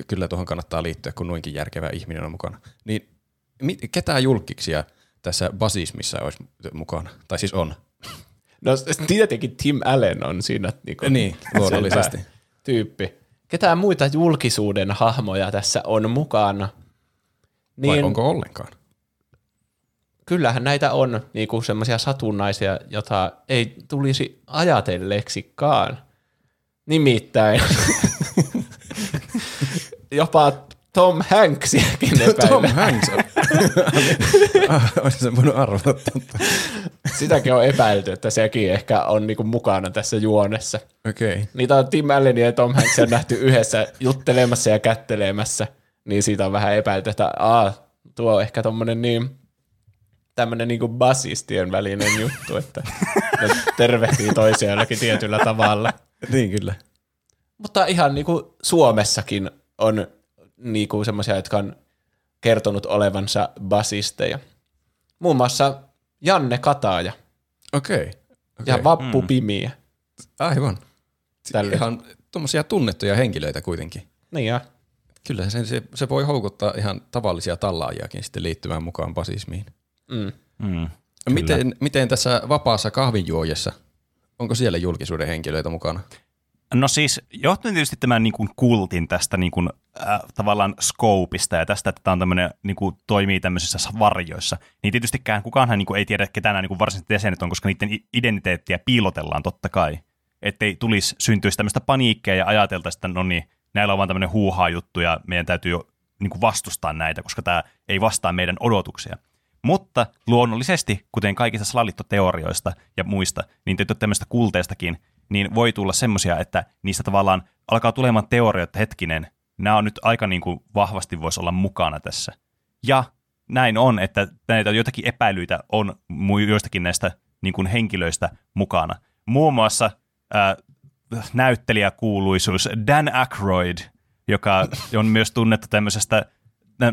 kyllä tuohon kannattaa liittyä, kun noinkin järkevä ihminen on mukana. Niin ketään julkiksia tässä basismissa olisi mukana? Tai siis on? No tietenkin Tim Allen on siinä niin, kuin niin luonnollisesti. tyyppi. Ketään muita julkisuuden hahmoja tässä on mukana? Niin, Vai onko ollenkaan? Kyllähän näitä on niinku semmoisia satunnaisia, jota ei tulisi ajatelleeksikaan. Nimittäin <laughs> jopa Tom Hanksiakin. Tom Hanks on. Olisi se voinut arvata. Sitäkin on epäilty, että sekin ehkä on niinku mukana tässä juonessa. Okei. Okay. Niitä on Tim Allen ja Tom Hanks on nähty yhdessä juttelemassa ja kättelemässä, niin siitä on vähän epäilty, että aa, tuo on ehkä tommonen niin tämmöinen niinku basistien välinen juttu, että ne tervehtii toisiaan jollakin tietyllä tavalla. Niin kyllä. Mutta ihan niinku Suomessakin on niinku semmoisia, jotka on kertonut olevansa basisteja. Muun muassa Janne Kataaja. Okei. Okay. okay. Ja Vappu mm. Pimiä. Aivan. Tälle. Ihan tuommoisia tunnettuja henkilöitä kuitenkin. Niin ja. Kyllä se, se, se voi houkuttaa ihan tavallisia tallaajiakin sitten liittymään mukaan basismiin. Mm. Mm, miten, miten tässä vapaassa kahvinjuojessa, onko siellä julkisuuden henkilöitä mukana? No siis johtuen tietysti tämän niin kuin kultin tästä niin kuin, äh, tavallaan scopeista ja tästä, että tämä on tämmöinen, niin kuin, toimii tämmöisissä varjoissa, niin tietystikään kukaanhan niin kuin, ei tiedä, ketä nämä niin varsinaiset jäsenet on, koska niiden identiteettiä piilotellaan totta kai. Ettei tulisi, syntyisi tämmöistä paniikkia ja ajateltaisi, että no niin, näillä on vaan tämmöinen huuhaa juttu ja meidän täytyy jo niin kuin vastustaa näitä, koska tämä ei vastaa meidän odotuksia. Mutta luonnollisesti, kuten kaikista salaliittoteorioista ja muista, niin tämmöistä kulteistakin, niin voi tulla semmoisia, että niistä tavallaan alkaa tulemaan teoria, että hetkinen, nämä on nyt aika niin kuin vahvasti voisi olla mukana tässä. Ja näin on, että näitä joitakin epäilyitä on joistakin näistä niin kuin henkilöistä mukana. Muun muassa ää, näyttelijäkuuluisuus Dan Aykroyd, joka on myös tunnettu tämmöisestä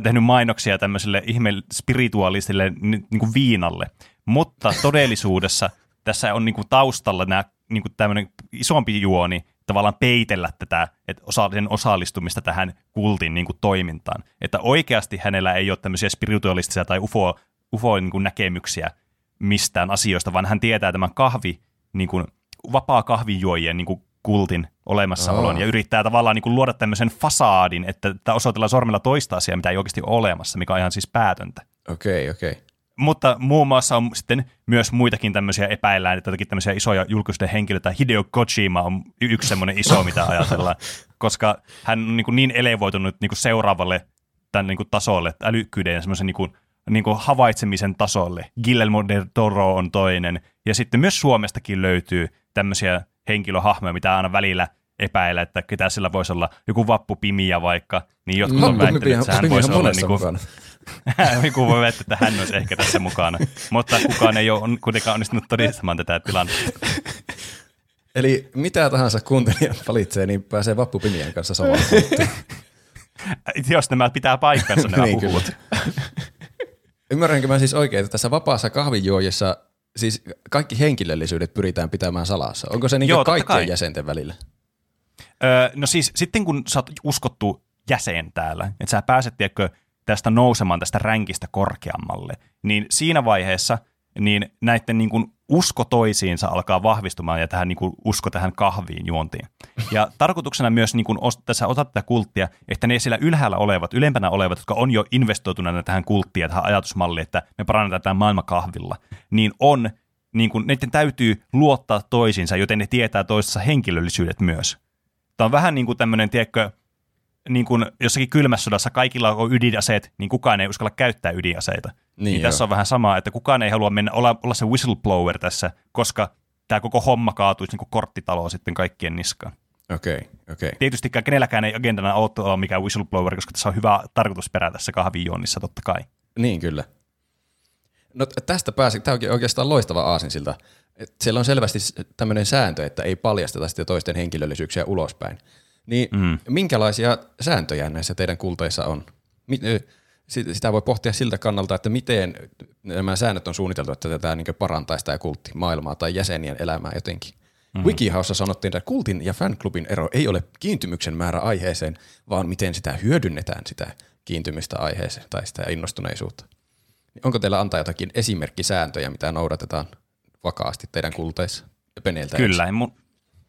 tehnyt mainoksia tämmöiselle ihme spirituaaliselle niin kuin viinalle, mutta todellisuudessa tässä on niin kuin taustalla nämä niin kuin tämmöinen isompi juoni tavallaan peitellä tätä että osa, sen osallistumista tähän kultin niin kuin toimintaan. Että oikeasti hänellä ei ole tämmöisiä spiritualistisia tai ufo, ufo niin kuin näkemyksiä mistään asioista, vaan hän tietää tämän kahvi, niin kuin, vapaa kahvijuojien niin kuin kultin olemassaolon oh. ja yrittää tavallaan niin kuin luoda tämmöisen fasaadin, että, että osoitellaan sormella toista asiaa, mitä ei oikeasti ole olemassa, mikä on ihan siis päätöntä. Okei, okay, okei. Okay. Mutta muun muassa on sitten myös muitakin tämmöisiä epäillään, että jotakin tämmöisiä isoja julkisuuden henkilöitä. Hideo Kojima on yksi semmoinen iso, mitä ajatellaan, koska hän on niin, kuin niin elevoitunut niin kuin seuraavalle tämän niin kuin tasolle, älykkyyden ja semmoisen niin kuin, niin kuin havaitsemisen tasolle. Guillermo del Toro on toinen. Ja sitten myös Suomestakin löytyy tämmöisiä henkilöhahmoja, mitä aina välillä epäillä, että ketä sillä voisi olla joku vappupimiä vaikka, niin jotkut on väittäneet, että hän voisi olla niin kuin, <laughs> joku voi väittää, että hän olisi ehkä tässä mukana, mutta kukaan ei ole kuitenkaan onnistunut todistamaan tätä tilannetta. Eli mitä tahansa kuuntelijat valitsee, niin pääsee vappupimien kanssa samaan. <laughs> Jos nämä pitää paikkansa nämä Niin, huhut. Ymmärränkö mä siis oikein, että tässä vapaassa kahvinjuojessa siis kaikki henkilöllisyydet pyritään pitämään salassa? Onko se niin Joo, kaikkien kai. jäsenten välillä? Öö, no siis sitten kun sä oot uskottu jäsen täällä, että sä pääset tiedätkö, tästä nousemaan tästä ränkistä korkeammalle, niin siinä vaiheessa niin näiden niin kuin usko toisiinsa alkaa vahvistumaan ja tähän niin kuin usko tähän kahviin juontiin. Ja tarkoituksena myös niin kuin tässä otat tätä kulttia, että ne siellä ylhäällä olevat, ylempänä olevat, jotka on jo investoituneena tähän kulttiin ja tähän ajatusmalliin, että me parannetaan tämä maailma kahvilla, niin on, niin kuin, neiden täytyy luottaa toisiinsa, joten ne tietää toistensa henkilöllisyydet myös. Tämä on vähän niin kuin tämmöinen, tiedätkö, niin kuin jossakin kylmässä sodassa kaikilla on ydinaseet, niin kukaan ei uskalla käyttää ydinaseita. Niin Niin, tässä on vähän sama, että kukaan ei halua mennä olla, olla se whistleblower tässä, koska tämä koko homma kaatuisi niin kuin korttitalo sitten kaikkien niskaan. Okei, okay, okei. Okay. Tietystikään kenelläkään ei agendana ole olla mikään whistleblower, koska tässä on hyvä tarkoitusperä tässä kahvijuonnissa totta kai. Niin kyllä. No tästä pääsi, tämä onkin oikeastaan loistava aasinsilta. Siellä on selvästi tämmöinen sääntö, että ei paljasteta sitten toisten henkilöllisyyksiä ulospäin. Niin mm. minkälaisia sääntöjä näissä teidän kulteissa on? Sitä voi pohtia siltä kannalta, että miten nämä säännöt on suunniteltu, että tätä niin parantaisi tämä kultti maailmaa tai jäsenien elämää jotenkin. Mm. Wikihaussa sanottiin, että kultin ja fanklubin ero ei ole kiintymyksen määrä aiheeseen, vaan miten sitä hyödynnetään sitä kiintymistä aiheeseen tai sitä innostuneisuutta. Niin Onko teillä antaa jotakin esimerkkisääntöjä, mitä noudatetaan vakaasti teidän kulteissa? Peneiltä Kyllä, ja mu-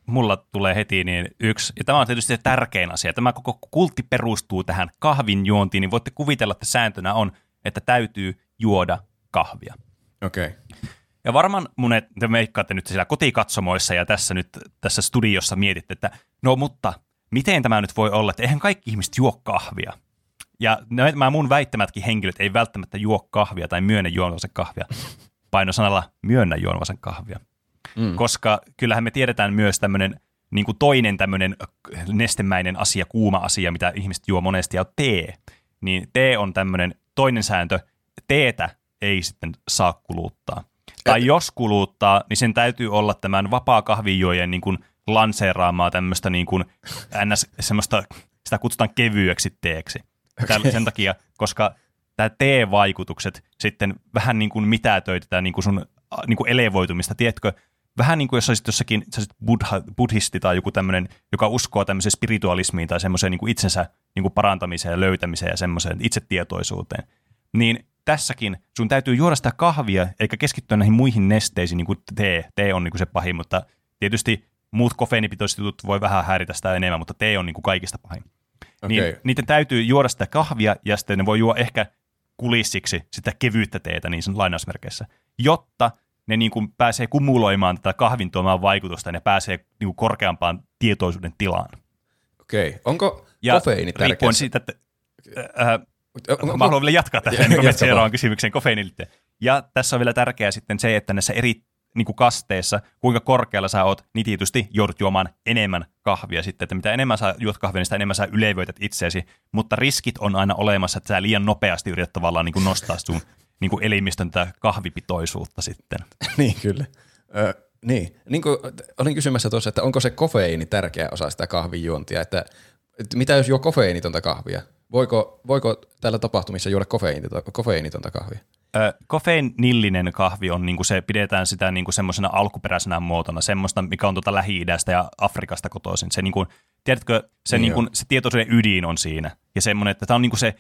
mulla tulee heti niin yksi, ja tämä on tietysti se tärkein asia. Tämä koko kultti perustuu tähän kahvin juontiin, niin voitte kuvitella, että sääntönä on, että täytyy juoda kahvia. Okei. Okay. Ja varmaan monet, te meikkaatte nyt siellä kotikatsomoissa ja tässä nyt tässä studiossa mietitte, että no mutta miten tämä nyt voi olla, että eihän kaikki ihmiset juo kahvia. Ja nämä mun väittämätkin henkilöt ei välttämättä juo kahvia tai myönnä juovansa kahvia. Painosanalla myönnä juovansa kahvia. Mm. Koska kyllähän me tiedetään myös tämmöinen niin kuin toinen tämmöinen nestemäinen asia, kuuma asia, mitä ihmiset juo monesti, ja on tee. Niin tee on tämmöinen toinen sääntö, teetä ei sitten saa kuluttaa. Tai jos kuluttaa, niin sen täytyy olla tämän vapaa kahvijuojen niin kuin lanseeraamaa tämmöistä niin kuin ns. semmoista, sitä kutsutaan kevyeksi teeksi. Okay. Sen takia, koska tämä tee-vaikutukset sitten vähän niin kuin mitätöi tätä niin kuin sun niin kuin elevoitumista, tiedätkö? Vähän niin kuin jos olisit jossakin sä olisit buddha, buddhisti tai joku tämmöinen, joka uskoo tämmöiseen spiritualismiin tai semmoiseen niin kuin itsensä niin kuin parantamiseen ja löytämiseen ja semmoiseen itsetietoisuuteen. Niin tässäkin sun täytyy juoda sitä kahvia eikä keskittyä näihin muihin nesteisiin, niin kuin tee. Tee on niin kuin se pahin, mutta tietysti muut kofeiinipitoiset jutut voi vähän häiritä sitä enemmän, mutta tee on niin kuin kaikista pahin. Niin Okei. niiden täytyy juoda sitä kahvia ja sitten ne voi juo ehkä kulissiksi sitä kevyyttä teetä niin sen lainausmerkeissä, jotta ne niin kuin pääsee kumuloimaan tätä kahvin tuomaan vaikutusta ja ne pääsee niin kuin korkeampaan tietoisuuden tilaan. Okei. Onko Ja kofeiini tärkeä? riippuen siitä, että äh, Onko- Mä haluan vielä jatkaa tähän Ja- menet seuraavaan vaan. kysymykseen kofeiinin liittyen. Ja tässä on vielä tärkeää sitten se, että näissä eri niin kuin kasteissa, kuinka korkealla sä oot, niin tietysti joudut juomaan enemmän kahvia sitten, että mitä enemmän sä juot kahvia, niin sitä enemmän sä ylevöität itseäsi, mutta riskit on aina olemassa, että sä liian nopeasti yrität tavallaan niin kuin nostaa sun niin kuin elimistön tätä kahvipitoisuutta sitten. <laughs> niin, kyllä. Ö, niin, niin kuin olin kysymässä tuossa, että onko se kofeiini tärkeä osa sitä kahvinjuontia, että, että mitä jos juo kofeiinitonta kahvia? Voiko, voiko täällä tapahtumissa juoda kofeiinitonta, kofeiinitonta kahvia? Ö, Kofeiinillinen kahvi on, niin kuin se, pidetään sitä niin kuin semmoisena alkuperäisenä muotona, semmoista, mikä on tuota Lähi-idästä ja Afrikasta kotoisin. Se, niin kuin, tiedätkö, se, Niin niin se tietoisuuden ydin on siinä. Ja semmoinen, että tämä on niin kuin se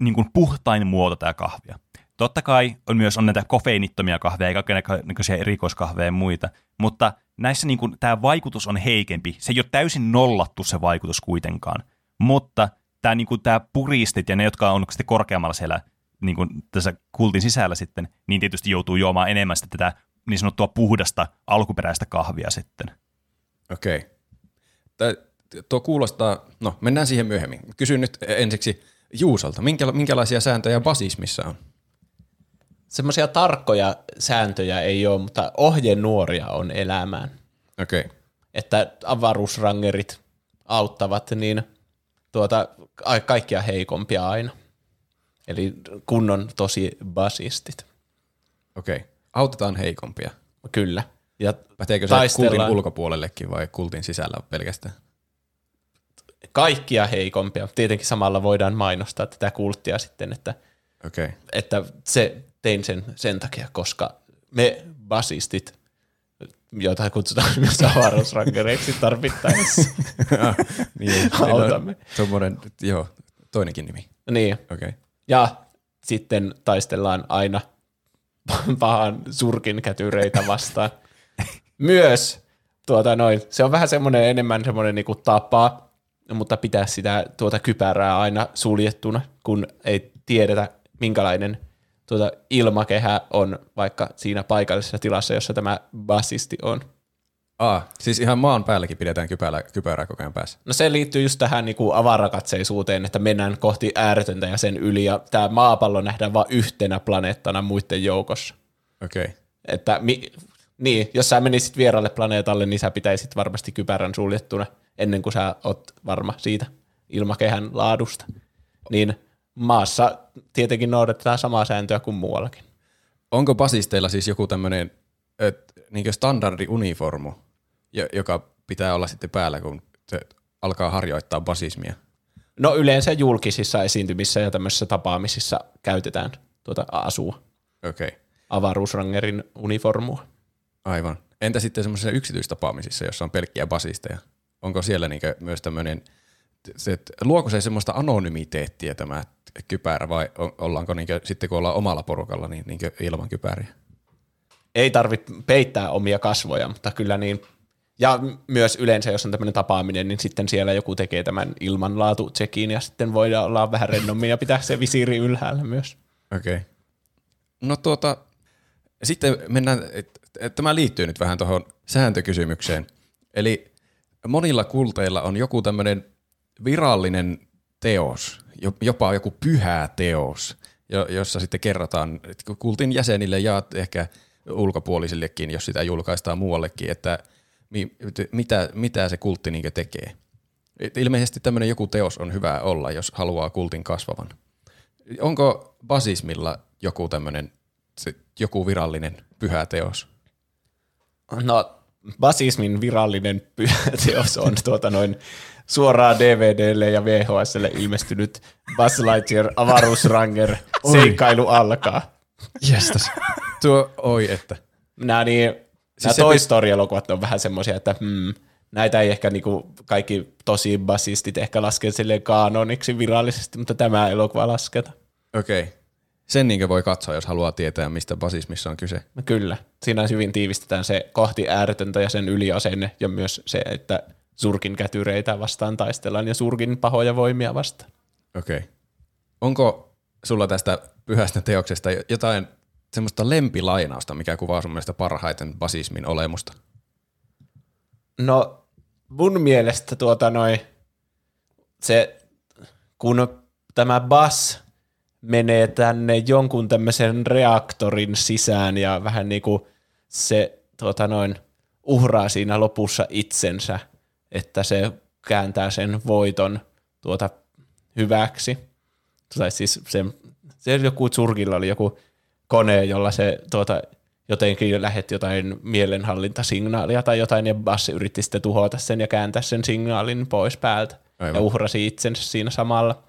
niin kuin puhtain muoto tämä kahvia. Totta kai on myös on näitä kofeiinittomia kahveja ja kaikenlaisia erikoiskahveja ja muita, mutta näissä niin kuin, tämä vaikutus on heikempi. Se ei ole täysin nollattu se vaikutus kuitenkaan, mutta tämä, niin kuin, tämä puristit ja ne, jotka on sitten korkeammalla siellä niin kuin tässä kultin sisällä sitten, niin tietysti joutuu juomaan enemmän sitä tätä niin sanottua puhdasta alkuperäistä kahvia sitten. Okei. Tää- Tuo kuulostaa, no mennään siihen myöhemmin. Kysyn nyt ensiksi Juusolta, minkä, minkälaisia sääntöjä basismissa on? Semmoisia tarkkoja sääntöjä ei ole, mutta ohjenuoria on elämään. Okei. Että avaruusrangerit auttavat niin tuota, kaikkia heikompia aina. Eli kunnon tosi basistit. Okei. Autetaan heikompia. Kyllä. Ja Päteekö se kultin ulkopuolellekin vai kultin sisällä pelkästään? kaikkia heikompia. Tietenkin samalla voidaan mainostaa tätä kulttia sitten, että. Okay. että se tein sen sen takia, koska me basistit, joita kutsutaan <laughs> myös avaruusrankereiksi tarvittaessa, niin, <laughs> Autamme. Tuommoinen, joo, toinenkin nimi. niin. Okay. Ja sitten taistellaan aina <laughs> pahan surkin kätyreitä vastaan. Myös tuota noin, se on vähän semmoinen enemmän semmoinen niinku tapa, mutta pitää sitä tuota kypärää aina suljettuna, kun ei tiedetä minkälainen tuota ilmakehä on vaikka siinä paikallisessa tilassa, jossa tämä bassisti on. Ah, siis ihan maan päälläkin pidetään kypärää, kypärää koko ajan päässä. No se liittyy just tähän niinku avarakatseisuuteen, että mennään kohti ääretöntä ja sen yli, ja tämä maapallo nähdään vain yhtenä planeettana muiden joukossa. Okei. Okay. Että mi, niin, jos sä menisit vieraalle planeetalle, niin sä pitäisit varmasti kypärän suljettuna ennen kuin sä oot varma siitä ilmakehän laadusta. Niin maassa tietenkin noudatetaan samaa sääntöä kuin muuallakin. Onko basisteilla siis joku tämmöinen niin standardi uniformu, jo- joka pitää olla sitten päällä, kun se alkaa harjoittaa basismia? No yleensä julkisissa esiintymissä ja tämmöisissä tapaamisissa käytetään tuota asua, Okei, okay. avaruusrangerin uniformua. aivan. Entä sitten semmoisissa yksityistapaamisissa, jossa on pelkkiä basisteja? Onko siellä niinkö myös tämmöinen, se, että luoko se semmoista anonymiteettiä tämä kypärä vai ollaanko niinkö, sitten kun ollaan omalla porukalla niin niinkö ilman kypäriä? ei tarvitse peittää omia kasvoja, mutta kyllä niin. Ja myös yleensä, jos on tämmöinen tapaaminen, niin sitten siellä joku tekee tämän ilmanlaatu-checkin ja sitten voidaan olla vähän rennommin ja pitää se visiiri ylhäällä myös. Okei. Okay. No tuota, sitten mennään, et- et tämä liittyy nyt vähän tuohon sääntökysymykseen. Eli monilla kulteilla on joku tämmöinen virallinen teos, jo- jopa joku pyhä teos, jo- jossa sitten kerrotaan että kultin jäsenille ja ehkä ulkopuolisillekin, jos sitä julkaistaan muuallekin, että mi- mitä, mitä se kultti niinkö tekee. Ilmeisesti tämmöinen joku teos on hyvä olla, jos haluaa kultin kasvavan. Onko basismilla joku tämmöinen, joku virallinen pyhä teos? No, basismin virallinen pyhä teos on tuota noin suoraan DVDlle ja VHSlle ilmestynyt Buzz Lightyear avaruusranger seikkailu alkaa. Jestas. Tuo, oi että. Nämä, niin, siis nämä Toy Story-elokuvat on vähän semmoisia, että hmm, näitä ei ehkä niinku kaikki tosi basistit ehkä laske silleen kaanoniksi virallisesti, mutta tämä elokuva lasketa. Okei. Okay. Sen niinkö voi katsoa, jos haluaa tietää, mistä basismissa on kyse. No Kyllä. Siinä hyvin tiivistetään se kohti ääretöntä ja sen yliasenne ja myös se, että surkin kätyreitä vastaan taistellaan ja surkin pahoja voimia vastaan. Okei. Okay. Onko sulla tästä pyhästä teoksesta jotain semmoista lempilainausta, mikä kuvaa sun mielestä parhaiten basismin olemusta? No mun mielestä tuota noi, se, kun tämä bas menee tänne jonkun tämmöisen reaktorin sisään ja vähän niin kuin se tuota noin, uhraa siinä lopussa itsensä, että se kääntää sen voiton tuota hyväksi. Tai siis se, se joku Zurgilla oli joku kone, jolla se tuota, jotenkin lähetti jotain mielenhallintasignaalia tai jotain, ja Bass yritti sitten tuhota sen ja kääntää sen signaalin pois päältä. Aivan. Ja uhrasi itsensä siinä samalla.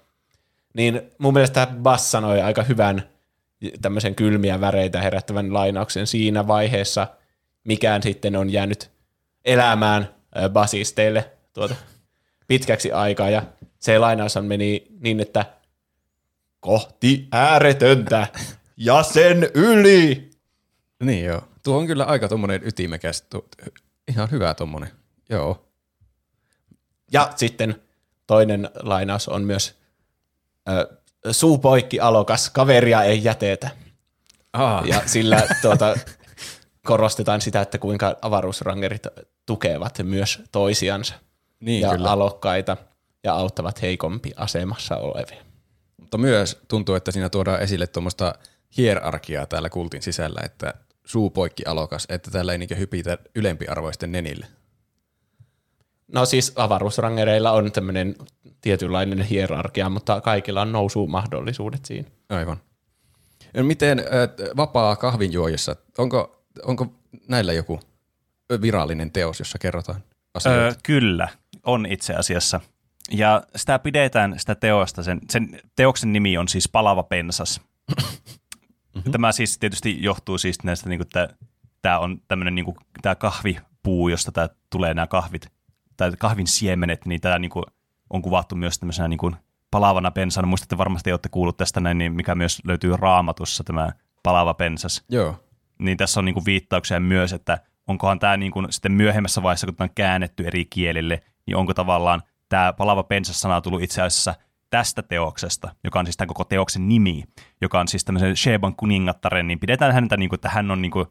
Niin mun mielestä Bass sanoi aika hyvän tämmöisen kylmiä väreitä herättävän lainauksen siinä vaiheessa, mikään sitten on jäänyt elämään basisteille tuota, pitkäksi aikaa. Ja se lainaus meni niin, että kohti ääretöntä ja sen yli. Niin joo. Tuo on kyllä aika tommonen ytimekäs, tu- ihan hyvä tommonen. Joo. Ja sitten toinen lainaus on myös ö, suu poikki alokas, kaveria ei jätetä. Ah, Ja sillä tuota, korostetaan sitä, että kuinka avaruusrangerit tukevat myös toisiansa Niin, ja kyllä. alokkaita ja auttavat heikompi asemassa olevia. Mutta myös tuntuu, että siinä tuodaan esille tuommoista hierarkiaa täällä kultin sisällä, että suu poikki alokas, että täällä ei niinkö hypitä ylempiarvoisten nenille. No siis avaruusrangereilla on tämmöinen tietynlainen hierarkia, mutta kaikilla on nousumahdollisuudet siinä. Aivan. Miten äh, vapaa kahvinjuojissa, onko, onko näillä joku virallinen teos, jossa kerrotaan Öö, asioita? kyllä, on itse asiassa. Ja sitä pidetään, sitä teosta, sen, sen teoksen nimi on siis Palava pensas. Mm-hmm. Tämä siis tietysti johtuu siis näistä, niin että tämä on tämmöinen niin tämä kahvipuu, josta tämä tulee nämä kahvit, tai kahvin siemenet, niin tämä niin kuin, on kuvattu myös tämmöisenä niin kuin palavana pensana. Muistatte varmasti, olette kuullut tästä näin, niin mikä myös löytyy raamatussa, tämä palava pensas Joo. niin tässä on niinku viittauksia myös, että onkohan tämä niinku sitten myöhemmässä vaiheessa, kun tämä on käännetty eri kielille, niin onko tavallaan tämä palava pensas-sana tullut itse asiassa tästä teoksesta, joka on siis tämän koko teoksen nimi, joka on siis tämmöisen Sheban kuningattaren, niin pidetään häntä niin kuin, että hän on niin kuin,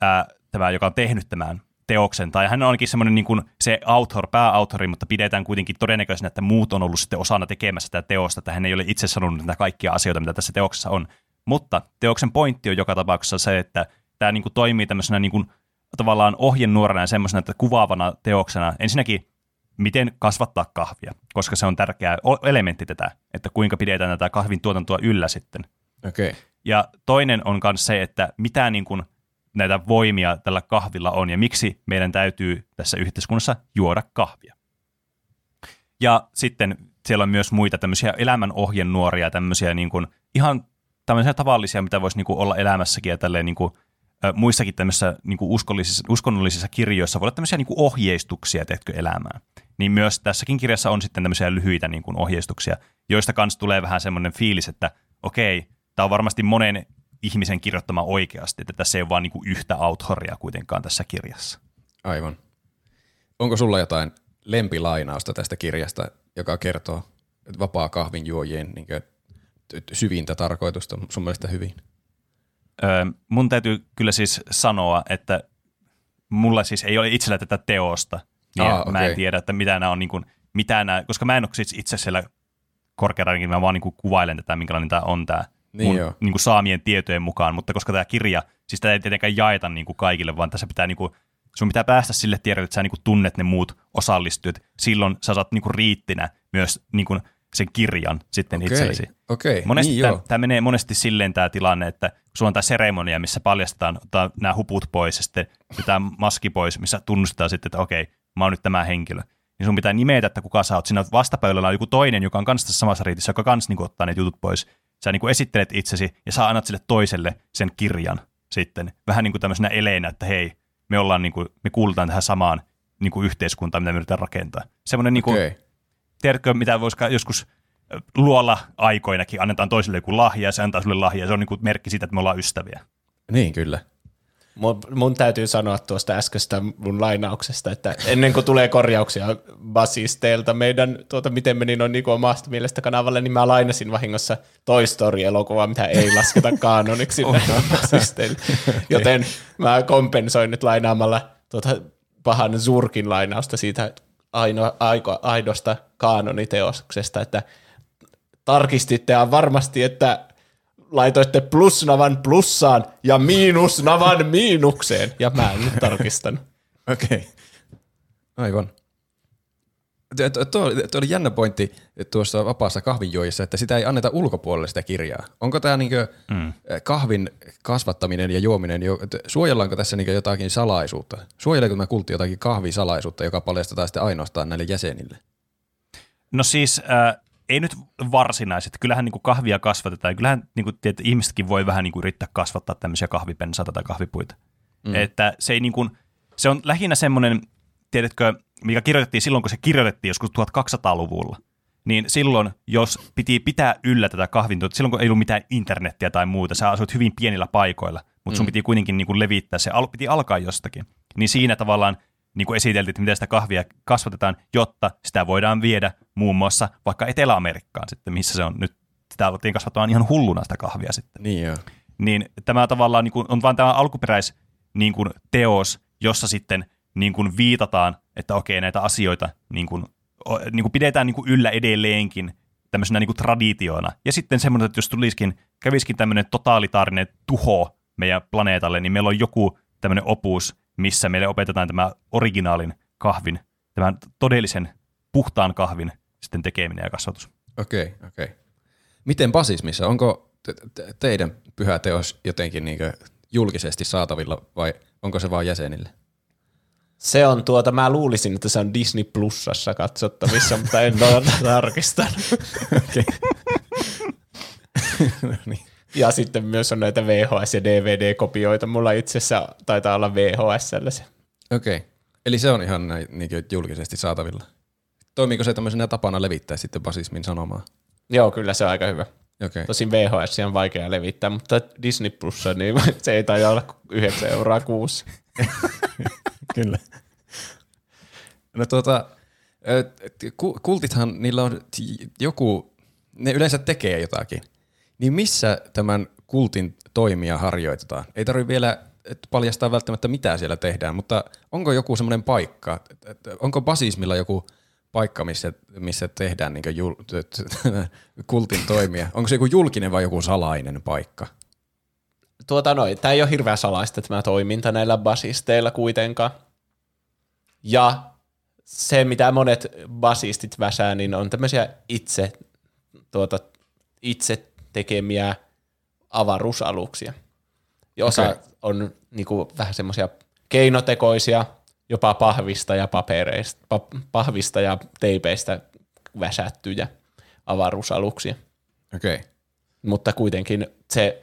ää, tämä, joka on tehnyt tämän teoksen, tai hän on ainakin semmoinen niin kuin se author, pääautori, mutta pidetään kuitenkin todennäköisenä, että muut on ollut sitten osana tekemässä tätä teosta, että hän ei ole itse sanonut näitä kaikkia asioita, mitä tässä teoksessa on. Mutta teoksen pointti on joka tapauksessa se, että tämä niin kuin toimii tämmöisenä niin kuin, tavallaan ohjenuorana ja semmoisena, että kuvaavana teoksena. Ensinnäkin, miten kasvattaa kahvia, koska se on tärkeä elementti tätä, että kuinka pidetään tätä kahvin tuotantoa yllä sitten. Okei. Okay. Ja toinen on myös se, että mitä niin kuin näitä voimia tällä kahvilla on ja miksi meidän täytyy tässä yhteiskunnassa juoda kahvia. Ja sitten siellä on myös muita tämmöisiä elämän ohjenuoria, tämmöisiä niin kuin ihan tämmöisiä tavallisia, mitä voisi niin kuin olla elämässäkin ja tälleen niin kuin, muissakin tämmöisissä niin kuin uskonnollisissa, uskonnollisissa kirjoissa voi olla tämmöisiä niin kuin ohjeistuksia, teetkö elämään. Niin myös tässäkin kirjassa on sitten tämmöisiä lyhyitä niin kuin ohjeistuksia, joista kanssa tulee vähän semmoinen fiilis, että okei, tämä on varmasti monen ihmisen kirjoittama oikeasti, että tässä ei ole vaan niin kuin yhtä autoria kuitenkaan tässä kirjassa. Aivan. Onko sulla jotain lempilainausta tästä kirjasta, joka kertoo vapaa kahvin juojien niin syvintä tarkoitusta sun mielestä hyvin? Öö, mun täytyy kyllä siis sanoa, että mulla siis ei ole itsellä tätä teosta, niin Aa, Aa, mä en tiedä, että mitä nämä on, niin kuin, mitä nämä, koska mä en ole siis itse siellä korkearankin, mä vaan niin kuin kuvailen tätä, minkälainen tämä on tämä Niin mun niin kuin saamien tietojen mukaan, mutta koska tämä kirja, siis tätä ei tietenkään jaeta niin kuin kaikille, vaan tässä pitää niin kuin, sun pitää päästä sille tiedolle, että sä niin kuin tunnet ne muut osallistujat, silloin sä saat niin kuin riittinä myös niin kuin sen kirjan sitten Okei, itsellesi. okei, Monesti niin tämä, tämä menee monesti silleen tämä tilanne, että sulla on tämä seremonia, missä paljastetaan ottaa nämä huput pois ja sitten tämä maski pois, missä tunnustetaan sitten, että okei, mä oon nyt tämä henkilö. Niin sun pitää nimetä, että kuka sä oot. Siinä vastapöydällä on joku toinen, joka on kanssa tässä samassa riitissä, joka kanssa niin ottaa ne jutut pois. Sä niin esittelet itsesi ja sä annat sille toiselle sen kirjan sitten. Vähän niin kuin tämmöisenä eleenä, että hei, me, ollaan niin kuin, me kuulutaan tähän samaan niin kuin yhteiskuntaan, mitä me yritetään rakentaa. Semmoinen niin kuin. Tiedätkö, mitä voisi joskus luolla aikoinakin, annetaan toiselle joku lahja ja se antaa sulle lahja, ja se on niin merkki siitä, että me ollaan ystäviä. Niin, kyllä. Mun, mun täytyy sanoa tuosta äskeistä mun lainauksesta, että ennen kuin tulee korjauksia basisteilta meidän, tuota, miten meni noin niin omasta mielestä kanavalle, niin mä lainasin vahingossa Toy Story-elokuvaa, mitä ei lasketa <laughs> kaanoniksi basisteille. Joten mä kompensoin nyt lainaamalla tuota pahan Zurkin lainausta siitä aino, aiko, aidosta kaanoniteoksesta, että tarkistitte varmasti, että laitoitte plusnavan plussaan ja miinusnavan miinukseen. Ja mä en nyt tarkistan. <laughs> Okei. Aivan. Tuo, tuo, oli jännä pointti tuossa vapaassa kahvinjuojissa, että sitä ei anneta ulkopuolelle sitä kirjaa. Onko tämä niinkö mm. kahvin kasvattaminen ja juominen, suojellaanko tässä niinkö jotakin salaisuutta? Suojeleeko tämä kultti jotakin kahvisalaisuutta, joka paljastetaan sitten ainoastaan näille jäsenille? No siis äh, ei nyt varsinaiset. Kyllähän niin kuin kahvia kasvatetaan. Kyllähän niin kuin, tiedät, ihmisetkin voi vähän niin kuin, yrittää kasvattaa tämmöisiä kahvipensaita tai kahvipuita. Mm. Että se, ei, niin kuin, se on lähinnä semmoinen, tiedätkö, mikä kirjoitettiin silloin, kun se kirjoitettiin joskus 1200-luvulla. Niin silloin, jos piti pitää yllä tätä kahvintuotantoa, silloin kun ei ollut mitään internettiä tai muuta, sä asuit hyvin pienillä paikoilla, mutta sun piti kuitenkin niin kuin levittää se, al- piti alkaa jostakin. Niin siinä tavallaan niin kuin esiteltiin, että miten sitä kahvia kasvatetaan, jotta sitä voidaan viedä muun muassa vaikka Etelä-Amerikkaan sitten, missä se on nyt, sitä alettiin kasvattamaan ihan hulluna sitä kahvia sitten. Niin joo. Niin tämä tavallaan niin kuin, on vain tämä alkuperäis niin kuin, teos, jossa sitten niin kuin, viitataan, että okei, näitä asioita niin kuin, niin kuin pidetään niin kuin, yllä edelleenkin tämmöisenä niin kuin, traditiona. Ja sitten semmoinen, että jos tulisikin, käviskin tämmöinen totaalitaarinen tuho meidän planeetalle, niin meillä on joku tämmöinen opus, missä meille opetetaan tämä originaalin kahvin, tämän todellisen puhtaan kahvin sitten tekeminen ja kasvatus. Okei, okei. Miten basismissa? Onko te- te- teidän pyhä teos jotenkin niinkö julkisesti saatavilla vai onko se vain jäsenille? Se on tuota, mä luulisin, että se on Disney Plusassa katsottavissa, mutta en ole <laughs> tarkistanut. <laughs> No niin. Ja sitten myös on näitä VHS- ja DVD-kopioita. Mulla itse asiassa taitaa olla VHSllä se. Okei. Okay. Eli se on ihan näin, niin julkisesti saatavilla. Toimiiko se tämmöisenä tapana levittää sitten basismin sanomaa? Joo, kyllä se on aika hyvä. Okei. Okay. Tosin VHS on vaikea levittää, mutta Disney Plus, niin <laughs> se ei taida olla 9 euroa kuussa. Kyllä. No tuota, kultithan, niillä on joku, ne yleensä tekee jotakin. Niin missä tämän kultin toimia harjoitetaan? Ei tarvitse vielä paljastaa välttämättä mitä siellä tehdään, mutta onko joku semmoinen paikka, onko basismilla joku paikka, missä, missä tehdään niin jul, kultin toimia? Onko se joku julkinen vai joku salainen paikka? Tuota noin, tämä ei ole hirveän salaista tämä toiminta näillä basisteilla kuitenkaan. Ja se, mitä monet basistit väsää, niin on tämmöisiä itse, tuota, itse tekemiä avaruusaluksia. Ja osa okay. on niinku, vähän semmoisia keinotekoisia, jopa pahvista ja papereista, pa, pahvista ja teipeistä väsättyjä avaruusaluksia. Okei. Okay. Mutta kuitenkin se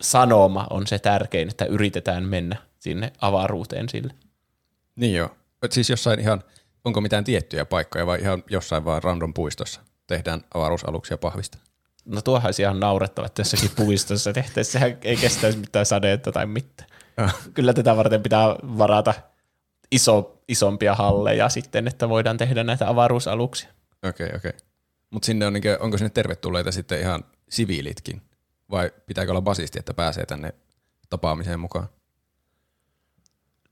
sanoma on se tärkein, että yritetään mennä sinne avaruuteen sille. Niin joo. Siis jossain ihan, onko mitään tiettyjä paikkoja vai ihan jossain vaan random puistossa tehdään avaruusaluksia pahvista? No tuohan olisi ihan naurettava, että jossakin puistossa tehtäisiin, sehän ei kestäisi mitään sadeetta tai mitään. Ah. Kyllä tätä varten pitää varata iso, isompia halleja sitten, että voidaan tehdä näitä avaruusaluksia. Okei, okay, okei. Okay. Mutta sinne on, onko sinne tervetulleita sitten ihan siviilitkin? Vai pitääkö olla basisti, että pääsee tänne tapaamiseen mukaan?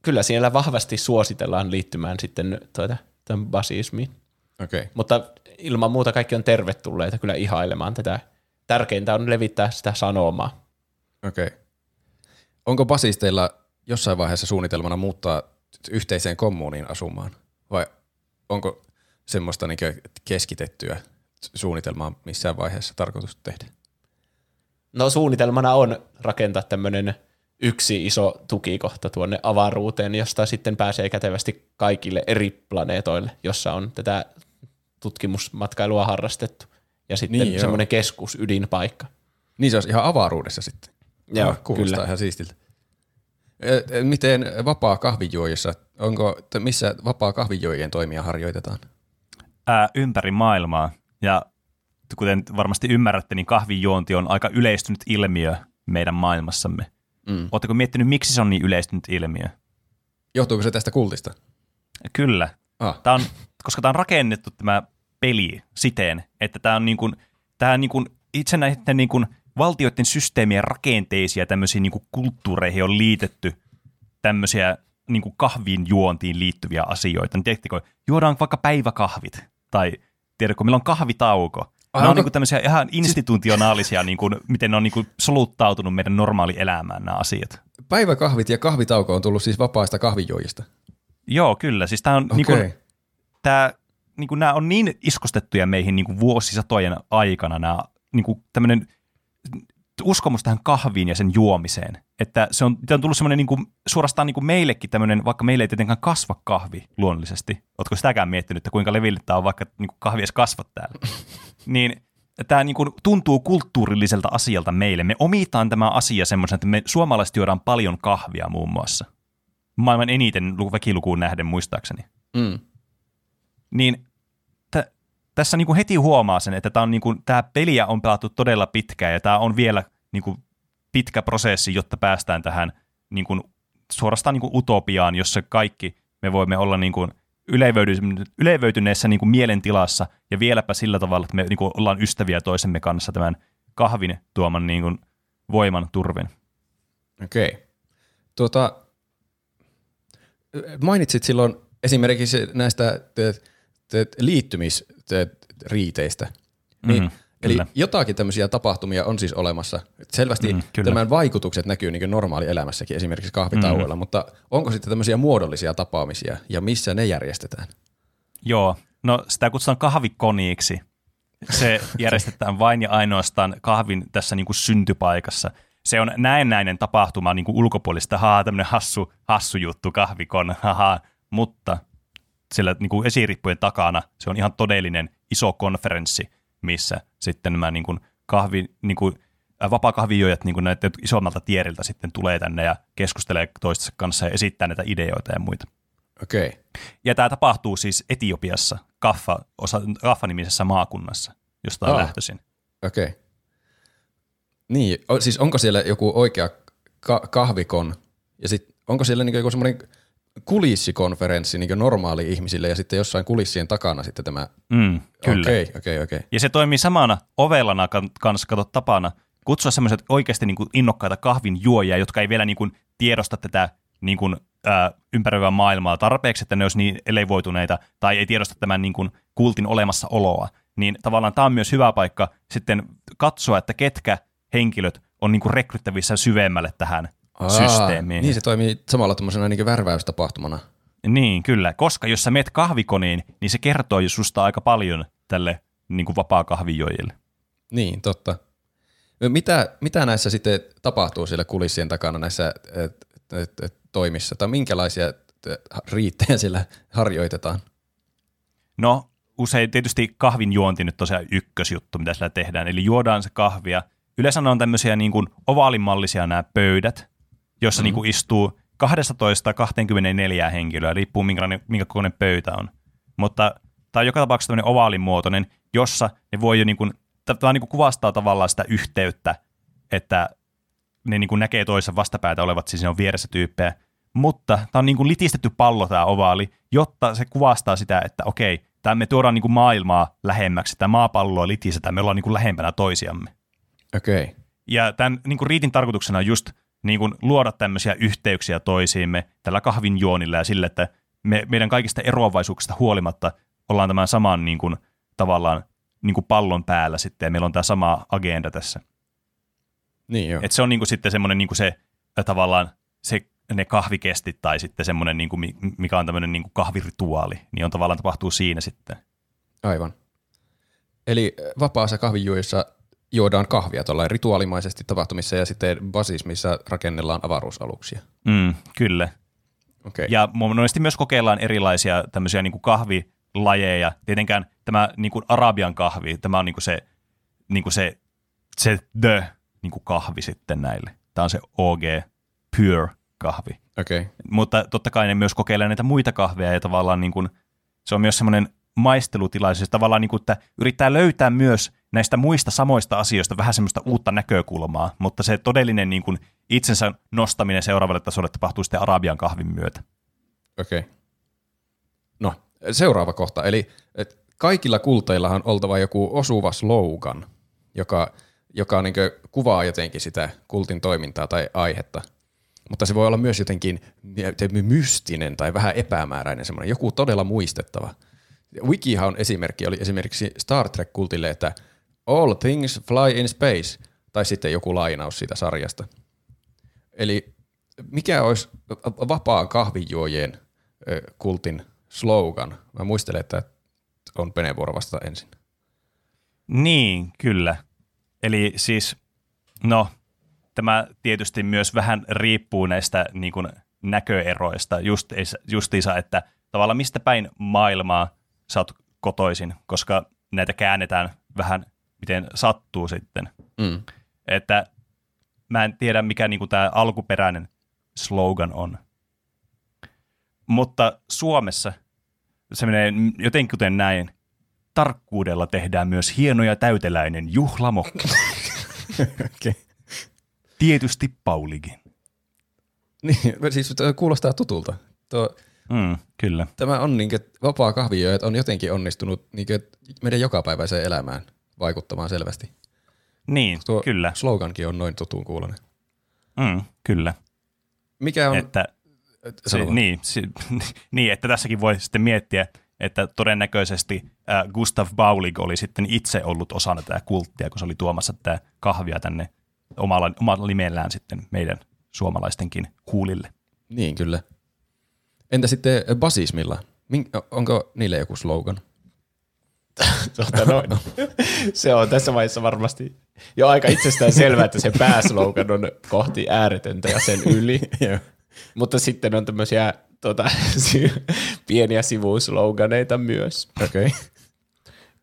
Kyllä siellä vahvasti suositellaan liittymään sitten tuota, tämän basismiin. Okay. Mutta ilman muuta kaikki on tervetulleita kyllä ihailemaan tätä. Tärkeintä on levittää sitä sanomaa. Okei. Okay. Onko basisteilla jossain vaiheessa suunnitelmana muuttaa yhteiseen kommuuniin asumaan? Vai onko semmoista niinkö keskitettyä suunnitelmaa missään vaiheessa tarkoitus tehdä? No suunnitelmana on rakentaa tämmöinen yksi iso tukikohta tuonne avaruuteen, josta sitten pääsee kätevästi kaikille eri planeetoille, jossa on tätä tutkimusmatkailua harrastettu. Ja sitten Niin, semmoinen keskus, ydinpaikka. Niin se olisi ihan avaruudessa sitten. Joo, Ah, kuulostaa kyllä. ihan siistiltä. Ö, ö, Miten vapaa kahvijuojissa, onko, missä vapaa kahvijuojien toimia harjoitetaan? ää, ympäri maailmaa. Ja kuten varmasti ymmärrätte, niin kahvinjuonti on aika yleistynyt ilmiö meidän maailmassamme. Mm. Oletteko miettinyt, miksi se on niin yleistynyt ilmiö? Johtuuko se tästä kultista? Kyllä. Ah. Tämä on, koska tämä on rakennettu tämä peli siten, että tämä on niin kuin, tämä niin kuin itse näiden niin kuin valtioiden systeemien rakenteisia tämmöisiä niin kuin kulttuureihin on liitetty tämmöisiä niin kuin kahvin juontiin liittyviä asioita. Niin tiedättekö, juodaan vaikka päiväkahvit tai tiedätkö, meillä on kahvitauko. Ai, Nämä on niin kuin tämmöisiä ihan institutionaalisia, niin kuin, miten ne on niin kuin soluttautunut meidän normaali elämään nämä asiat. Päiväkahvit ja kahvitauko on tullut siis vapaista kahvijuojista. Joo, kyllä. Siis tämä on Okei. niin kuin, tämä, niin kuin, nämä on niin iskostettuja meihin niin kuin vuosisatojen aikana, nämä niin kuin tämmöinen uskomus tähän kahviin ja sen juomiseen, että se on, on tullut semmoinen niin kuin, suorastaan niin kuin meillekin tämmöinen, vaikka meille ei tietenkään kasva kahvi luonnollisesti. Oletko sitäkään miettinyt, että kuinka leville tämä on vaikka niin kuin kahvi edes kasva täällä? <laughs> niin tämä niin kuin tuntuu kulttuurilliselta asialta meille. Me omitaan tämä asia semmoisen, että me suomalaiset juodaan paljon kahvia muun muassa. Maailman eniten lu- väkilukuun nähden muistaakseni Mm. niin tässä niinku heti huomaa sen, että tämä niinku, tää peliä on pelattu todella pitkään ja tämä on vielä niinku pitkä prosessi, jotta päästään tähän niinku, suorastaan niinku utopiaan, jossa kaikki me voimme olla niinku ylevöity- ylevöityneessä niinku mielentilassa ja vieläpä sillä tavalla, että me niinku ollaan ystäviä toisemme kanssa tämän kahvin tuoman niinku voiman turvin. Okei. Tuota, mainitsit silloin esimerkiksi näistä te, liittymisriiteistä. Niin, Mhm, eli kyllä. jotakin tämmöisiä tapahtumia on siis olemassa. Selvästi Mm, mm, kyllä. tämän vaikutukset näkyy niin normaalielämässäkin, esimerkiksi kahvitauoilla, mm. mutta onko sitten tämmöisiä muodollisia tapaamisia ja missä ne järjestetään? Joo, no sitä kutsutaan kahvikoniiksi. Se <laughs> järjestetään vain ja ainoastaan kahvin tässä niin kuin syntypaikassa. se on näennäinen tapahtuma niin kuin ulkopuolista, haa, tämmöinen hassu, hassu juttu, kahvikon, haha, mutta sillä niin kuin esirippujen takana se on ihan todellinen iso konferenssi, missä sitten nämä niin kuin kahvi, niin kuin, äh, vapaa-kahvijoijat niin kuin näitä isommalta tieriltä sitten tulee tänne ja keskustelee toistensa kanssa ja esittää näitä ideoita ja muita. Okei. Okay. Ja tämä tapahtuu siis Etiopiassa, Kaffa, osa, Kaffa-nimisessä maakunnassa, josta on lähtöisin. Okei. Okay. Niin, o, siis onko siellä joku oikea ka- kahvikon ja sit onko siellä niinku joku semmoinen kulissikonferenssi niinku normaali ihmisille ja sitten jossain kulissien takana sitten tämä. Mm, kyllä. Okei, okei, okei. Ja se toimii samana ovellana kan- kanssa, kato tapana, kutsua semmoiset oikeasti niin kuin innokkaita kahvin juojia, jotka ei vielä niin kuin tiedosta tätä niin kuin, ää, ympäröivää maailmaa tarpeeksi, että ne olisi niin elevoituneita, tai ei tiedosta tämän niin kuin kultin olemassaoloa. Niin tavallaan tämä on myös hyvä paikka sitten katsoa, että ketkä henkilöt on niin kuin rekryttävissä syvemmälle tähän Aa, systeemiin. Niin se toimii samalla tämmöisenä niinku värväystapahtumana. Niin, kyllä. Koska jos sä meet kahvikoniin, niin se kertoo jo susta aika paljon tälle niin kuin vapaa-kahvijoijille. Niin, totta. Mitä, mitä näissä sitten tapahtuu siellä kulissien takana näissä et, et, et, toimissa? Tai minkälaisia riittejä siellä harjoitetaan? No, usein tietysti kahvin juonti nyt on se ykkösjuttu, mitä sillä tehdään. Eli juodaan se kahvia. Yleensä on tämmöisiä niin kuin ovaalimallisia nämä pöydät, joissa mm. niin kuin istuu 12-24 henkilöä, riippuu minkälainen, minkä kokoinen pöytä on. Mutta tämä on joka tapauksessa tämmöinen ovaalimuotoinen, jossa ne voi jo niin kuin, tämä niin kuin kuvastaa tavallaan sitä yhteyttä, että ne niin kuin näkee toisen vastapäätä olevat, siis ne on vieressä tyyppejä. Mutta tämä on niin kuin litistetty pallo tämä ovaali, jotta se kuvastaa sitä, että okei, tämä me tuodaan niin kuin maailmaa lähemmäksi, tämä maapalloa litistetään, me ollaan niin kuin lähempänä toisiamme. Okei. Okay. Ja tämän niin kuin riitin tarkoituksena on just niin kuin luoda tämmöisiä yhteyksiä toisiimme tällä kahvin juonilla ja sillä, että me, meidän kaikista eroavaisuuksista huolimatta ollaan tämän saman niin kuin, tavallaan niin kuin pallon päällä sitten ja meillä on tämä sama agenda tässä. Niin joo. Et se on niin kuin sitten semmoinen niin kuin se tavallaan se, ne kahvikestit tai sitten semmoinen, niin kuin, mi- mikä on tämmöinen niin kuin kahvirituaali, niin on tavallaan tapahtuu siinä sitten. Aivan. Eli vapaassa kahvijuojissa juodaan kahvia tuolla rituaalimaisesti tapahtumissa ja sitten basismissa rakennellaan avaruusaluksia. Mm, kyllä. Okei. Ja monesti myös kokeillaan erilaisia tämmöisiä niin kuin kahvilajeja. Tietenkään tämä niin kuin arabian kahvi, tämä on niin kuin se, niin kuin se, se the niin kuin kahvi sitten näille. Tämä on se OG pure kahvi. Okei. Mutta totta kai ne myös kokeilee näitä muita kahveja ja tavallaan niin kuin, se on myös semmoinen maistelutilaisuus, tavallaan niin kuin, että yrittää löytää myös näistä muista samoista asioista vähän semmoista uutta näkökulmaa, mutta se todellinen niin kuin itsensä nostaminen seuraavalle tasolle tapahtuu sitten arabian kahvin myötä. Okei. Okay. No, seuraava kohta. Eli et kaikilla kulteillahan on oltava joku osuva slogan, joka, joka niin kuvaa jotenkin sitä kultin toimintaa tai aihetta. Mutta se voi olla myös jotenkin mystinen tai vähän epämääräinen, semmoinen joku todella muistettava. Wikihan esimerkki oli esimerkiksi Star Trek-kultille, että all things fly in space, tai sitten joku lainaus siitä sarjasta. Eli mikä olisi vapaan kahvijuojien kultin slogan? Mä muistelen, että on Pene vuoro vasta ensin. Niin, kyllä. Eli siis, no, tämä tietysti myös vähän riippuu näistä niin kuin, näköeroista, just, justiinsa, että tavallaan mistä päin maailmaa sä oot kotoisin, koska näitä käännetään vähän miten sattuu sitten. Mm. Että mä en tiedä, mikä niin tämä alkuperäinen slogan on. Mutta Suomessa se menee jotenkin näin. Tarkkuudella tehdään myös hieno ja täyteläinen juhlamokki. <laughs> okay. Tietysti Paulikin. Niin, siis kuulostaa tutulta. Tuo, mm, kyllä. Tämä on niin kuin, vapaa kahvijoja, on jotenkin onnistunut niin kuin, meidän jokapäiväiseen elämään vaikuttamaan selvästi. Niin, Tuo kyllä. slogankin on noin tutun kuulonen. Mm, kyllä. Mikä on... Että, se, niin, se, <laughs> niin, että tässäkin voi sitten miettiä, että todennäköisesti äh, Gustav Baulig oli sitten itse ollut osana tätä kulttia, kun se oli tuomassa tätä kahvia tänne omalla, omalla nimellään sitten meidän suomalaistenkin huulille. Niin, kyllä. Entä sitten basismilla? Min, onko niille joku slogan? <laughs> tuota noin. <laughs> se on tässä vaiheessa varmasti jo aika itsestään selvää, että se pääslogan on kohti ääretöntä ja sen yli. <laughs> Mutta sitten on tämmöisiä tuota, pieniä sivusloganeita myös. Okay.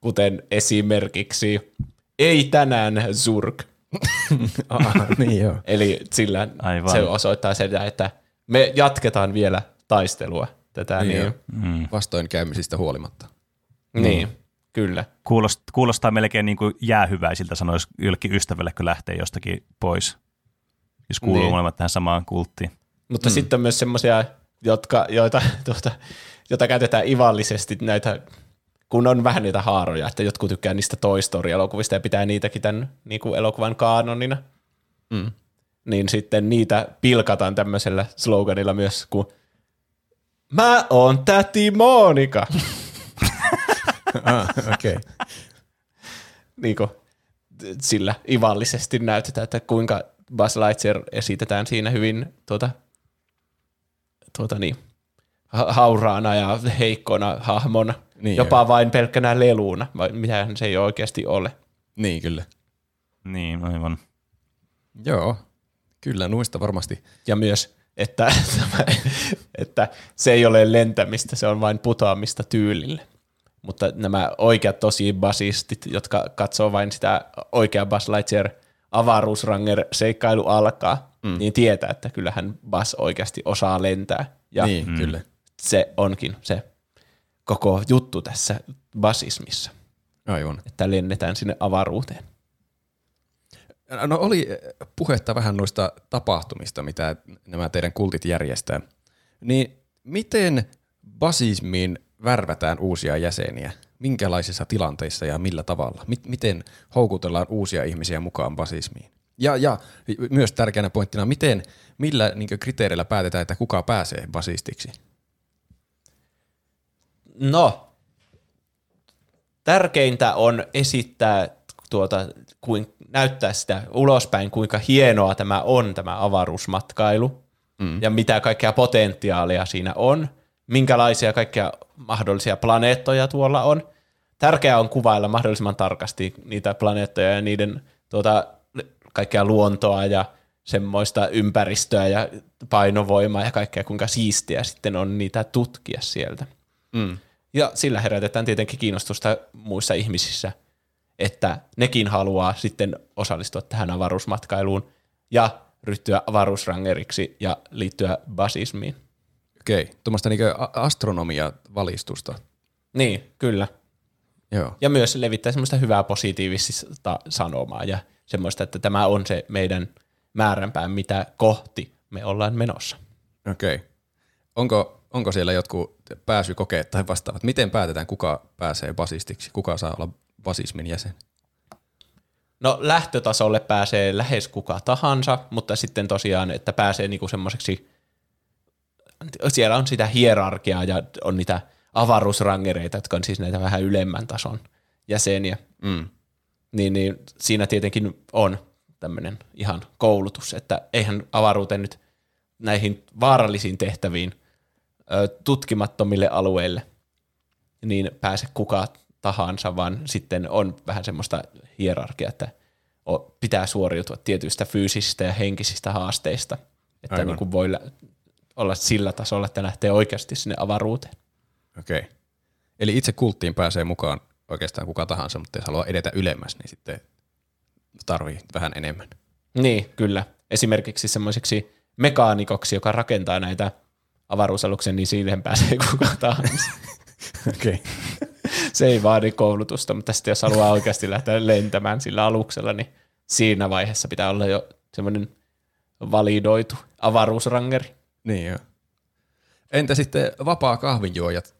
kuten esimerkiksi ei tänään zurk. Ah, niin joo. Eli sillä Aivan. se osoittaa sitä, että me jatketaan vielä taistelua tätä. Niin Niin. Mm. Vastoinkäymisistä huolimatta. niin kyllä. Kuulostaa, kuulostaa melkein niin kuin jäähyväisiltä sanoisi jollekin ystävälle, kun lähtee jostakin pois. Jos kuuluu Niin. niin. molemmat tähän samaan kulttiin. Mutta mm. sitten on myös semmoisia, jotka, joita, tuota, joita käytetään ivallisesti näitä, kun on vähän niitä haaroja, että jotkut tykkää niistä Toy Story-elokuvista ja pitää niitäkin tämän niin kuin elokuvan kaanonina. Mm. Niin sitten niitä pilkataan tämmöisellä sloganilla myös, kun Mä oon täti Monika. <laughs> Ah, okei. Okay. niin kuin, sillä ivallisesti näytetään, että kuinka Buzz Lightyear esitetään siinä hyvin tuota, tuota niin, ha- hauraana ja heikkona hahmona, Niin jopa vain pelkkänä leluuna, vai mitähän se ei oikeasti ole. Niin, kyllä. Niin, aivan. Joo, kyllä nuista varmasti. Ja myös, että, <laughs> että se ei ole lentämistä, se on vain putoamista tyylille. Mutta nämä oikeat tosi basistit, jotka katsoo vain sitä oikea Buzz Lightyear avaruusranger seikkailu alkaa, mm. niin tietää, että kyllähän Buzz oikeasti osaa lentää. Ja niin, mm. kyllä. se onkin se koko juttu tässä basismissa, Aivan. että lennetään sinne avaruuteen. No oli eh, puhetta vähän noista tapahtumista, mitä nämä teidän kultit järjestää. Niin miten basismiin värvätään uusia jäseniä? Minkälaisissa tilanteissa ja millä tavalla? Mit- miten houkutellaan uusia ihmisiä mukaan basismiin? Ja, ja myös tärkeänä pointtina, miten, millä niin kriteereillä päätetään, että kuka pääsee basistiksi? No, tärkeintä on esittää tuota, kuin, näyttää sitä ulospäin, kuinka hienoa tämä on, tämä avaruusmatkailu, mm. ja mitä kaikkea potentiaalia siinä on, minkälaisia kaikkia mahdollisia planeettoja tuolla on. Tärkeää on kuvailla mahdollisimman tarkasti niitä planeettoja ja niiden tuota, kaikkea luontoa ja semmoista ympäristöä ja painovoimaa ja kaikkea, kuinka siistiä sitten on niitä tutkia sieltä. Mm. Ja sillä herätetään tietenkin kiinnostusta muissa ihmisissä, että nekin haluaa sitten osallistua tähän avaruusmatkailuun ja ryhtyä avaruusrangeriksi ja liittyä basismiin. Okei, tuommoista niin astronomia-valistusta. Niin, kyllä. Joo. Ja myös levittää semmoista hyvää positiivista sanomaa ja semmoista, että tämä on se meidän määränpää, mitä kohti me ollaan menossa. Okei. Onko, onko siellä jotkut pääsykokeet tai vastaavat? Miten päätetään, kuka pääsee basistiksi? Kuka saa olla basismin jäsen? No lähtötasolle pääsee lähes kuka tahansa, mutta sitten tosiaan, että pääsee niinku semmoiseksi, siellä on sitä hierarkiaa ja on niitä avaruusrangereita, jotka on siis näitä vähän ylemmän tason jäseniä. Mm. Niin, niin siinä tietenkin on tämmöinen ihan koulutus, että eihän avaruuteen nyt näihin vaarallisiin tehtäviin tutkimattomille alueille niin pääse kuka tahansa, vaan sitten on vähän semmoista hierarkiaa, että pitää suoriutua tietyistä fyysisistä ja henkisistä haasteista, että Aivan. niin kuin voi olla sillä tasolla, että lähtee oikeasti sinne avaruuteen. Okei. Eli itse kulttiin pääsee mukaan oikeastaan kuka tahansa, mutta jos haluaa edetä ylemmäs, niin sitten tarvii vähän enemmän. Niin, kyllä. Esimerkiksi semmoiseksi mekaanikoksi, joka rakentaa näitä avaruusaluksia, niin siihen pääsee <laughs> kuka tahansa. Okei. Okay. Se ei vaadi koulutusta, mutta sitten jos haluaa oikeasti lähteä lentämään sillä aluksella, niin siinä vaiheessa pitää olla jo semmoinen validoitu avaruusrangeri. Niin joo. Entä sitten vapaa kahvinjuojat?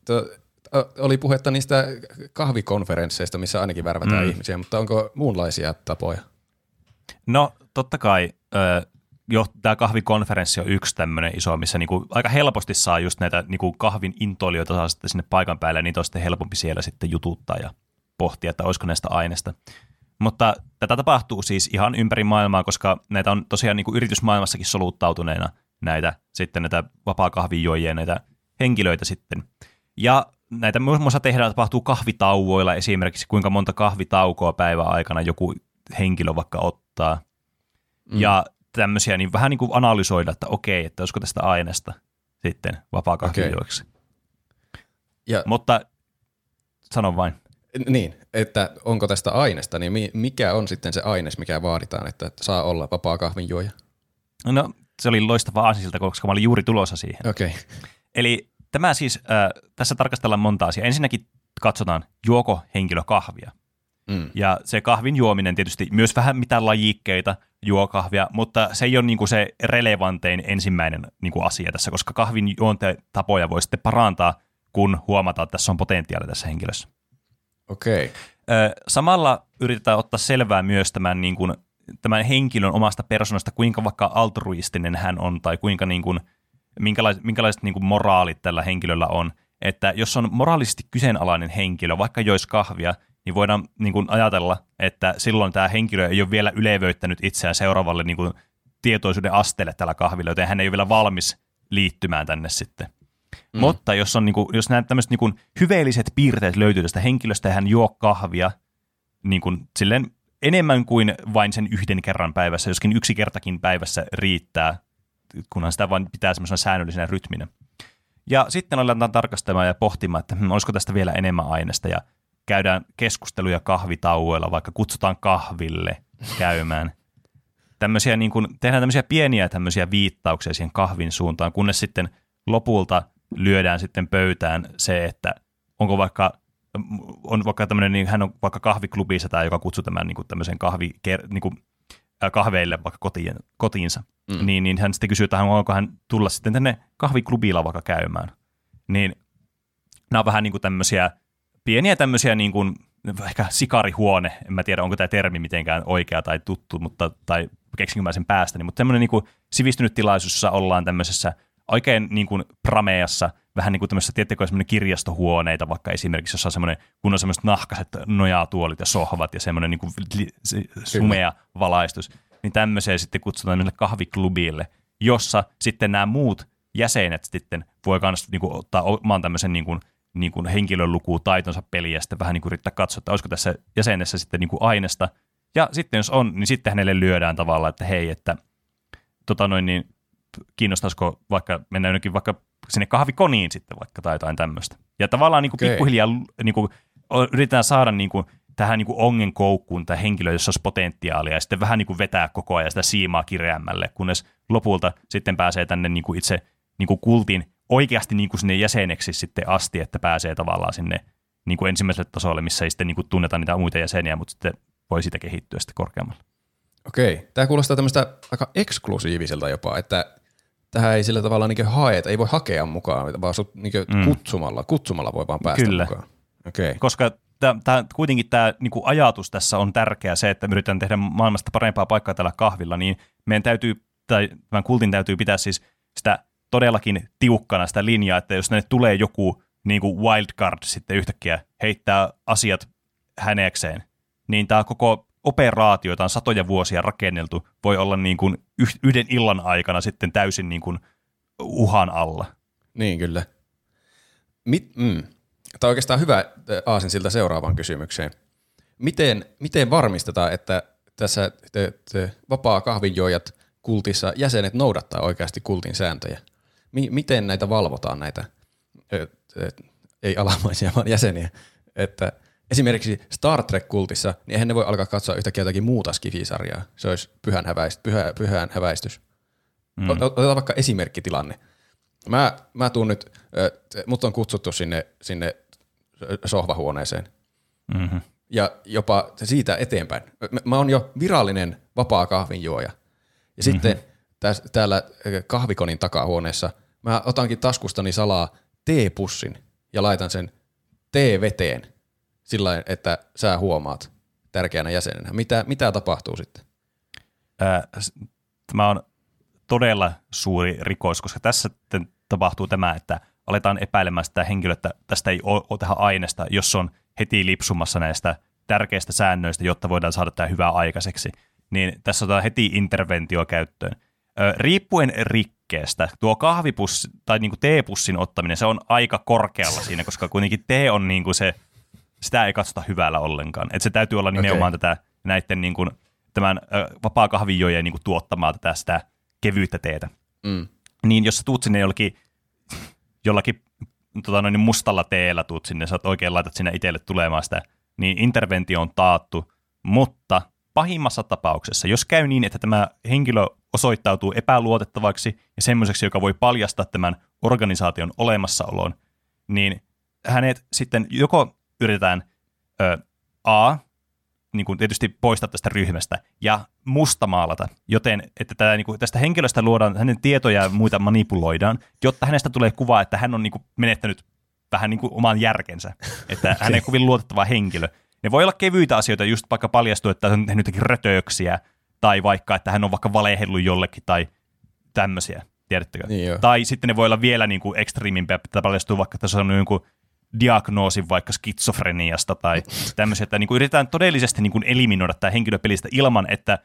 Oli puhetta niistä kahvikonferensseista, missä ainakin värvätään mm. ihmisiä, mutta onko muunlaisia tapoja? No totta kai ö, jo tämä kahvikonferenssi on yksi tämmöinen iso, missä niinku aika helposti saa just näitä niinku kahvin intoilijoita saa sitten sinne paikan päälle, niitä on sitten helpompi siellä sitten jututtaa ja pohtia, että olisiko näistä aineesta. Mutta tätä tapahtuu siis ihan ympäri maailmaa, koska näitä on tosiaan niinku yritysmaailmassakin soluttautuneena näitä sitten näitä vapaa kahvinjuojia, näitä henkilöitä sitten. Ja näitä muun muassa tehdään, tapahtuu kahvitauoilla esimerkiksi, kuinka monta kahvitaukoa päivän aikana joku henkilö vaikka ottaa. Mm. Ja tämmöisiä, niin vähän niin kuin analysoida, että okei, että olisiko tästä aineesta sitten vapaa kahvijuoksi. Okay. Ja, Mutta sano vain. Niin, että onko tästä aineesta, niin mikä on sitten se aines, mikä vaaditaan, että saa olla vapaa kahvinjuoja? No, se oli loistava aasinsilta, koska mä olin juuri tulossa siihen. Okei. Okay. Eli tämä siis, äh, tässä tarkastellaan monta asiaa. Ensinnäkin katsotaan, juoko henkilö kahvia. Mm. Ja se kahvin juominen tietysti, myös vähän mitä lajikkeita juo kahvia, mutta se ei ole niin se relevantein ensimmäinen niin asia tässä, koska kahvin juontetapoja voi sitten parantaa, kun huomataan, että tässä on potentiaali tässä henkilössä. Okei. Okay. Samalla yritetään ottaa selvää myös tämän, niin kuin, tämän henkilön omasta persoonasta, kuinka vaikka altruistinen hän on tai kuinka niin kuin, minkälaiset, minkälaiset niin kuin moraalit tällä henkilöllä on. Että jos on moraalisesti kyseenalainen henkilö, vaikka jois kahvia, niin voidaan niin kuin ajatella, että silloin tämä henkilö ei ole vielä ylevöittänyt itseään seuraavalle niin kuin tietoisuuden asteelle tällä kahvilla, joten hän ei ole vielä valmis liittymään tänne sitten. Mm. Mutta jos, on, niin kuin, jos nämä tämmöiset niin kuin, hyveelliset piirteet löytyy tästä henkilöstä ja hän juo kahvia niin kuin, silleen enemmän kuin vain sen yhden kerran päivässä, joskin yksi kertakin päivässä riittää, kunhan sitä vain pitää semmoisena säännöllisenä rytminä. Ja sitten aletaan tarkastamaan ja pohtimaan, että hmm, olisiko tästä vielä enemmän aineesta ja käydään keskusteluja kahvitauoilla, vaikka kutsutaan kahville käymään. Tämmöisiä, niin kuin, tehdään tämmöisiä pieniä tämmöisiä viittauksia siihen kahvin suuntaan, kunnes sitten lopulta lyödään sitten pöytään se, että onko vaikka on vaikka tämmöinen, niin hän on vaikka kahviklubissa tai joka kutsuu tämän niin kuin tämmöisen kahvi, niin kuin, äh, kahveille vaikka kotiin, kotiinsa, mm. niin, niin hän sitten kysyy, että onko hän tulla sitten tänne kahviklubilla vaikka käymään. Niin nämä on vähän niin kuin tämmöisiä pieniä tämmöisiä niin kuin, ehkä sikarihuone, en mä tiedä onko tämä termi mitenkään oikea tai tuttu, mutta, tai keksinkö mä sen päästä, mutta tämmöinen niin kuin sivistynyt tilaisuus, jossa ollaan tämmöisessä oikein niin kuin prameassa, vähän niin kuin tämmöisessä, tiettekö, semmoinen kirjastohuoneita, vaikka esimerkiksi, jossa on semmoinen, kun on semmoiset nahkaset nojatuolit ja sohvat ja semmoinen niin kuin sumea valaistus, niin tämmöiseen sitten kutsutaan kahviklubille, jossa sitten nämä muut jäsenet sitten voi myös niin kuin, ottaa oman tämmöisen niin kuin, niin kuin henkilön luku taitonsa peliä ja sitten vähän niin kuin yrittää katsoa, että olisiko tässä jäsenessä sitten niin kuin aineesta. Ja sitten jos on, niin sitten hänelle lyödään tavallaan, että hei, että tota noin, niin kiinnostaisiko vaikka mennä jonnekin vaikka sinne kahvikoniin sitten vaikka tai jotain tämmöistä. Ja tavallaan niin kuin okay. pikkuhiljaa niin kuin, yritetään saada niin kuin, tähän niin kuin ongenkoukkuun tämä henkilö, jossa olisi potentiaalia, ja sitten vähän niin kuin vetää koko ajan sitä siimaa kireämmälle, kunnes lopulta sitten pääsee tänne niin kuin itse niin kuin kultin oikeasti niin kuin sinne jäseneksi sitten asti, että pääsee tavallaan sinne niin kuin ensimmäiselle tasolle, missä ei sitten niin kuin tunneta niitä muita jäseniä, mutta sitten voi siitä kehittyä sitten korkeammalle. Okei, tämä kuulostaa tämmöistä aika eksklusiiviselta jopa, että tähän ei sillä tavalla niin haeta, ei voi hakea mukaan, vaan sut niin mm. kutsumalla, kutsumalla voi vaan päästä Kyllä. mukaan. Okay. Koska tämä, kuitenkin tämä niin ajatus tässä on tärkeä se, että me yritetään tehdä maailmasta parempaa paikkaa tällä kahvilla, niin meidän täytyy, tai tämän kultin täytyy pitää siis sitä todellakin tiukkana sitä linjaa, että jos ne tulee joku niin kuin wildcard sitten yhtäkkiä heittää asiat hänekseen, niin tämä koko operaatio, jota on satoja vuosia rakenneltu, voi olla niin kuin yhden illan aikana sitten täysin niin kuin uhan alla. Niin, kyllä. Mit, mm. Tämä on oikeastaan hyvä aasin siltä seuraavaan kysymykseen. Miten, miten varmistetaan, että tässä te, te vapaa kahvinjoijat kultissa jäsenet noudattaa oikeasti kultin sääntöjä? Mi- miten näitä valvotaan, näitä et, et, ei alamaisia, vaan jäseniä? Että esimerkiksi Star Trek-kultissa, niin eihän ne voi alkaa katsoa yhtäkkiä jotakin muuta skifisarjaa. Se olisi pyhän, häväist, pyhä, pyhän häväistys. Mm. Otetaan vaikka esimerkkitilanne. Mä, mä tuun nyt, mut on kutsuttu sinne, sinne sohvahuoneeseen. Mm-hmm. Ja jopa siitä eteenpäin. Mä oon jo virallinen vapaa kahvinjuoja. Ja mm-hmm. sitten täällä kahvikonin takahuoneessa mä otankin taskustani salaa teepussin ja laitan sen teeveteen – sillä että sä huomaat tärkeänä jäsenenä. Mitä, mitä tapahtuu sitten? tämä on todella suuri rikos, koska tässä tapahtuu tämä, että aletaan epäilemään sitä henkilöä, että tästä ei ole tähän aineesta, jos on heti lipsumassa näistä tärkeistä säännöistä, jotta voidaan saada tämä hyvää aikaiseksi. Niin tässä otetaan heti interventio käyttöön. Riippuen rikkeestä, tuo kahvipussi tai niinku teepussin ottaminen, se on aika korkealla siinä, koska kuitenkin tee on niinku se, sitä ei katsota hyvällä ollenkaan. Et se täytyy olla nimenomaan tätä näiden niinku, tämän vapaa kahvijojen niinku tuottamaa tätä sitä kevyyttä teetä. Mm. Niin jos sä tuut sinne jollakin, jollakin tota noin, mustalla teellä tuut sinne, sä oot oikein laitat sinne itselle tulemaan sitä, niin interventio on taattu, mutta pahimmassa tapauksessa, jos käy niin, että tämä henkilö osoittautuu epäluotettavaksi ja semmoiseksi, joka voi paljastaa tämän organisaation olemassaolon, niin hänet sitten joko yritetään ö, A, niin kuin tietysti poistaa tästä ryhmästä ja mustamaalata, joten että tämä, niin kuin, tästä henkilöstä luodaan, hänen tietoja ja muita manipuloidaan, jotta hänestä tulee kuva, että hän on niin kuin, menettänyt vähän niin kuin oman järkensä, että hän ei kovin luotettava henkilö. Ne voi olla kevyitä asioita, just vaikka paljastuu, että hän on tehnyt jotakin tai vaikka, että hän on vaikka valehellut jollekin, tai tämmöisiä, tiedättekö? Niin joo. tai sitten ne voi olla vielä niin kuin ekstriimimpiä, että paljastuu vaikka, että se on jonkun diagnoosin vaikka skitsofreniasta tai <laughs> tämmöisiä, että niin kuin yritetään todellisesti niin kuin eliminoida tämä henkilö pelistä ilman, että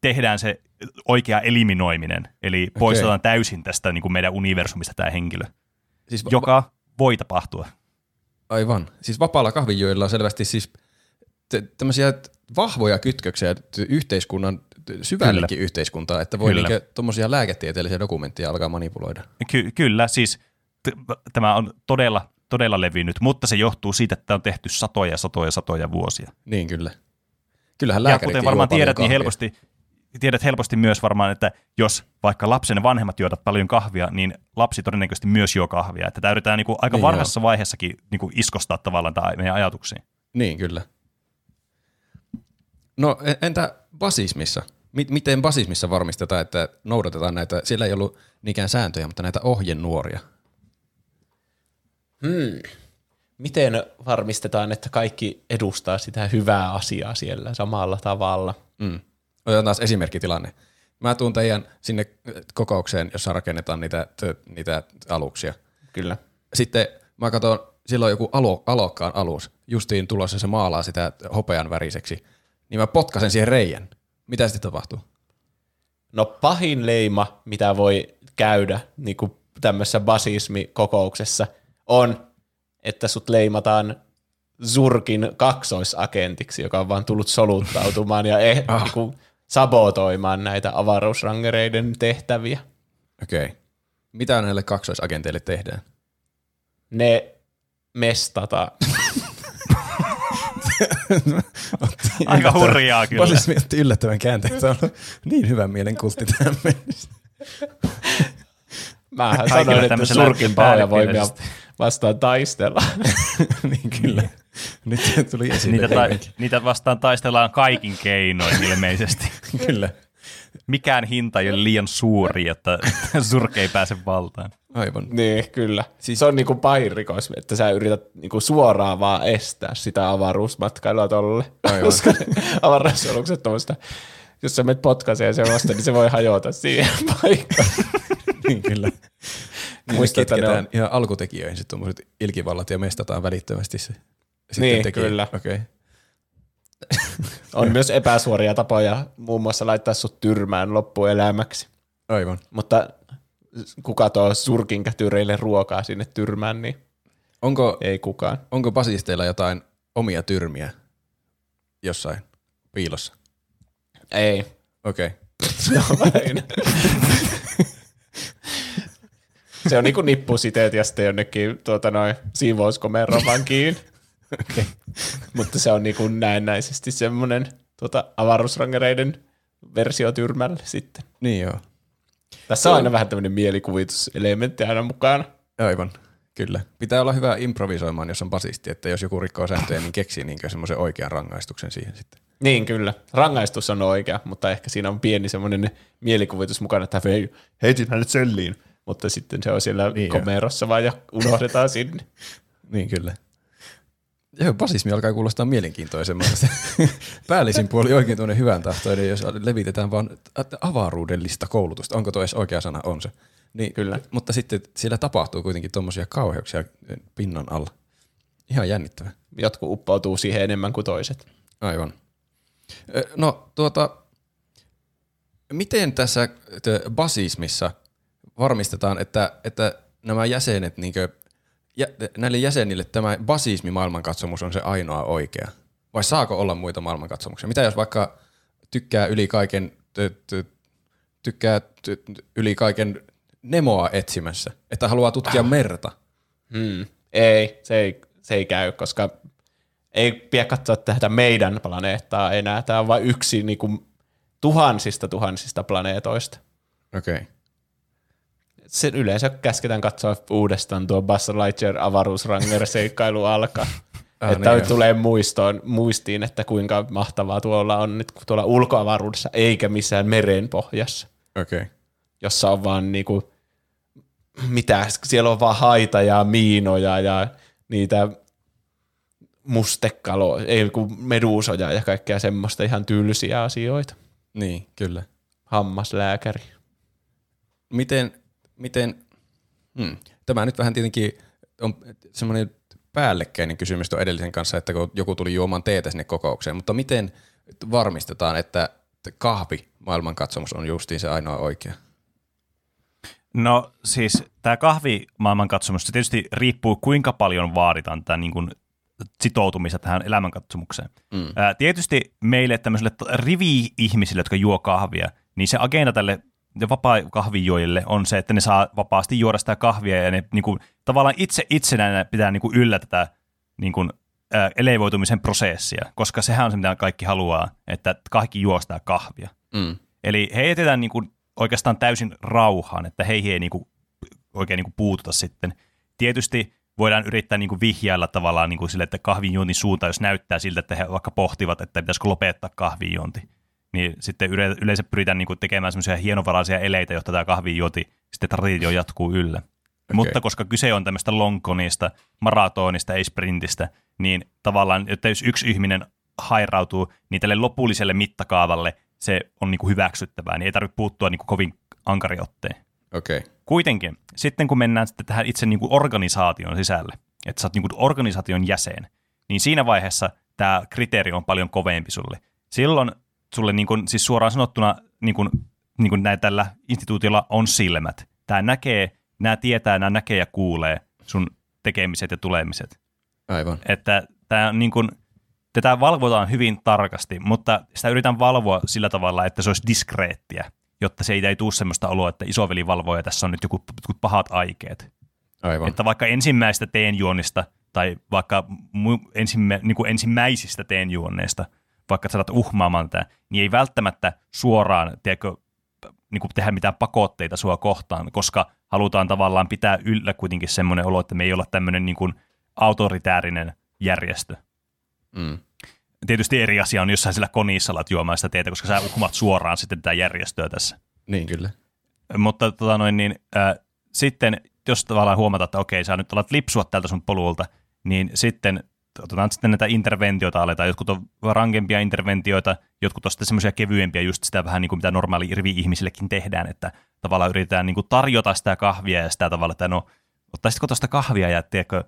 tehdään se oikea eliminoiminen, eli poistetaan täysin tästä niin kuin meidän universumista tämä henkilö, Siis va- joka voi tapahtua. Aivan. Siis vapaalla kahvijuilla on selvästi siis tämmöisiä vahvoja kytköksiä yhteiskunnan, syvällekin yhteiskuntaa, että voi Kyllä. niinkö tuommoisia lääketieteellisiä dokumentteja alkaa manipuloida. Ky- kyllä, siis t- tämä on todella, todella levinnyt, mutta se johtuu siitä, että on tehty satoja, satoja, satoja vuosia. Niin kyllä. Kyllähän Ja lääkärit kuten varmaan tiedät, niin helposti, tiedät helposti myös varmaan, että jos vaikka lapsen vanhemmat juodat paljon kahvia, niin lapsi todennäköisesti myös juo kahvia. Että tämä yritetään niin kuin aika Niin varhaisessa vaiheessakin niin kuin iskostaa tavallaan tämä meidän ajatuksiin. Niin, kyllä. No en- entä basismissa? Miten basismissa varmistetaan, että noudatetaan näitä, siellä ei ollut niinkään sääntöjä, mutta näitä ohjenuoria? Miten varmistetaan, että kaikki edustaa sitä hyvää asiaa siellä samalla tavalla? Mm. Otetaan taas esimerkkitilanne. Mä tuun teidän sinne kokoukseen, jossa rakennetaan niitä, t- niitä aluksia. Kyllä. Sitten mä katson, silloin joku alo, alokkaan alus, justiin tulossa se maalaa sitä hopean väriseksi, niin mä potkasen siihen reijän. Mitä sitten tapahtuu? No pahin leima, mitä voi käydä niin kuin tämmöisessä basismikokouksessa, on, että sut leimataan Zurkin kaksoisagentiksi, joka on vaan tullut soluttautumaan ja eh, ah. niin kuin sabotoimaan näitä avaruusrangereiden tehtäviä. Okei. Okay. Mitä näille kaksoisagenteille tehdään? Ne mestataan. Aika hurjaa kyllä. Basismi otti yllättävän käänteen. Tämä on niin hyvän mielen kultti tähän mennessä. Mähän Kaikilla sanoin, että Surkin pahoja voimia vastaan taistella. <laughs> niin kyllä. <laughs> Nyt tuli esille. Niitä, ta- niitä vastaan taistellaan kaikin keinoin ilmeisesti. <laughs> Kyllä. Mikään hinta ei ole liian suuri, jotta <laughs> surke ei pääse valtaan. Aivan. Niin, kyllä. Siis se on niinku pahin rikos, että sä yrität niinku suoraan vaan estää sitä avaruusmatkailua tolle. Aivan. Koska ne avaruusalukset on sitä, jos sä menet potkaiseen sen vasta, niin se voi hajota siihen paikkaan. niin kyllä. Muista, että ne on- ihan alkutekijöihin sitten tuommoiset ilkivallat ja mestataan välittömästi se. Sitten Niin, tekijä. kyllä. Okei. Okay. On myös epäsuoria tapoja muun muassa laittaa sut tyrmään loppuelämäksi. Aivan. Mutta kuka tuo surkin kätyreille ruokaa sinne tyrmään, niin Onko, ei kukaan. onko basisteilla jotain omia tyrmiä jossain piilossa? Ei. Okei. Okay. Se on aina. Se on niinku nippusiteet ja sitten jonnekin tuota noin siivouskomeron vaan kiinni. Okay. Mutta se on niinku näennäisesti semmoinen tuota, avaruusrangereiden versio tyrmälle sitten. Niin joo. Tässä on aina vähän tämmöinen mielikuvituselementti aina mukana. Aivan. Kyllä. Pitää olla hyvä improvisoimaan, jos on basisti, että jos joku rikkoo sääntöjä, niin keksii niinkö semmoisen oikean rangaistuksen siihen sitten. Niin kyllä. Rangaistus on oikea, mutta ehkä siinä on pieni semmoinen mielikuvitus mukana, että hei, heitin hänet selliin. Mutta sitten se on siellä Niin niin komerossa vaan ja unohdetaan <laughs> sinne. Niin kyllä. Joo, basismi alkaa kuulostaa mielenkiintoisemmalta. <laughs> Päällisin puoli oikein tuonne hyvän tahtoinen, jos levitetään vaan avaruudellista koulutusta. Onko tuo edes oikea sana? On se. Niin, Kyllä. Mutta sitten siellä tapahtuu kuitenkin tuommoisia kauheuksia pinnan alla. Ihan jännittävää. Jotkut uppoutuu siihen enemmän kuin toiset. Aivan. No tuota, miten tässä basismissa varmistetaan, että, että nämä jäsenet, niinkö, jä, näille jäsenille tämä basismi maailmankatsomus on se ainoa oikea? Vai saako olla muita maailmankatsomuksia? Mitä jos vaikka tykkää yli kaiken, tykkää yli kaiken Nemoa etsimässä, että haluaa tutkia merta? Hmm. Ei, se ei, se ei käy, koska ei pidä katsoa tätä meidän planeettaa enää. Tämä on vain yksi niin kuin, tuhansista tuhansista planeetoista. Okei. Okay. Se yleensä käsketään katsoa uudestaan tuo Buzz Lightyear avaruusranger-seikkailu alkaa. Ah, että niin tulee muistoon, muistiin, että kuinka mahtavaa tuolla on nyt tuolla ulkoavaruudessa, eikä missään meren pohjassa. Okay. jossa on vaan niinku, mitä, siellä on vaan haita ja miinoja ja niitä mustekalo, ei kun meduusoja ja kaikkea semmoista ihan tylsiä asioita. Niin, kyllä. Hammaslääkäri. Miten, miten hmm, tämä nyt vähän tietenkin on semmoinen päällekkäinen kysymys tuon edellisen kanssa, että kun joku tuli juomaan teetä sinne kokoukseen, mutta miten varmistetaan, että kahvi maailmankatsomus on justiin se ainoa oikea? No siis tämä kahvimaailmankatsomus, se tietysti riippuu kuinka paljon vaaditaan tätä niin kuin sitoutumista tähän elämänkatsomukseen. Mm. Ää, tietysti meille tämmöisille rivi-ihmisille, jotka juo kahvia, niin se agenda tälle vapaa-kahvijoille on se, että ne saa vapaasti juoda sitä kahvia ja ne niin kuin, tavallaan itse itsenään pitää niin kuin yllä tätä niin kuin, ää, elevoitumisen prosessia, koska sehän on se, mitä kaikki haluaa, että kaikki juo sitä kahvia. Mm. Eli he jätetään niin kuin oikeastaan täysin rauhaan, että heihin ei niin kuin oikein niin kuin puututa sitten. Tietysti voidaan yrittää niin kuin vihjailla tavallaan niin kuin sille, että kahvinjuontin suunta, jos näyttää siltä, että he vaikka pohtivat, että pitäisikö lopettaa kahvinjuonti, niin sitten yle- yleensä pyritään niin kuin tekemään semmoisia hienovaraisia eleitä, jotta tämä kahvinjuonti sitten traditio jatkuu yllä. Okay. Mutta koska kyse on tämmöistä longkonista, maratonista, ei sprintistä, niin tavallaan, että jos yksi ihminen hairautuu, niin tälle lopulliselle mittakaavalle se on niin kuin hyväksyttävää, niin ei tarvitse puuttua niin kuin kovin ankariotteen. Okay. Kuitenkin, sitten kun mennään sitten tähän itse niin kuin organisaation sisälle, että sä oot niin kuin organisaation jäsen, niin siinä vaiheessa tämä kriteeri on paljon kovempi sulle. Silloin sulle niin kuin, siis suoraan sanottuna niin kuin, niin kuin näin tällä instituutiolla on silmät. Tämä näkee, nämä tietää, nämä näkee ja kuulee sun tekemiset ja tulemiset. Aivan. Että tämä on niin kuin, tätä valvotaan hyvin tarkasti, mutta sitä yritän valvoa sillä tavalla, että se olisi diskreettiä, jotta se ei, ei tule sellaista oloa, että isoveli valvoo ja tässä on nyt joku, joku pahat aikeet. Aivan. Että vaikka ensimmäistä teenjuonnista tai vaikka mu- ensimmä, niin kuin ensimmäisistä teenjuonneista, vaikka sä saat uhmaamaan tätä, niin ei välttämättä suoraan tiedätkö, niin kuin tehdä mitään pakotteita sua kohtaan, koska halutaan tavallaan pitää yllä kuitenkin semmoinen olo, että me ei olla tämmöinen niin kuin autoritäärinen järjestö. Mm. Tietysti eri asia on, jos sä sillä konissa alat juomaan sitä teetä, koska sä uhmaat suoraan sitten tätä järjestöä tässä. Niin, kyllä. Mutta tota noin, niin, äh, sitten, jos tavallaan huomataan, että okei, sä nyt alat lipsua tältä sun polulta, niin sitten otetaan sitten näitä interventioita aletaan. Jotkut on rankempia interventioita, jotkut on sitten semmoisia kevyempiä, just sitä vähän niin kuin mitä normaali irvi-ihmisillekin tehdään, että tavallaan yritetään niin kuin tarjota sitä kahvia ja sitä tavalla, että no, ottaisitko tuosta kahvia ja tiedätkö,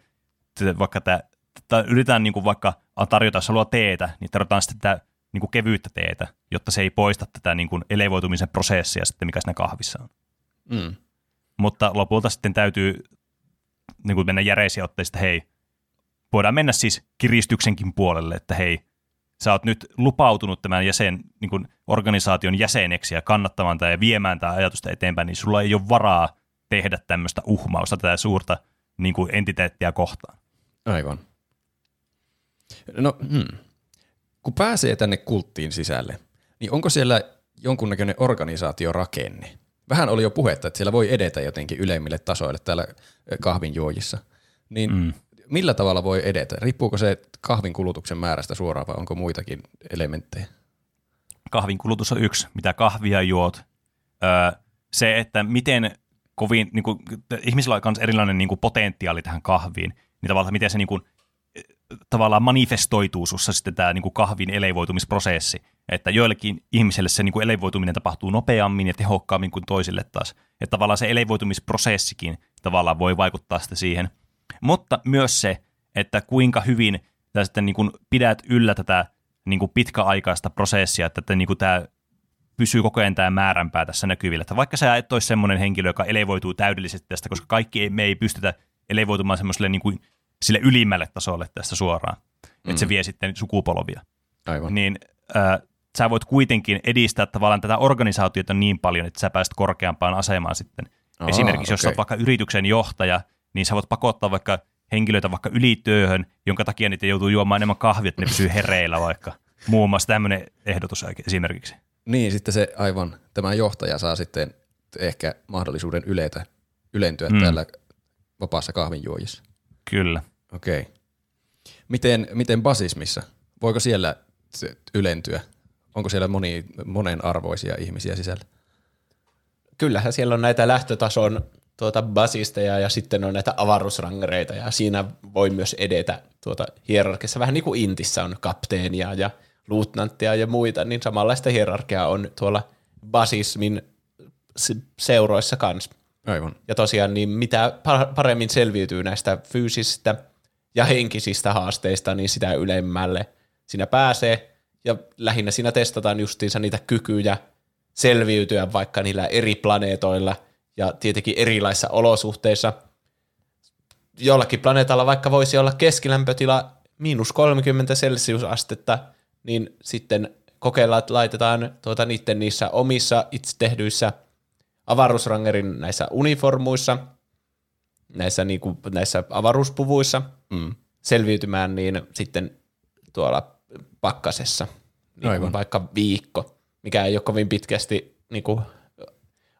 vaikka tämä, tai yritetään niin kuin vaikka tarjota, jos haluaa teetä, niin tarjotaan sitten tätä niin kuin kevyyttä teetä, jotta se ei poista tätä niin kuin elevoitumisen prosessia sitten, mikä siinä kahvissa on. Mm. Mutta lopulta sitten täytyy niin kuin mennä järeisiä otteista, hei, voidaan mennä siis kiristyksenkin puolelle, että hei, sä oot nyt lupautunut tämän jäsen, niin kuin organisaation jäseneksi ja kannattamaan tätä ja viemään tämä ajatusta eteenpäin, niin sulla ei ole varaa tehdä tämmöistä uhmausta tätä suurta niin kuin entiteettiä kohtaan. Aivan. No, hmm. kun pääsee tänne kulttiin sisälle, niin onko siellä jonkunnäköinen organisaatiorakenne? Vähän oli jo puhetta, että siellä voi edetä jotenkin ylemmille tasoille täällä kahvinjuojissa. Niin mm. Millä tavalla voi edetä? Riippuuko se kahvin kulutuksen määrästä suoraan vai onko muitakin elementtejä? Kahvin kulutus on yksi, mitä kahvia juot. Öö, se, että miten kovin, niin kuin, ihmisillä on myös erilainen niin kuin potentiaali tähän kahviin, niin tavallaan miten se niin kuin, tavallaan manifestoituu sussa sitten tämä niin kuin kahvin elevoitumisprosessi. Että joillekin ihmisille se niin kuin elevoituminen tapahtuu nopeammin ja tehokkaammin kuin toisille taas. Että tavallaan se elevoitumisprosessikin tavallaan voi vaikuttaa sitten siihen. Mutta myös se, että kuinka hyvin sä sitten niin kuin pidät yllä tätä niin kuin pitkäaikaista prosessia, että, että niin kuin tämä pysyy koko ajan tämä määränpää tässä näkyvillä. Että vaikka sä et olisi semmoinen henkilö, joka elevoituu täydellisesti tästä, koska kaikki ei, me ei pystytä elevoitumaan semmoiselle niin kuin, sille ylimmälle tasolle tästä suoraan, mm. että se vie sitten sukupolvia. Aivan. Niin äh, sä voit kuitenkin edistää tavallaan tätä organisaatiota niin paljon, että sä pääset korkeampaan asemaan sitten. Aa, Esimerkiksi jos sä oot vaikka yrityksen johtaja, niin sä voit pakottaa vaikka henkilöitä vaikka ylityöhön, jonka takia niitä joutuu juomaan enemmän kahvia, että ne pysyy hereillä vaikka. Muun muassa tämmöinen ehdotus esimerkiksi. Niin, sitten se aivan, tämä johtaja saa sitten ehkä mahdollisuuden yletä, ylentyä Mm. täällä vapaassa kahvinjuojissa. Kyllä. Okei. Miten, miten basismissa? Voiko siellä se ylentyä? Onko siellä moni, monenarvoisia ihmisiä sisällä? Kyllähän siellä on näitä lähtötason tuota basisteja ja sitten on näitä avaruusrangereita ja siinä voi myös edetä tuota hierarkiassa. Vähän niin kuin Intissä on kapteenia ja luutnanttia ja muita, niin samanlaista hierarkiaa on tuolla basismin se- seuroissa kanssa. Aivan. Ja tosiaan, niin mitä par- paremmin selviytyy näistä fyysisistä ja henkisistä haasteista, niin sitä ylemmälle siinä pääsee. Ja lähinnä siinä testataan justiinsa niitä kykyjä selviytyä vaikka niillä eri planeetoilla ja tietenkin erilaisissa olosuhteissa. Jollakin planeetalla vaikka voisi olla keskilämpötila miinus 30 celsiusastetta, niin sitten kokeillaan, että laitetaan tuota niiden niissä omissa itse tehdyissä avaruusrangerin näissä uniformuissa, näissä, niinku, näissä avaruuspuvuissa Mm. selviytymään niin sitten tuolla pakkasessa niin Aivan. kuin vaikka viikko, mikä ei ole kovin pitkästi niin kuin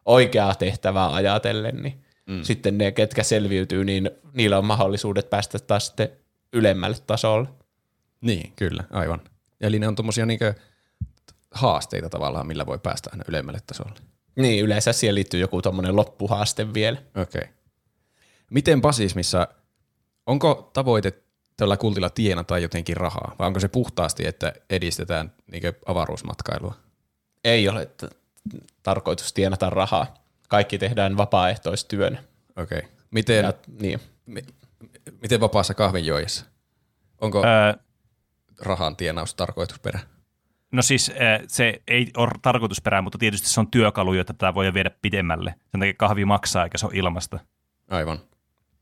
oikeaa tehtävää ajatellen, niin mm. sitten ne, ketkä selviytyy, niin niillä on mahdollisuudet päästä taas sitten ylemmälle tasolle. Niin, kyllä, aivan. Eli ne on tuommoisia niinkö haasteita tavallaan, millä voi päästä aina ylemmälle tasolle. Niin, yleensä siihen liittyy joku tuommoinen loppuhaaste vielä. Okei. Okay. Miten basismissa, onko tavoite tällä kultilla tienata jotenkin rahaa, vai onko se puhtaasti, että edistetään niinkö avaruusmatkailua? Ei ole tarkoitus tienata rahaa. Kaikki tehdään vapaaehtoistyönä. Okei. Okay. Miten, Ja, niin. mi, miten vapaassa kahvinjoojassa? Onko Öö, rahan tienaus tarkoitusperä? no siis äh, se ei ole tarkoitusperää, mutta tietysti se on työkalu, jota tätä voi viedä pidemmälle. Sen takia kahvi maksaa, eikä se ole ilmasta. Aivan.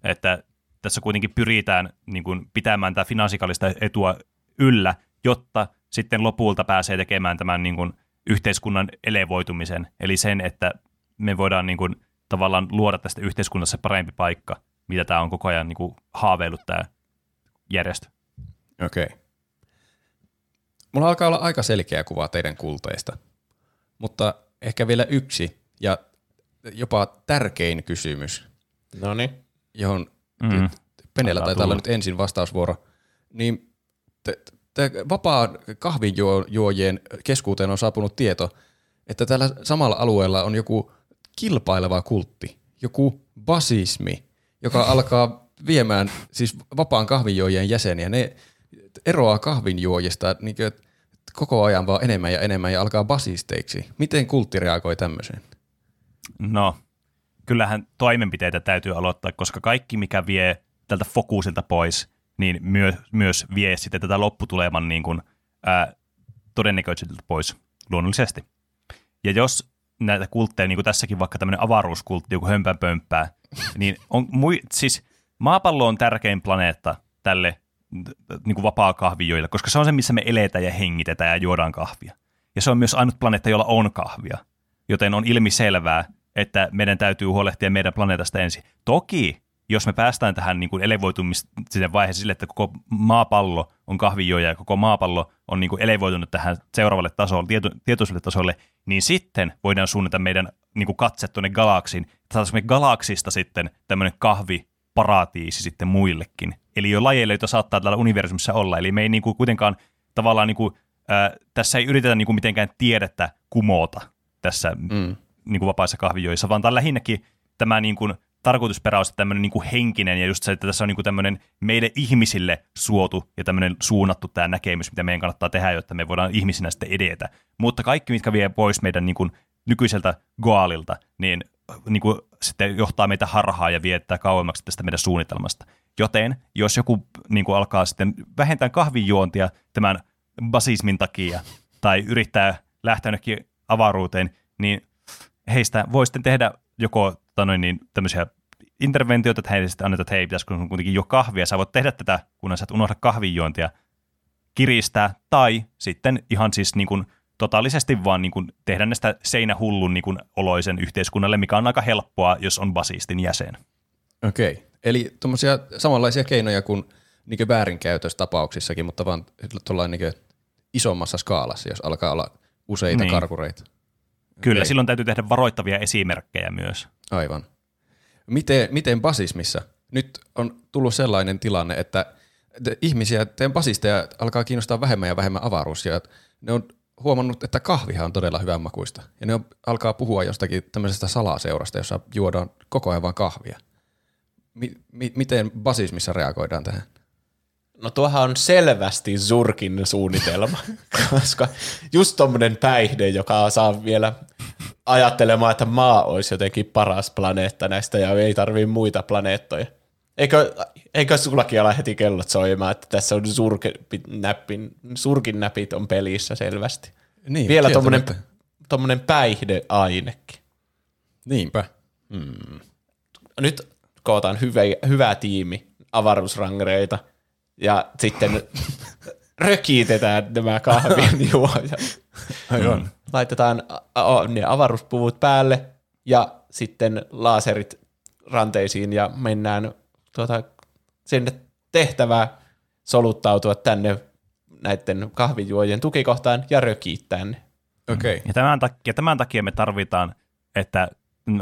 Että tässä kuitenkin pyritään niin kuin, pitämään tämä finanssikallista etua yllä, jotta sitten lopulta pääsee tekemään tämän niin kuin, yhteiskunnan elevoitumisen, eli sen, että me voidaan niin kuin, tavallaan luoda tästä yhteiskunnassa parempi paikka, mitä tämä on koko ajan niin kuin, haaveillut tämä järjestö. Okei. Okay. Mulla alkaa olla aika selkeä kuva teidän kulteista, mutta ehkä vielä yksi ja jopa tärkein kysymys, No niin. johon Mm. Penellä taitaa olla nyt ensin vastausvuoro, niin te, te vapaa kahvinjuojien keskuuteen on saapunut tieto, että tällä samalla alueella on joku kilpaileva kultti, joku basismi, joka alkaa viemään siis vapaan kahvinjuojien jäseniä. Ne eroaa kahvinjuojista niin kuin, koko ajan vaan enemmän ja enemmän ja alkaa basisteiksi. Miten kultti reagoi tämmöiseen? No, kyllähän toimenpiteitä täytyy aloittaa, koska kaikki, mikä vie tältä fokusilta pois, niin myö, myös vie sitten tätä lopputuleman niin kuin, ää, todennäköisyydeltä pois luonnollisesti. Ja jos näitä kultteja, niin kuin tässäkin vaikka tämmöinen avaruuskultti, joku hömpänpömppää, niin on, mui, siis maapallo on tärkein planeetta tälle niin kuin vapaa kahvijoille, koska se on se, missä me eletään ja hengitetään ja juodaan kahvia. Ja se on myös ainut planeetta, jolla on kahvia. Joten on ilmi selvää, että meidän täytyy huolehtia meidän planeetasta ensin. Toki, jos me päästään tähän niin kuin elevoitumisen vaiheeseen sille, että koko maapallo on kahvijoja ja koko maapallo on niin kuin elevoitunut tähän seuraavalle tasolle, tieto, tietoisuudelle tasolle, niin sitten voidaan suunnata meidän niin kuin katse tuonne galaksiin. Saataisiin me galaksista sitten tämmöinen kahviparatiisi sitten muillekin. Eli jo lajeille, joita saattaa täällä universumissa olla. Eli me ei niin kuin kuitenkaan tavallaan, niin kuin, ää, tässä ei yritetä niin kuin mitenkään tiedettä kumota tässä Mm. niin kuin vapaissa kahvijoissa, vaan tämä lähinnäkin tämä niin kuin, tarkoitusperäys, tämmöinen niin henkinen ja just se, että tässä on niin kuin tämmöinen meille ihmisille suotu ja tämmöinen suunnattu tämä näkemys, mitä meidän kannattaa tehdä, jotta me voidaan ihmisinä sitten edetä. Mutta kaikki, mitkä vie pois meidän niin kuin nykyiseltä goalilta, niin, niin kuin sitten johtaa meitä harhaa ja viettää kauemmaksi tästä meidän suunnitelmasta. Joten jos joku niin kuin alkaa sitten vähentää kahvinjuontia tämän basismin takia tai yrittää lähteä jonnekin avaruuteen, niin heistä voi sitten tehdä joko tanoin, niin, tämmöisiä interventioita, että heille sitten annetaan, että hei, pitäisikö sun kuitenkin jo kahvia, sä voit tehdä tätä, kunnes sä et unohda kahvinjuontia, kiristää, tai sitten ihan siis niin kuin totaalisesti vaan niin kuin tehdä näistä seinähullun niin kuin oloisen yhteiskunnalle, mikä on aika helppoa, jos on basistin jäsen. Okei. Okay. Eli tuommoisia samanlaisia keinoja kuin niin väärinkäytöstapauksissakin, mutta vaan tuolla niin isommassa skaalassa, jos alkaa olla useita niin. karkureita. Kyllä, okay. silloin täytyy tehdä varoittavia esimerkkejä myös. Aivan. Miten, miten basismissa? Nyt on tullut sellainen tilanne, että ihmisiä, teidän basisteja alkaa kiinnostaa vähemmän ja vähemmän avaruus, ja ne on huomannut, että kahvihan on todella hyvän makuista. Ja ne on, alkaa puhua jostakin tämmöisestä salaseurasta, jossa juodaan koko ajan vain kahvia. Mi- mi- miten basismissa reagoidaan tähän? No tuohan on selvästi Zurkin suunnitelma, <laughs> koska just tommonen päihde, joka saa vielä ajattelemaan, että maa olisi jotenkin paras planeetta näistä ja ei tarvii muita planeettoja. Eikö, eikö sullakin ala heti kellot soimaan, että tässä on surkin, näpit on pelissä selvästi. Niin, Vielä tommonen, tommonen päihdeainekin. Niinpä. Hmm. Nyt kootaan hyvä, hyvä tiimi avaruusrangereita ja sitten rökiitetään nämä kahvin <laughs> juojat. Aivan. Laitetaan ne avaruuspuvut päälle ja sitten laserit ranteisiin ja mennään tuota, sinne tehtävää soluttautua tänne näiden kahvijuojien tukikohtaan ja rökiittää ne. Okei. Okay. Ja tämän takia, tämän takia me tarvitaan, että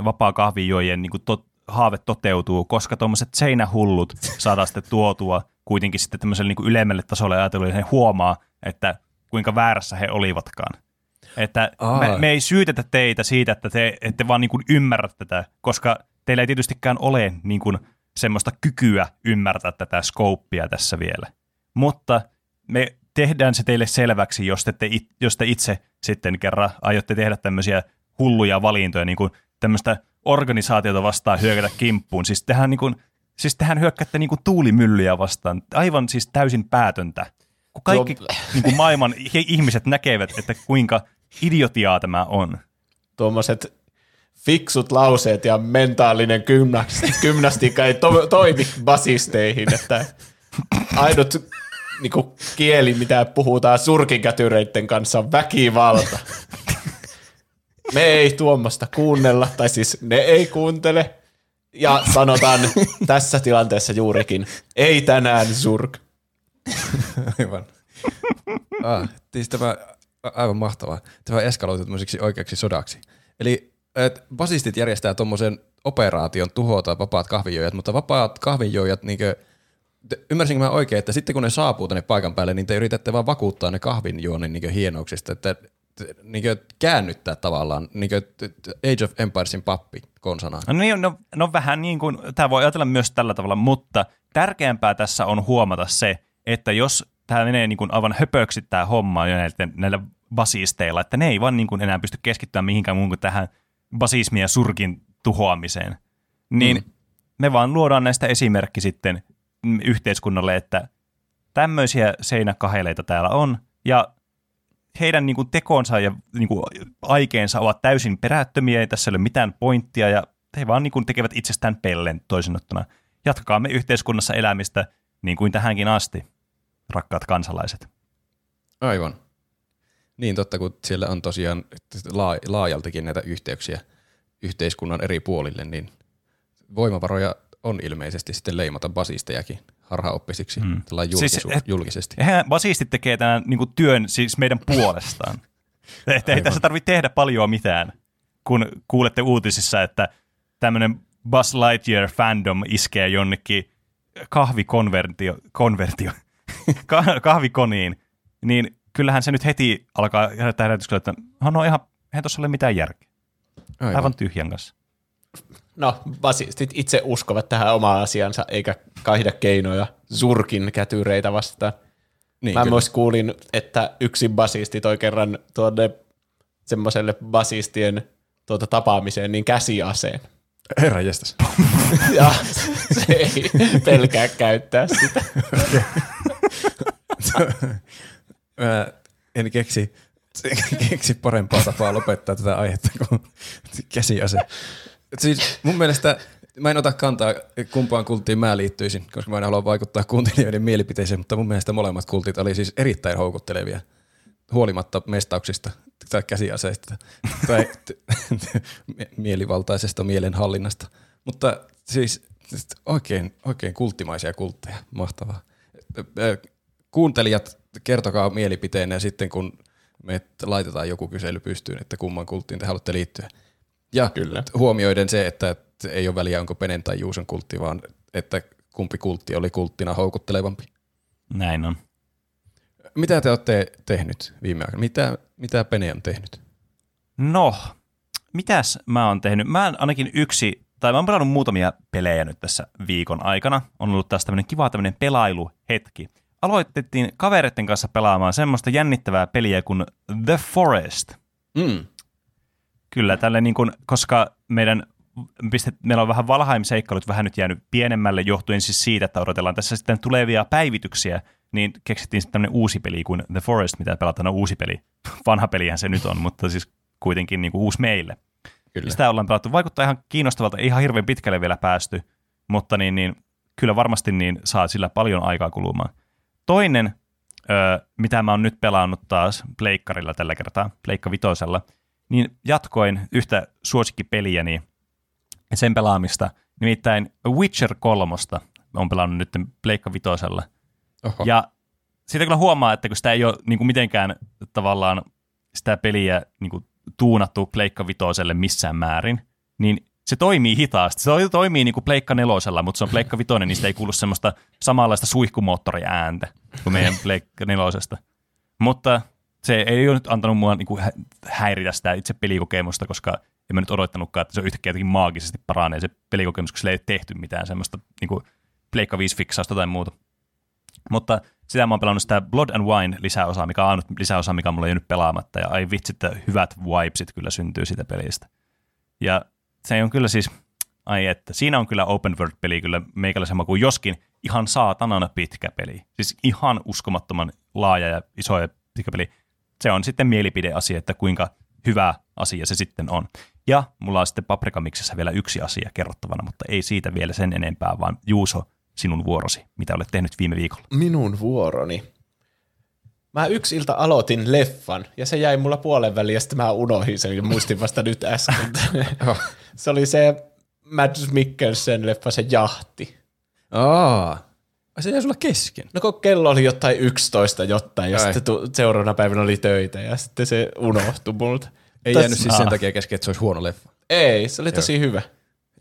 vapaa kahvijuojien niin tot, haave toteutuu, koska tuommoiset seinähullut saadaan sitten tuotua kuitenkin sitten tämmöiselle niin ylemmälle tasolle ajatellen, he huomaa, että kuinka väärässä he olivatkaan. Että me, me ei syytetä teitä siitä, että te ette vaan niin kuin ymmärrä tätä, koska teillä ei tietystikään ole niin kuin semmoista kykyä ymmärtää tätä skouppia tässä vielä. Mutta me tehdään se teille selväksi, jos te, it, jos te itse sitten kerran aiotte tehdä tämmöisiä hulluja valintoja, niin kuin tämmöistä organisaatiota vastaan hyökätä kimppuun. Siis tehän, niin kuin, siis tehän hyökkäätte niin kuin tuulimyllyjä vastaan. Aivan siis täysin päätöntä. Kun kaikki Tuo... niin kuin maailman ihmiset näkevät, että kuinka idiotiaa tämä on. Tuommoiset fiksut lauseet ja mentaalinen gymnastiikka ei to- toimi basisteihin, että ainut niin kuin, kieli, mitä puhutaan surkinkätyreiden kanssa, on väkivalta. Me ei tuommoista kuunnella, tai siis ne ei kuuntele, ja sanotaan tässä tilanteessa juurikin, ei tänään surk. Aivan. Ah, siis tämä aivan mahtavaa. Tämä eskaloitu tämmöiseksi oikeaksi sodaksi. Eli et basistit järjestää tuommoisen operaation tuhota vapaat kahvinjoijat, mutta vapaat kahvinjoijat, niinkö, ymmärsinkö mä oikein, että sitten kun ne saapuu tänne paikan päälle, niin te yritätte vaan vakuuttaa ne kahvinjuonnin niin hienouksista, että niin käännyttää tavallaan niin Age of Empiresin pappi konsana. No, niin, no, no vähän niin kuin, tämä voi ajatella myös tällä tavalla, mutta tärkeämpää tässä on huomata se, että jos tämä menee niin kuin aivan höpöksi tämä homma jo näillä, näillä basisteilla, että ne ei vaan niin kuin enää pysty keskittymään mihinkään muuhun kuin tähän basismin ja surkin tuhoamiseen, niin mm. me vaan luodaan näistä esimerkki sitten yhteiskunnalle, että tämmöisiä seinäkaheleita täällä on, ja heidän niin kuin, tekonsa ja niin kuin, aikeensa ovat täysin perättömiä, ei tässä ole mitään pointtia, ja he vaan niin kuin, tekevät itsestään pellen toisin ottuna. Jatkakaamme yhteiskunnassa elämistä niin kuin tähänkin asti, rakkaat kansalaiset. Aivan. Niin totta, kun siellä on tosiaan laajaltikin näitä yhteyksiä yhteiskunnan eri puolille, niin voimavaroja on ilmeisesti sitten leimata basistejakin harhaoppisiksi mm. julkisu- siis, et, julkisesti. Eihän basistit tekee tämän niin kuin työn siis meidän puolestaan. <laughs> että ei tässä tarvitse tehdä paljon mitään, kun kuulette uutisissa, että tämmöinen Buzz Lightyear fandom iskee jonnekin kahvikonvertio, konvertio, <laughs> kahvikoniin, niin kyllähän se nyt heti alkaa herättää herätyskellä, että no ihan, eihän tuossa ole mitään järkeä. Aivan, Aivan tyhjän kanssa. No, basistit itse uskovat tähän omaan asiansa, eikä kaihda keinoja surkin kätyreitä vastaan. Niin, Mä kyllä. myös kuulin, että yksi basisti toi kerran tuonne semmoiselle basistien tuota tapaamiseen niin käsiaseen. Herra <laughs> ja se ei pelkää käyttää sitä. <laughs> Mä en keksi keksi parempaa tapaa lopettaa tätä aihetta kuin käsiase. Siis mun mielestä mä en ota kantaa kumpaan kulttiin mä liittyisin, koska mä en halua vaikuttaa kuuntelijoiden mielipiteeseen, mutta mun mielestä molemmat kultit oli siis erittäin houkuttelevia huolimatta mestauksista tai käsiaseista tai <laughs> mielivaltaisesta mielenhallinnasta. Mutta siis oikein, oikein kulttimaisia kultteja, mahtavaa. Kuuntelijat, kertokaa mielipiteenä ja sitten kun me laitetaan joku kysely pystyyn, että kumman kulttiin te haluatte liittyä. Ja Kyllä. huomioiden se, että ei ole väliä onko Penen tai Juuson kultti, vaan että kumpi kultti oli kulttina houkuttelevampi. Näin on. Mitä te olette tehnyt viime aikoina? Mitä, mitä Pene on tehnyt? No, mitäs mä oon tehnyt? Mä oon ainakin yksi, tai mä oon pelannut muutamia pelejä nyt tässä viikon aikana. On ollut taas tämmönen kiva tämmönen pelailuhetki. Aloitettiin kavereiden kanssa pelaamaan semmoista jännittävää peliä kuin The Forest. Mm. Kyllä, tälle niin kuin, koska meidän pistet, meillä on vähän Valheim-seikkailut vähän nyt jäänyt pienemmälle johtuen siis siitä, että odotellaan tässä sitten tulevia päivityksiä, niin keksittiin sitten tämmöinen uusi peli kuin The Forest, mitä pelataan, no uusi peli. <laughs> Vanha pelihän se nyt on, mutta siis kuitenkin niin kuin uusi meille. Kyllä. Sitä ollaan pelattu. Vaikuttaa ihan kiinnostavalta, ei ihan hirveän pitkälle vielä päästy, mutta niin, niin, kyllä varmasti niin saa sillä paljon aikaa kulumaan. Toinen, ö, mitä mä oon nyt pelannut taas Pleikkarilla tällä kertaa, Pleikka Vitosella, niin jatkoin yhtä suosikkipeliäni sen pelaamista, nimittäin Witcher 3 on pelannut nyt Pleikka Vitosella. Oho. Ja siitä kyllä huomaa, että kun sitä ei ole niin kuin mitenkään tavallaan sitä peliä niin kuin tuunattu Pleikka Vitoselle missään määrin, niin se toimii hitaasti. Se toimii niin kuin Pleikka nelosella, mutta se on Pleikka Vitoinen, niin sitä ei kuulu semmoista samanlaista suihkumoottoriääntä kuin meidän Pleikka nelosesta. Mutta se ei ole nyt antanut mua niin kuin häiritä sitä itse pelikokemusta, koska en mä nyt odottanutkaan, että se yhtäkkiä jotenkin maagisesti paranee se pelikokemus, koska sillä ei tehty mitään semmoista niin kuin Pleikka 5 fiksausta tai muuta. Mutta sitä mä oon pelannut sitä Blood and Wine lisäosaa, mikä on ainut lisäosa, mikä mulla ei nyt pelaamatta. Ja ai vitsi, että hyvät vibesit kyllä syntyy siitä pelistä. Ja se on kyllä siis, ai että, siinä on kyllä open world-peli kyllä meikäläisen kuin joskin ihan saatanana pitkä peli. Siis ihan uskomattoman laaja ja iso ja pitkä peli. Se on sitten mielipideasia, että kuinka hyvä asia se sitten on. Ja mulla on sitten Paprikamiksessä vielä yksi asia kerrottavana, mutta ei siitä vielä sen enempää, vaan Juuso, sinun vuorosi, mitä olet tehnyt viime viikolla. Minun vuoroni. Mä yksi ilta aloitin leffan, ja se jäi mulla puolen väliin, ja sitten mä unohdin sen, ja muistin vasta nyt äsken. <laughs> se oli se Mads Mikkelsen leffa, se jahti. Aa, se jäi sulla kesken. No kun kello oli jotain 11 jotain, ja Ai. sitten tu- seuraavana päivänä oli töitä, ja sitten se unohtui multa. Ei Täs, jäänyt siis sen takia kesken, että se olisi huono leffa. Ei, se oli tosi Joo. hyvä.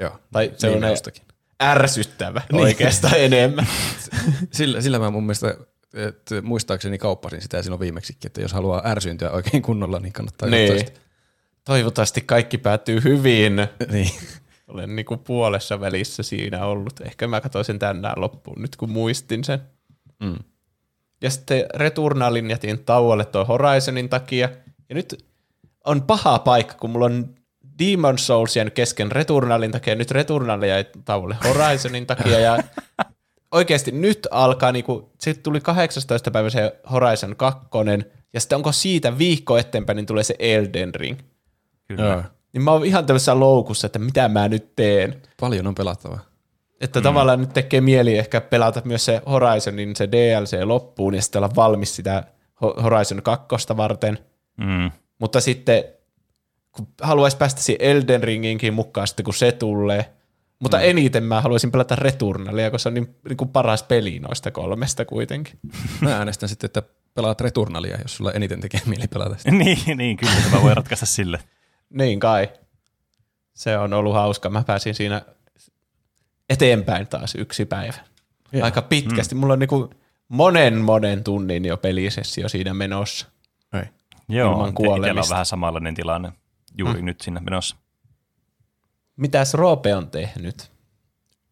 Joo. Tai se on ärsyttävä niin. oikeastaan <laughs> enemmän. sillä, sillä mä mun mielestä että muistaakseni kauppasin sitä silloin viimeksikin, että jos haluaa ärsyyntyä oikein kunnolla, niin kannattaa niin. Toivottavasti kaikki päättyy hyvin. niin. Olen niinku puolessa välissä siinä ollut. Ehkä mä katsoin sen tänään loppuun nyt, kun muistin sen. Mm. Ja sitten Returnalin jätin tauolle tuo Horizonin takia. Ja nyt on paha paikka, kun mulla on Demon Souls jäänyt kesken Returnalin takia, nyt Returnal jäi tauolle Horizonin takia, ja <laughs> oikeasti nyt alkaa, niinku, sitten tuli 18. päivä se Horizon 2, ja sitten onko siitä viikko eteenpäin, niin tulee se Elden Ring. Kyllä. Niin mä oon ihan tämmöisessä loukussa, että mitä mä nyt teen. Paljon on pelattavaa. Että mm. tavallaan nyt tekee mieli ehkä pelata myös se Horizonin se DLC loppuun ja sitten olla valmis sitä Horizon 2 varten. Mm. Mutta sitten kun haluaisi päästä siihen Elden Ringinkin mukaan sitten, kun se tulee. Mutta mm. eniten mä haluaisin pelata Returnalia, koska se on niin, niin kuin paras peli noista kolmesta kuitenkin. <laughs> Mä äänestän sitten, että pelaat Returnalia, jos sulla eniten tekee mieli pelata sitä. <laughs> niin, niin, kyllä, mä voi ratkaista sille. Niin kai. Se on ollut hauska. Mä pääsin siinä eteenpäin taas yksi päivä. Ja. Aika pitkästi. Mm. Mulla on niinku monen monen tunnin jo pelisessio siinä menossa. Ei. Joo, itsellä on vähän samanlainen tilanne juuri hmm. nyt sinne menossa. Mitäs Roope on tehnyt?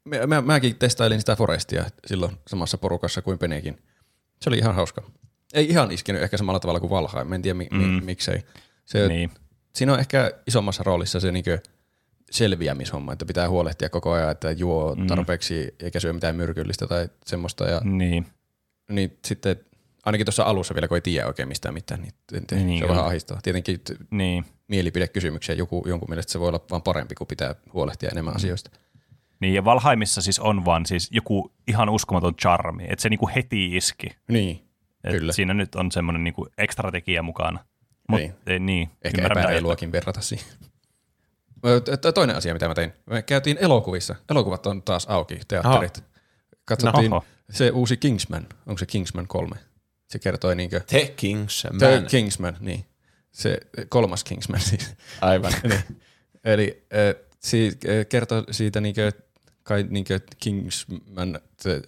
Mä, mä, mäkin testailin sitä Forestia silloin samassa porukassa kuin Penekin. Se oli ihan hauska. Ei ihan iskenyt ehkä samalla tavalla kuin Valheim, en tiedä mi- mm. mi- miksei. Se, niin. Siinä on ehkä isommassa roolissa se niinkö selviämishomma, että pitää huolehtia koko ajan, että juo mm. tarpeeksi eikä syö mitään myrkyllistä tai semmoista. Ja, niin. Niin sitten ainakin tuossa alussa vielä, kun ei tiedä oikein mistään mitään, niin, niin, se on kyllä. vähän ahdistavaa. Tietenkin Niin. mielipidekysymyksiä joku, jonkun mielestä se voi olla vaan parempi, kun pitää huolehtia enemmän Mm. asioista. Niin, ja Valheimissa siis on vaan siis joku ihan uskomaton charmi, että se niinku heti iski. Niin, Et Kyllä. Siinä nyt on semmoinen niinku ekstra tekijä mukana. Mutta Niin. ei, niin. ehkä ymmärrän, epäreiluakin verrata siihen. Toinen asia, mitä mä tein. Me käytiin elokuvissa. Elokuvat on taas auki, teatterit. Katsottiin Oho. se uusi Kingsman. Onko se Kingsman 3? Se kertoi niinkö... The Kingsman. The Kingsman, niin. Se kolmas Kingsman siis. Aivan. <laughs> niin. Eli äh, si, äh, kertoo siitä niinkö, kai niinkö Kingsman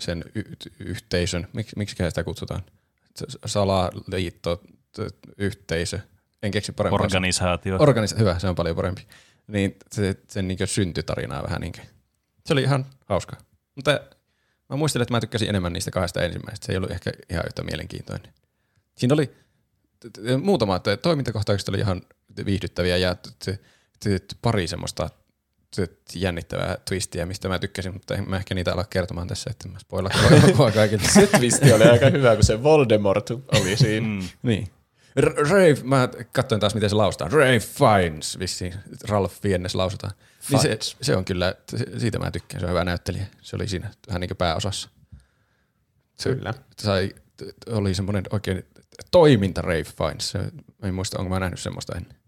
sen y- yhteisön, miksi, miksi sitä kutsutaan? Salaliitto, yhteisö. En keksi parempaa. Organisaatio. Organisa- hyvä, se on paljon parempi. Niin se, sen niinkö syntytarinaa vähän niinkö. Se oli ihan hauska. Mutta mä muistelen, että mä tykkäsin enemmän niistä kahdesta ensimmäisestä. Se ei ollut ehkä ihan yhtä mielenkiintoinen. Siinä oli muutama t- toimintakohtaukset oli ihan viihdyttäviä ja pari semmoista jännittävää twistiä, mistä mä tykkäsin, mutta en mä ehkä niitä ala kertomaan tässä, että mä spoilaan elokuvaa <laughs> kaikille. Se twisti oli aika hyvä, kun se Voldemort oli siinä. Mm. Niin. R- Ray, mä katsoin taas, miten se lausutaan. Ray Fiennes, vissiin Ralph Fiennes lausutaan. Niin se, se, on kyllä, siitä mä tykkään, se on hyvä näyttelijä. Se oli siinä vähän niin kuin pääosassa. Se Kyllä. Sai, oli semmoinen oikein toiminta Ray Fiennes. En muista, onko mä nähnyt semmoista ennen.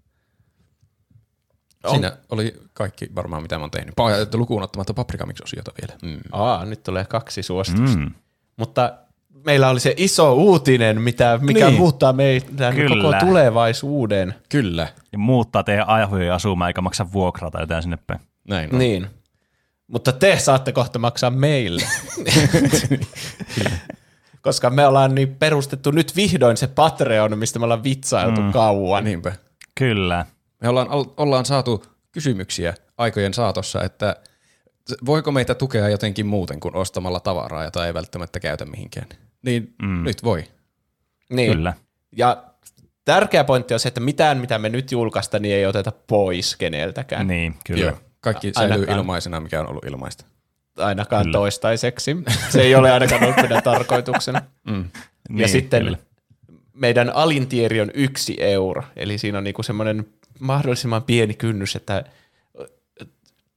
On. Siinä oli kaikki varmaan, mitä mä oon tehnyt. Pa- lukuun ottamatta paprikamix-osiota vielä. Mm. Aa, nyt tulee kaksi suositusta. Mm. Mutta meillä oli se iso uutinen, mitä, mikä Niin. muuttaa meidän Kyllä. koko tulevaisuuden. Kyllä, Ja muuttaa teidän aihoja asumaan eikä maksa vuokraa tai jotain sinne päin. näin on. Niin. Mutta te saatte kohta maksaa meille. <laughs> Koska me ollaan niin perustettu nyt vihdoin se Patreon, mistä me ollaan vitsailtu mm. kauan. Niinpä. Kyllä. Me ollaan, ollaan saatu kysymyksiä aikojen saatossa, että voiko meitä tukea jotenkin muuten kuin ostamalla tavaraa, jota ei välttämättä käytä mihinkään. Niin mm. nyt voi. Niin. Kyllä. Ja tärkeä pointti on se, että mitään, mitä me nyt julkaista, niin ei oteta pois keneltäkään. Niin, kyllä. Joo. Kaikki säilyy Ainakaan. ilmaisena, mikä on ollut ilmaista. Ainakaan Kyllä. toistaiseksi. Se ei ole ainakaan ollut meidän tarkoituksena. <laughs> Niin, ja sitten kyllä. meidän alintieri on yksi euro, eli siinä on niinku semmoinen mahdollisimman pieni kynnys, että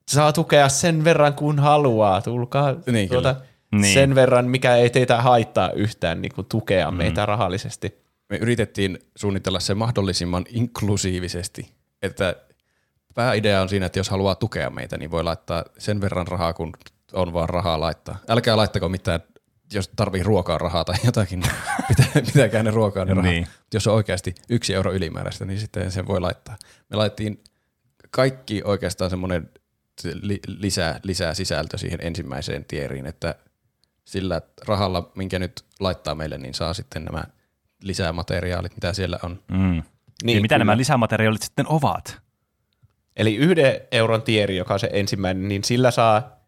saa tukea sen verran kuin haluaa. Tulkaa Niin, tuota, Niin. sen verran, mikä ei teitä haittaa yhtään niinku tukea mm. meitä rahallisesti. Me yritettiin suunnitella se mahdollisimman inklusiivisesti, että pääidea on siinä, että jos haluaa tukea meitä, niin voi laittaa sen verran rahaa, kun on vaan rahaa laittaa. Älkää laittako mitään, jos tarvii ruokaa rahaa tai jotakin, niin <laughs> pitää, pitäkää ne ruokaa ne rahat. Niin. Jos on oikeasti yksi euro ylimääräistä, niin sitten sen voi laittaa. Me laittiin kaikki oikeastaan semmoinen li, lisää, lisää sisältö siihen ensimmäiseen tieriin, että sillä rahalla, minkä nyt laittaa meille, niin saa sitten nämä lisämateriaalit, mitä siellä on. Mm. Niin, Niin, ja mitä kyllä. nämä lisämateriaalit sitten ovat? Eli yhden euron tieri, joka on se ensimmäinen, niin sillä saa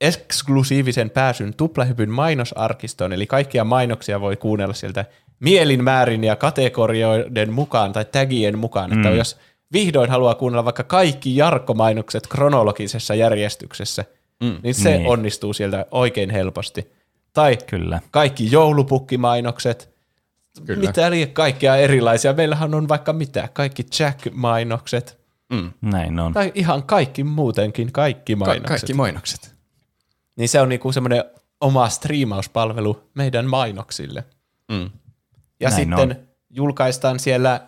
eksklusiivisen pääsyn tuplahypyn mainosarkistoon, eli kaikkia mainoksia voi kuunnella sieltä mielinmäärin ja kategorioiden mukaan tai tagien mukaan, mm. että jos vihdoin haluaa kuunnella vaikka kaikki Jarkko-mainokset kronologisessa järjestyksessä, mm. niin se Niin. onnistuu sieltä oikein helposti. Tai Kyllä. kaikki joulupukkimainokset, Kyllä. mitä liian kaikkea erilaisia. Meillähän on vaikka mitä, kaikki Jack-mainokset, Mm. Näin on. tai ihan kaikki muutenkin, kaikki Ka- mainokset. kaikki mainokset. Niin se on niinku semmoinen oma striimauspalvelu meidän mainoksille. Mm. Ja Näin sitten on. julkaistaan siellä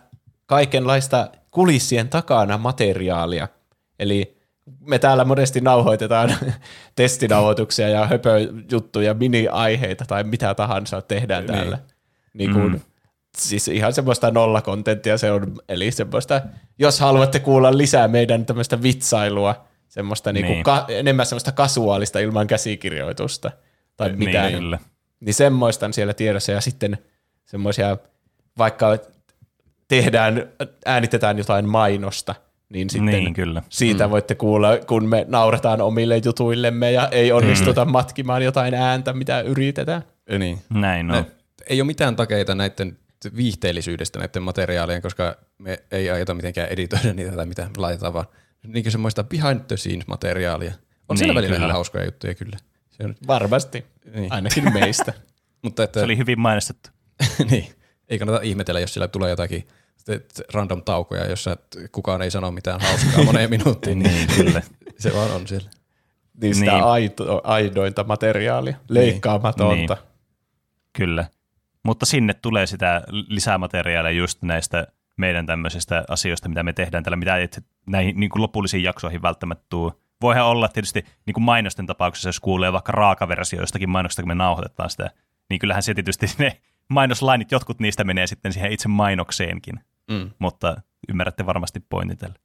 kaikenlaista kulissien takana materiaalia. Eli me täällä monesti nauhoitetaan <laughs> testinauhoituksia ja höpöjuttuja, mini-aiheita tai mitä tahansa tehdään Niin. täällä. Niin kuin, mm. Siis ihan semmoista nollakontenttia se on, eli semmoista, jos haluatte kuulla lisää meidän tämmöistä vitsailua, semmoista niinku Niin. ka- enemmän semmoista kasuaalista ilman käsikirjoitusta tai Niin, mitään, kyllä. niin semmoista on siellä tiedossa ja sitten semmoisia, vaikka tehdään, äänitetään jotain mainosta, niin sitten Niin, kyllä. siitä mm. voitte kuulla, kun me nauretaan omille jutuillemme ja ei onnistuta mm. matkimaan jotain ääntä, mitä yritetään. Niin. Näin on. Ne, ei ole mitään takeita näiden viihteellisyydestä näiden materiaalien, koska me ei aiota mitenkään editoida niitä tai mitä laitetaan, vaan niin semmoista behind the scenes materiaalia. On siellä Niin, välillä kyllä. ihan hauskoja juttuja kyllä. Se on, Varmasti, Niin. ainakin meistä. <laughs> mutta että, Se oli hyvin mainostettu. <laughs> niin. Ei kannata ihmetellä, jos siellä tulee jotakin random taukoja, jossa kukaan ei sano mitään hauskaa moneen <laughs> minuuttiin. Niin, kyllä. Se vaan on siellä. Niin sitä Niin. aito, aidointa materiaalia, leikkaamatonta. Niin. Kyllä. Mutta sinne tulee sitä lisämateriaalia just näistä meidän tämmöisistä asioista, mitä me tehdään täällä, mitä ei näihin niin kuin lopullisiin jaksoihin välttämättä tuu. Voihan olla tietysti niin kuin mainosten tapauksessa, jos kuulee vaikka raakaversio jostakin mainoksesta, kun me nauhoitetaan sitä, niin kyllähän se tietysti <laughs> ne mainoslainit, jotkut niistä menee sitten siihen itse mainokseenkin. Mm. Mutta ymmärrätte varmasti pointin tällä.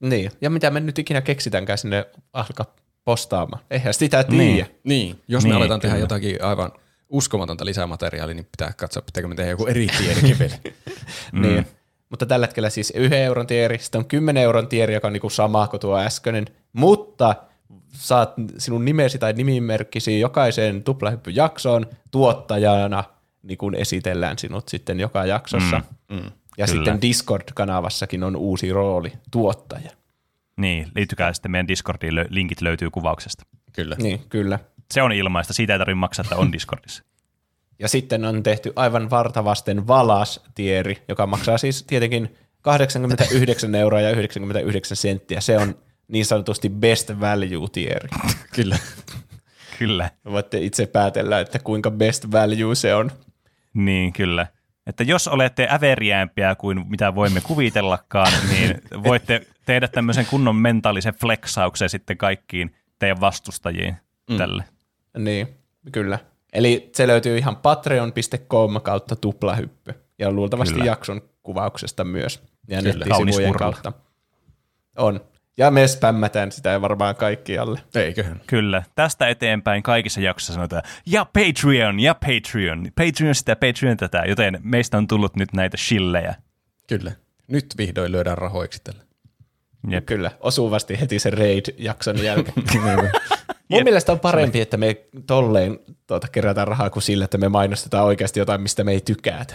Niin, ja mitä me nyt ikinä keksitäänkään sinne alkaa postaamaan. Eihän sitä tiedä. Niin. Niin. Jos Niin, me aletaan tehdä kyllä. jotakin aivan uskomatonta lisämateriaalia, niin pitää katsoa, pitääkö me tehdä joku eri tiedekin vielä. niin. Mutta tällä hetkellä siis yhden euron tieri, sitten on 10 euron tieri, joka on niinku sama kuin tuo äskeinen, mutta saat sinun nimesi tai nimimerkkisi jokaiseen tuplahyppyjaksoon tuottajana, niin kun esitellään sinut sitten joka jaksossa. Mm. Ja Kyllä. sitten Discord-kanavassakin on uusi rooli, tuottaja. Niin, liittykää sitten meidän Discordiin, linkit löytyy kuvauksesta. Kyllä. Niin, kyllä. Se on ilmaista, siitä ei tarvitse maksaa, että on Discordissa. <laughs> Ja sitten on tehty aivan vartavasten valas-tieri, joka maksaa siis tietenkin 89 <laughs> euroa ja 99 senttiä. Se on niin sanotusti best value-tieri. <laughs> Kyllä. Kyllä. Voitte itse päätellä, että kuinka best value se on. Niin, kyllä. Että jos olette äveriämpiä kuin mitä voimme kuvitellakaan, <laughs> niin voitte tehdä tämmöisen kunnon mentaalisen flexauksen sitten kaikkiin teidän vastustajiin mm. tälle. Niin, kyllä. Eli se löytyy ihan patreon.com kautta tuplahyppy. Ja luultavasti Kyllä. jakson kuvauksesta myös. Ja Kyllä. Nettisivujen kautta. On. Ja me spämmätään sitä varmaan kaikkialle. Eiköhän. Kyllä. Tästä eteenpäin kaikissa jaksoissa sanotaan, ja Patreon, ja Patreon, Patreon sitä, Patreon tätä, joten meistä on tullut nyt näitä shillejä. Kyllä. Nyt vihdoin löydään rahoiksi tällä. Jep. Kyllä, osuvasti heti sen Raid-jakson jälkeen. <laughs> Mun Jep. mielestä on parempi, että me tolleen tuota, kerätään rahaa kuin sille, että me mainostetaan oikeasti jotain, mistä me ei tykätä.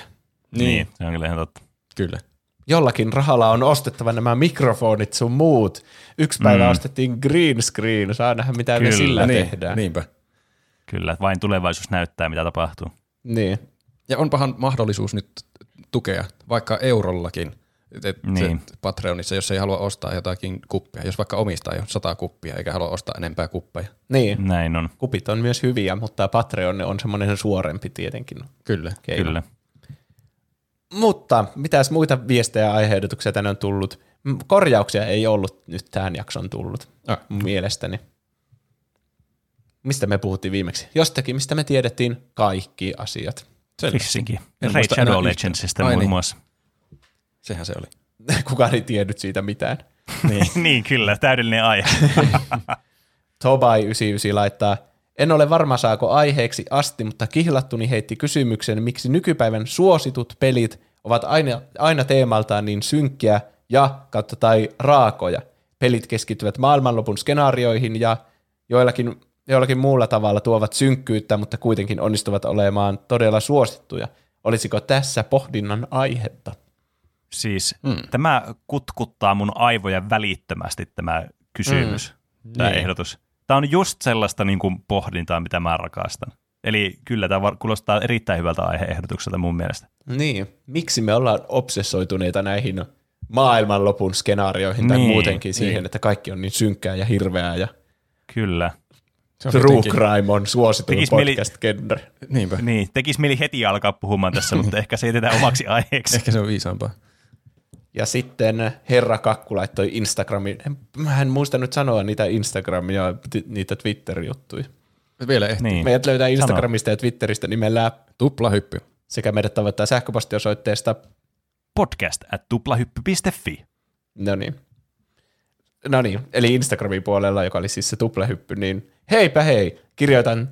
Niin, se on kyllä ihan totta. Kyllä. Jollakin rahalla on ostettava nämä mikrofonit sun muut. Yksi päivä Mm. ostettiin green screen, saa nähdä mitä me Kyllä, sillä niin, tehdään. Niinpä. Kyllä, vain tulevaisuus näyttää, mitä tapahtuu. niin. Ja onpahan mahdollisuus nyt tukea, vaikka eurollakin, et, Niin. niin. Patreonissa, jos ei halua ostaa jotakin kuppia. Jos vaikka omistaa jo sata kuppia eikä halua ostaa enempää kuppeja. niin. Näin on, Kupit on myös hyviä, mutta Patreon on semmoinen suorempi tietenkin. Kyllä. keino. kyllä. Mutta mitäs muita viestejä ja aiheehdotuksia tänne on tullut? Korjauksia ei ollut nyt tähän jakson tullut, Ah. mielestäni. Mistä me puhuttiin viimeksi? Jostakin, mistä me tiedettiin kaikki asiat. Fissinkin. En Raid Shadow. Legendsista muun niin. muassa. Sehän se oli. <laughs> Kukaan ei tiennyt siitä mitään. Niin. <laughs> niin, kyllä, täydellinen aihe. <laughs> Tobai99 laittaa, en ole varma saako aiheeksi asti, mutta kihlattuni heitti kysymyksen, miksi nykypäivän suositut pelit ovat aina, aina teemaltaan niin synkkiä ja kautta tai raakoja. Pelit keskittyvät maailmanlopun skenaarioihin ja joillakin, joillakin muulla tavalla tuovat synkkyyttä, mutta kuitenkin onnistuvat olemaan todella suosittuja. Olisiko tässä pohdinnan aihetta? Siis mm. tämä kutkuttaa mun aivoja välittömästi tämä kysymys, mm. tämä Niin. ehdotus. Tämä on just sellaista niin kuin pohdintaa, mitä mä rakastan. Eli kyllä tämä kuulostaa erittäin hyvältä aiheehdotukselta mun mielestä. Niin. Miksi me ollaan obsessoituneita näihin maailmanlopun skenaarioihin tai Niin, muutenkin siihen, niin. että kaikki on niin synkkää ja hirveää ja Kyllä. Se on True jotenkin- Crime on suosituin Tekis mieli- podcast-genre. Niinpä. Niin, tekisi mieli heti alkaa puhumaan tässä, mutta ehkä se jätetään omaksi aiheeksi. Ehkä se on viisaampaa. Ja sitten Herra Kakku laittoi Instagramiin. En- Mä en muista nyt sanoa niitä Instagramia niitä Twitter-juttuja. Vielä ehtii. Niin. Meidät löytää Instagramista ja Twitteristä nimellä Tuplahyppy. sekä meidät tavoittaa sähköpostiosoitteesta. Podcast at tuplahyppy.fi. No niin. No niin, eli Instagramin puolella, joka oli siis se tuplahyppy, niin heipä hei, kirjoitan,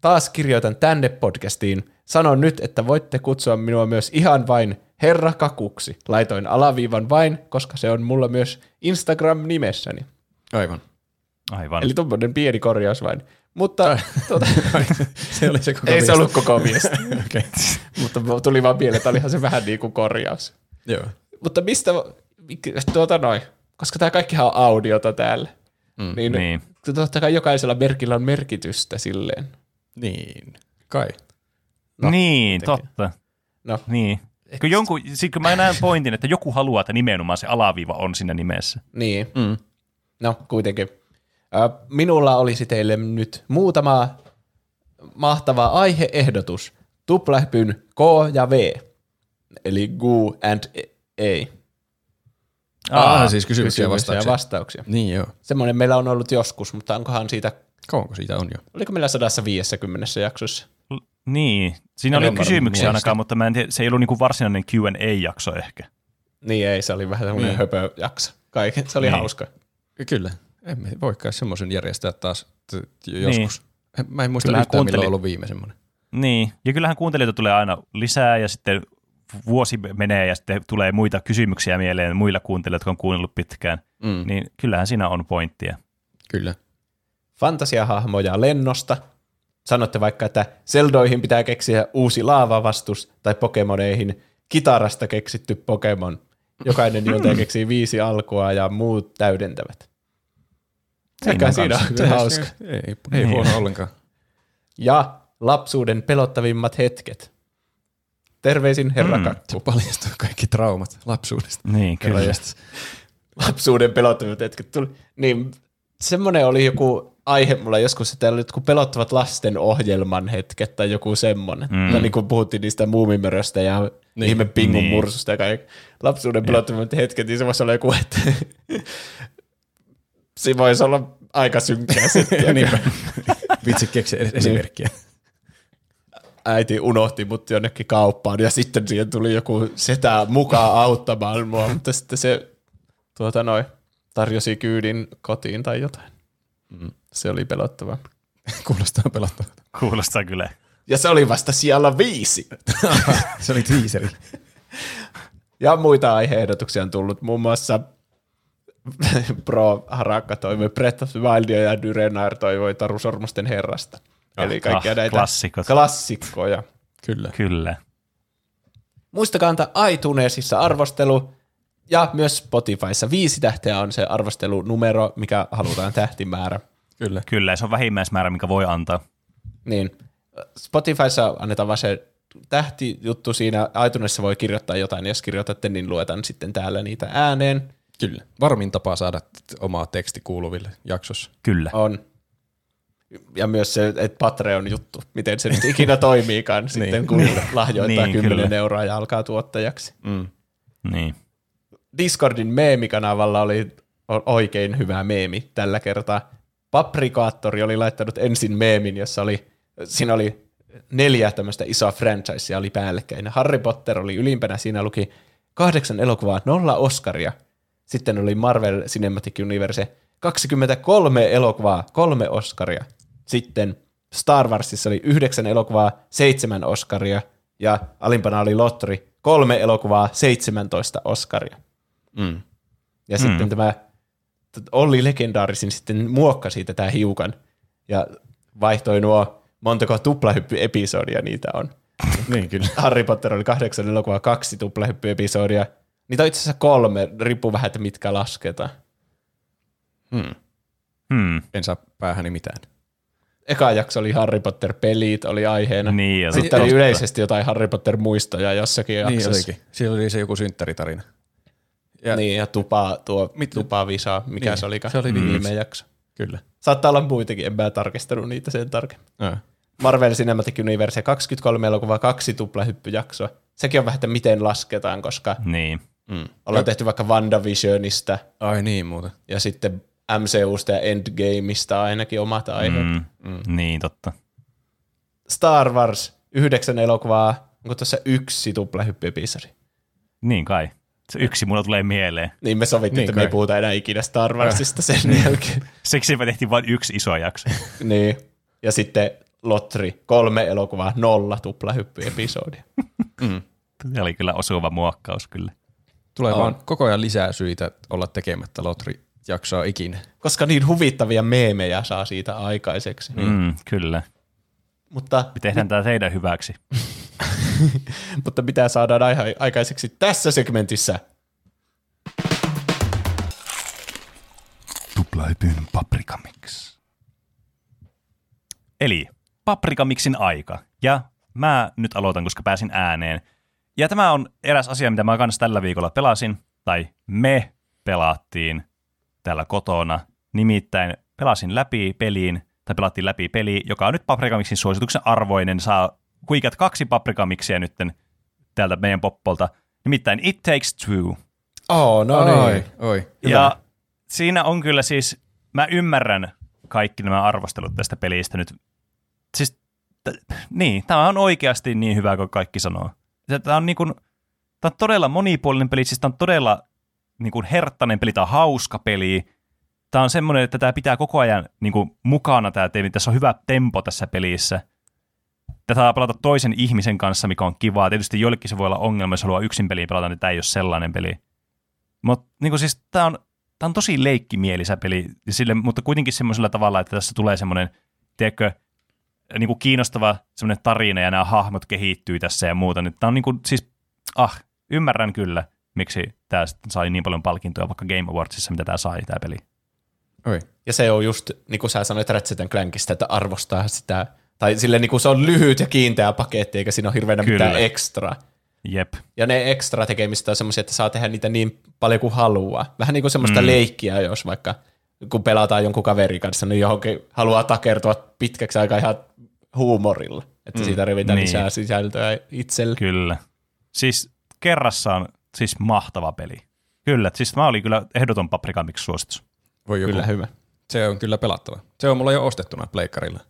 taas kirjoitan tänne podcastiin. Sanon nyt, että voitte kutsua minua myös ihan vain Herra Kakuksi. Laitoin alaviivan vain, koska se on mulla myös Instagram-nimessäni. Aivan. Aivan. Eli tuommoinen pieni korjaus vain. Mutta tuota, <laughs> se oli se koko ei se viesti. ollut koko viesti. <laughs> Okei. Mutta tuli vaan mieleen, että olihan se vähän niin kuin korjaus. Joo. Mutta mistä, tuota noin, koska tämä kaikkihan on audiota täällä, Mm. niin, Niin. totta kai jokaisella merkillä on merkitystä silleen. Niin. Kai. No, niin, kuitenkin. totta. No, Niin. Kun, jonkun, sit kun mä näen pointin, että joku haluaa, että nimenomaan se alaviiva on siinä nimessä. niin. Mm. No, kuitenkin. Minulla olisi teille nyt muutama mahtava aiheehdotus. Tuplahypyn K ja V. Eli Gu and A. Ah, siis kysymyksiä ja Kysymyksiä vastauksia. ja vastauksia. Niin joo. Semmoinen meillä on ollut joskus, mutta onkohan siitä, Kauanko siitä on jo? oliko meillä 150 jaksossa? Niin, siinä En oli kysymyksiä muista. ainakaan, mutta mä en tiedä, se ei ollut niinku varsinainen Q&A-jakso ehkä. Niin ei, se oli vähän semmoinen Niin. höpöjakso. Kaiken. Se oli Niin. hauska. Kyllä. Emme voikaan semmoisen järjestää taas t- joskus. Mä en muista Kyllähän yhtään, milloin kuuntelin- on ollut viime semmoinen. Niin, ja kyllähän kuuntelijoita tulee aina lisää ja sitten vuosi menee ja sitten tulee muita kysymyksiä mieleen muilla kuuntelijoilla, jotka on kuunnellut pitkään. Mm. Niin kyllähän siinä on pointtia. Kyllä. Fantasiahahmoja lennosta. Sanotte vaikka, että Zeldoihin pitää keksiä uusi laavavastus tai Pokemoneihin kitarasta keksitty Pokemon. Jokainen niiltä <clears throat> keksii viisi alkua ja muut täydentävät. Sekä siinä on kyllä hauska. Ei, ei Niin. huono ollenkaan. Ja lapsuuden pelottavimmat hetket. Terveisin herra Mm. Kakku. Paljastuu kaikki traumat lapsuudesta. Niin, kyllä. Lapsuuden pelottavat hetket tuli. Niin, semmoinen oli joku aihe mulla joskus, että oli jotkut pelottavat lasten ohjelman hetket tai joku semmoinen. Mm. Tai niin kuin puhuttiin niistä muumimöröstä ja niin. ihme pingun Niin. mursusta ja kaikki. Lapsuuden pelottavat hetket, niin se voisi olla joku, että <laughs> se voisi olla aika synkkää <laughs> sitten. Niinpä. <laughs> Vitsi keksi edes esimerkkiä. Äiti unohti mut jonnekin kauppaan ja sitten siihen tuli joku setä mukaan auttamaan mua, mutta sitten se tuota noin, tarjosi kyydin kotiin tai jotain. Mm. Se oli pelottavaa. <laughs> Kuulostaa pelottavalta. Kuulostaa kyllä. Ja se oli vasta siellä viisi. <laughs> Se oli teaseri. <laughs> Ja muita aiheehdotuksia on tullut, muun muassa Pro Harakka toivoi Breath of the Wildia ja Dyrenair toivoi Taru Sormusten herrasta. Eli kaikkia ah, näitä klassikot. klassikkoja. Kyllä. Kyllä. Muistakaa antaa iTunesissa arvostelu ja myös Spotifyssa. Viisi tähteä on se arvostelunumero, mikä halutaan tähtimäärä. Kyllä. Kyllä, ja se on vähimmäismäärä, mikä voi antaa. Niin. Spotifyssa annetaan vaan se tähtijuttu siinä. iTunesissa voi kirjoittaa jotain, jos kirjoitatte, niin luetaan sitten täällä niitä ääneen. Kyllä. Varmin tapa saada omaa teksti kuuluville jaksossa. Kyllä. On. Ja myös se, että Patreon-juttu, miten se nyt ikinä <laughs> toimiikaan sitten, kun lahjoittaa Niin, 10 kyllä. euroa ja alkaa tuottajaksi. Mm. Niin. Discordin meemikanavalla oli oikein hyvä meemi tällä kertaa. Paprikaattori oli laittanut ensin meemin, jossa oli, siinä oli neljä tämmöistä isoa franchisea oli päällekkäin. Harry Potter oli ylimpänä, siinä luki kahdeksan elokuvaa, nolla Oscaria. Sitten oli Marvel Cinematic Universe, 23 elokuvaa, kolme Oscaria. Sitten Star Warsissa oli yhdeksän elokuvaa, seitsemän Oscaria. Ja alimpana oli Lottori, kolme elokuvaa, 17 Oscaria. Mm. Ja mm. sitten tämä Olli Legendaarisin sitten muokkasi tätä hiukan ja vaihtoi nuo montako tuplahyppy-episodia niitä on. Niin, kyllä. Harry Potter oli kahdeksan elokuvaa, kaksi tuplahyppy-episodia. Niitä on itse asiassa kolme, riippuu vähän, että mitkä lasketaan. Hmm. Hmm. En saa päähäni mitään. Eka jakso oli Harry Potter-pelit, oli aiheena. Niin, ja Sitten oli yleisesti jotain Harry Potter-muistoja jossakin Niin jaksossa. olikin. Siellä oli se joku synttäritarina. Ja, Niin, ja tupa, tuo Mit- tupa visa, mikä Niin, se olikaan. se oli viime viimeksi. jakso. Kyllä. Saattaa olla muitakin, en mä tarkistanut niitä sen tarkemmin. Ja. Marvel Cinematic Universe 23 elokuvaa, kaksi tuplahyppyjaksoa. Sekin on vähän, että miten lasketaan, koska niin. Mm. ollaan tehty vaikka WandaVisionista Ai niin muuten. ja sitten MCUsta ja Endgameista ainakin omat aiheet. Mm. Mm. Niin, totta. Star Wars, yhdeksän elokuvaa, onko tuossa yksi tuplahyppyepisodi? Niin kai. Se yksi mulla tulee mieleen. Niin me sovittiin, Niin että me ei kai. puhuta enää ikinä Star Warsista sen jälkeen. <laughs> Siksi me tehtiin vain yksi iso jakso. <laughs> niin. Ja sitten Lotri, kolme elokuvaa, nolla tuplahyppyepisodia. <laughs> Se oli kyllä osuva muokkaus kyllä. Tulee On. vaan koko ajan lisää syitä olla tekemättä Lotri-jaksoa ikinä. Koska niin huvittavia meemejä saa siitä aikaiseksi. Mm, kyllä. Mutta Me tehdään tämä teidän hyväksi. <laughs> mutta mitä saadaan aikaiseksi tässä segmentissä? Tuplahypyn paprikamix. Eli paprikamixin aika. Ja mä nyt aloitan, koska pääsin ääneen. Ja tämä on eräs asia, mitä mä kanssa tällä viikolla pelasin, tai me pelattiin täällä kotona. Nimittäin pelasin läpi peliin, tai pelattiin läpi peli, joka on nyt Paprikamixin suosituksen arvoinen, saa huikat kaksi Paprikamixia nytten täältä meidän poppolta. Nimittäin It Takes Two. Oh, no Oi, niin. oi. Ja siinä on kyllä siis, mä ymmärrän kaikki nämä arvostelut tästä pelistä nyt. Siis, t- niin, tämä on oikeasti niin hyvä kuin kaikki sanoo. Tämä on, niin kuin, tämä on todella monipuolinen peli, siis tämä on todella niin kuin herttainen peli, tämä on hauska peli. Tämä on semmoinen, että tämä pitää koko ajan niin kuin, mukana tämä teemi. Tässä on hyvä tempo tässä pelissä. Tätä saa pelata toisen ihmisen kanssa, mikä on kivaa. Tietysti joillekin se voi olla ongelma, jos haluaa yksin peliä pelata, niin tämä ei ole sellainen peli. Mutta niin siis tämä on, tää on tosi leikkimielisä peli, sille, mutta kuitenkin semmoisella tavalla, että tässä tulee semmoinen, tiedätkö, niin kuin kiinnostava semmoinen tarina, ja nämä hahmot kehittyy tässä ja muuta. Nyt tämä on niin kuin, siis, ah, ymmärrän kyllä, miksi tämä sai niin paljon palkintoja vaikka Game Awardsissa, mitä tämä sai, tämä peli. Oi. Ja se on just, niin kuin sä sanoit Ratchet Clankista, että arvostaa sitä, tai sille niin kuin se on lyhyt ja kiinteä paketti, eikä siinä ole hirveänä Kyllä. mitään ekstra. Jep. Ja ne ekstra tekemistä on semmoisia, että saa tehdä niitä niin paljon kuin haluaa. Vähän niin kuin semmoista Mm. leikkiä, jos vaikka kun pelataan jonkun kaverin kanssa, niin johonkin haluaa takertua pitkäksi aikaa ihan huumorilla. Että mm. siitä revitään Niin. lisää sisältöä itselle. Kyllä. Siis kerrassaan siis mahtava peli. Kyllä, siis mä olin kyllä ehdoton Paprika Mix suositus. Voi joku. Kyllä hyvä. Se on kyllä pelattava. Se on mulla jo ostettuna pleikkarilla.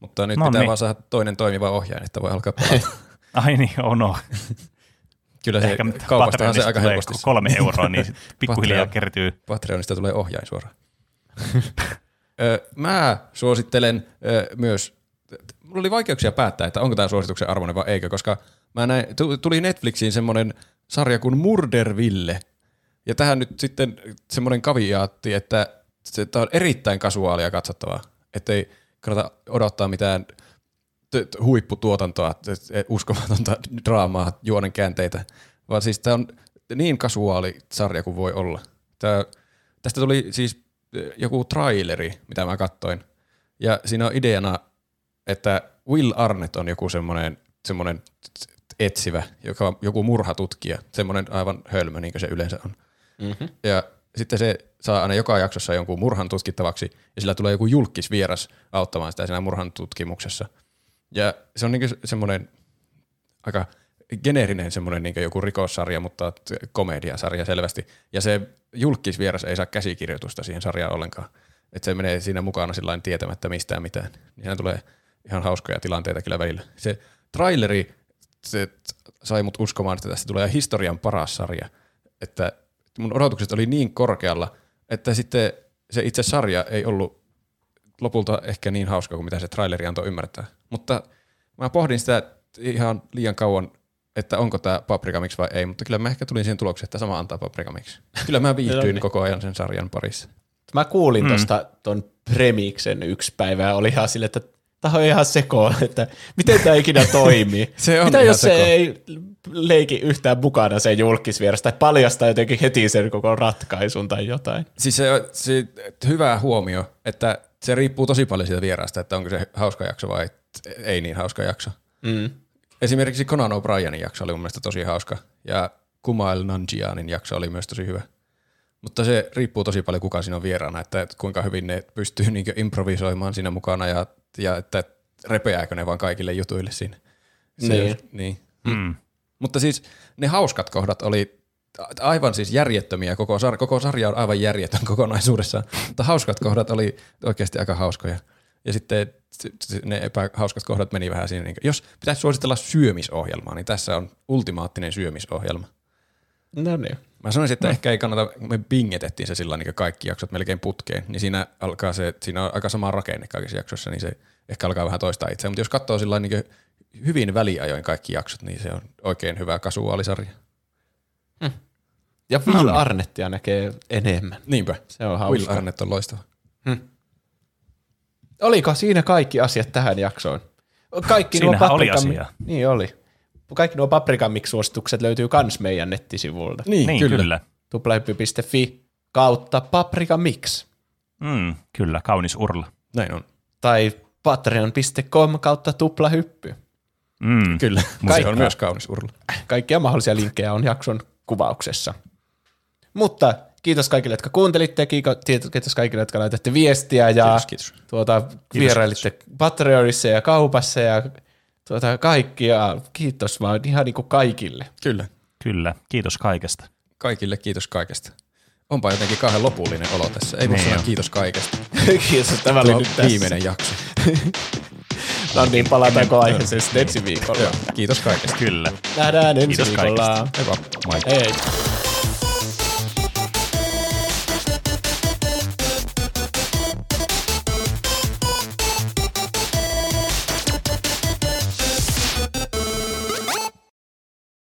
Mutta nyt No pitää niin. vaan saada toinen toimiva ohjaaja, että voi alkaa pelata. <laughs> Ai niin, oh no. kyllä se Ehkä kaupastahan se aika helposti. kolme euroa, niin <laughs> pikkuhiljaa Patreon. kertyy. Patreonista tulee ohjain suoraan. <laughs> Mä suosittelen myös, mulla oli vaikeuksia päättää, että onko tämä suosituksen arvoinen vai eikö, koska mä näin, tu- tuli Netflixiin semmoinen sarja kuin Murderville. Ja tähän nyt sitten semmoinen kaviaatti, että se on erittäin kasuaalia katsottavaa. Että ei kannata odottaa mitään t- huipputuotantoa, t- t- uskomatonta draamaa, juonen käänteitä, vaan siis tämä on niin kasuaali sarja kuin voi olla. Tää, tästä tuli siis eh, joku traileri, mitä mä katsoin, ja siinä on ideana, että Will Arnett on joku semmoinen, semmoinen etsivä, joka on joku murhatutkija, semmoinen aivan hölmö, niin kuin se yleensä on. Mm-hmm. Ja sitten se saa aina joka jaksossa jonkun murhan tutkittavaksi, ja sillä tulee joku julkisvieras auttamaan sitä siinä murhan tutkimuksessa. Ja se on niin semmoinen aika geneerinen semmoinen niin joku rikossarja, mutta komediasarja selvästi. Ja se julkisvieras ei saa käsikirjoitusta siihen sarjaan ollenkaan. Että se menee siinä mukana sillä tietämättä mistään mitään. Niin tulee ihan hauskoja tilanteita kyllä välillä. Se traileri se sai mut uskomaan, että tästä tulee historian paras sarja. Että mun odotukset oli niin korkealla, että sitten se itse sarja ei ollut lopulta ehkä niin hauska kuin mitä se traileri antoi ymmärtää. Mutta mä pohdin sitä ihan liian kauan, että onko tämä Paprika Mix vai ei, mutta kyllä mä ehkä tulin siihen tulokseen, että sama antaa Paprika Mix. <laughs> Kyllä mä viihtyin koko ajan sen sarjan parissa. Mä kuulin Mm. tuosta ton premiksen yksi päivä ja oli ihan sille, että tämä on ihan sekoa, että miten tämä ikinä toimii. <laughs> Se on Mitä jos se seko. ei leiki yhtään mukana se julkisvieras tai paljastaa jotenkin heti sen koko ratkaisun tai jotain. Siis se, on- se hyvä huomio, että se riippuu tosi paljon siitä vieraasta, että onko se hauska jakso vai ei niin hauska jakso. Mm. Esimerkiksi Conan O'Brienin jakso oli mun mielestä tosi hauska ja Kumail Nanjianin jakso oli myös tosi hyvä. Mutta se riippuu tosi paljon kuka siinä on vieraana, että kuinka hyvin ne pystyy niin improvisoimaan siinä mukana ja, ja että repeääkö ne vaan kaikille jutuille siinä. Se, Niin. niin. Mm. Mutta siis ne hauskat kohdat oli aivan siis järjettömiä, koko, sar- koko sarja on aivan järjetön kokonaisuudessaan, mutta hauskat kohdat oli oikeasti aika hauskoja. Ja sitten ne epähauskat kohdat meni vähän siinä, niin jos pitäisi suositella syömisohjelmaa, niin tässä on ultimaattinen syömisohjelma. No niin. Mä sanoisin, että no. ehkä ei kannata, me bingetettiin se sillä niin kaikki jaksot melkein putkeen, niin siinä alkaa se, siinä on aika sama rakenne kaikissa jaksoissa, niin se ehkä alkaa vähän toistaa itseään. Mutta jos katsoo sillä niin hyvin väliajoin kaikki jaksot, niin se on oikein hyvä kasuaalisarja. Ja Will Arnettia näkee enemmän. Niinpä. Se on Will hauska. Arnett on loistava. Oliko siinä kaikki asiat tähän jaksoon? Kaikki nuo Siinähän oli asia. Niin oli. Kaikki nuo Paprikan Mix-suositukset löytyy kans meidän nettisivulta. Niin, Niin, kyllä. kyllä. tuplahyppy.fi kautta Paprika Mix Mm, kyllä, kaunis urla. Näin on. tai patreon.com kautta tuplahyppy. Mm. Kyllä, se Kaikka. on myös kaunis urlu. Kaikkia mahdollisia linkkejä on jakson kuvauksessa. Mutta kiitos kaikille, jotka kuuntelitte, kiitos kaikille, jotka laitatte viestiä ja Kiitos, kiitos. Tuota, vierailitte Patreonissa ja kaupassa ja tuota, kaikkia. Kiitos vaan ihan niin kuin kaikille. Kyllä, Kyllä, kiitos kaikesta. kaikille kiitos kaikesta. Onpa jotenkin kauhean lopullinen olo tässä. Ei voi Niin sanoa kiitos kaikesta. <laughs> kiitos, tämä oli nyt tässä. viimeinen jakso. <laughs> No niin, palataanko aiheeseen sitten ensi viikolla. Joo, kiitos kaikesta. Kyllä. Nähdään ensi Kiitos viikolla. kaikesta. Vaan. Moi. Hei.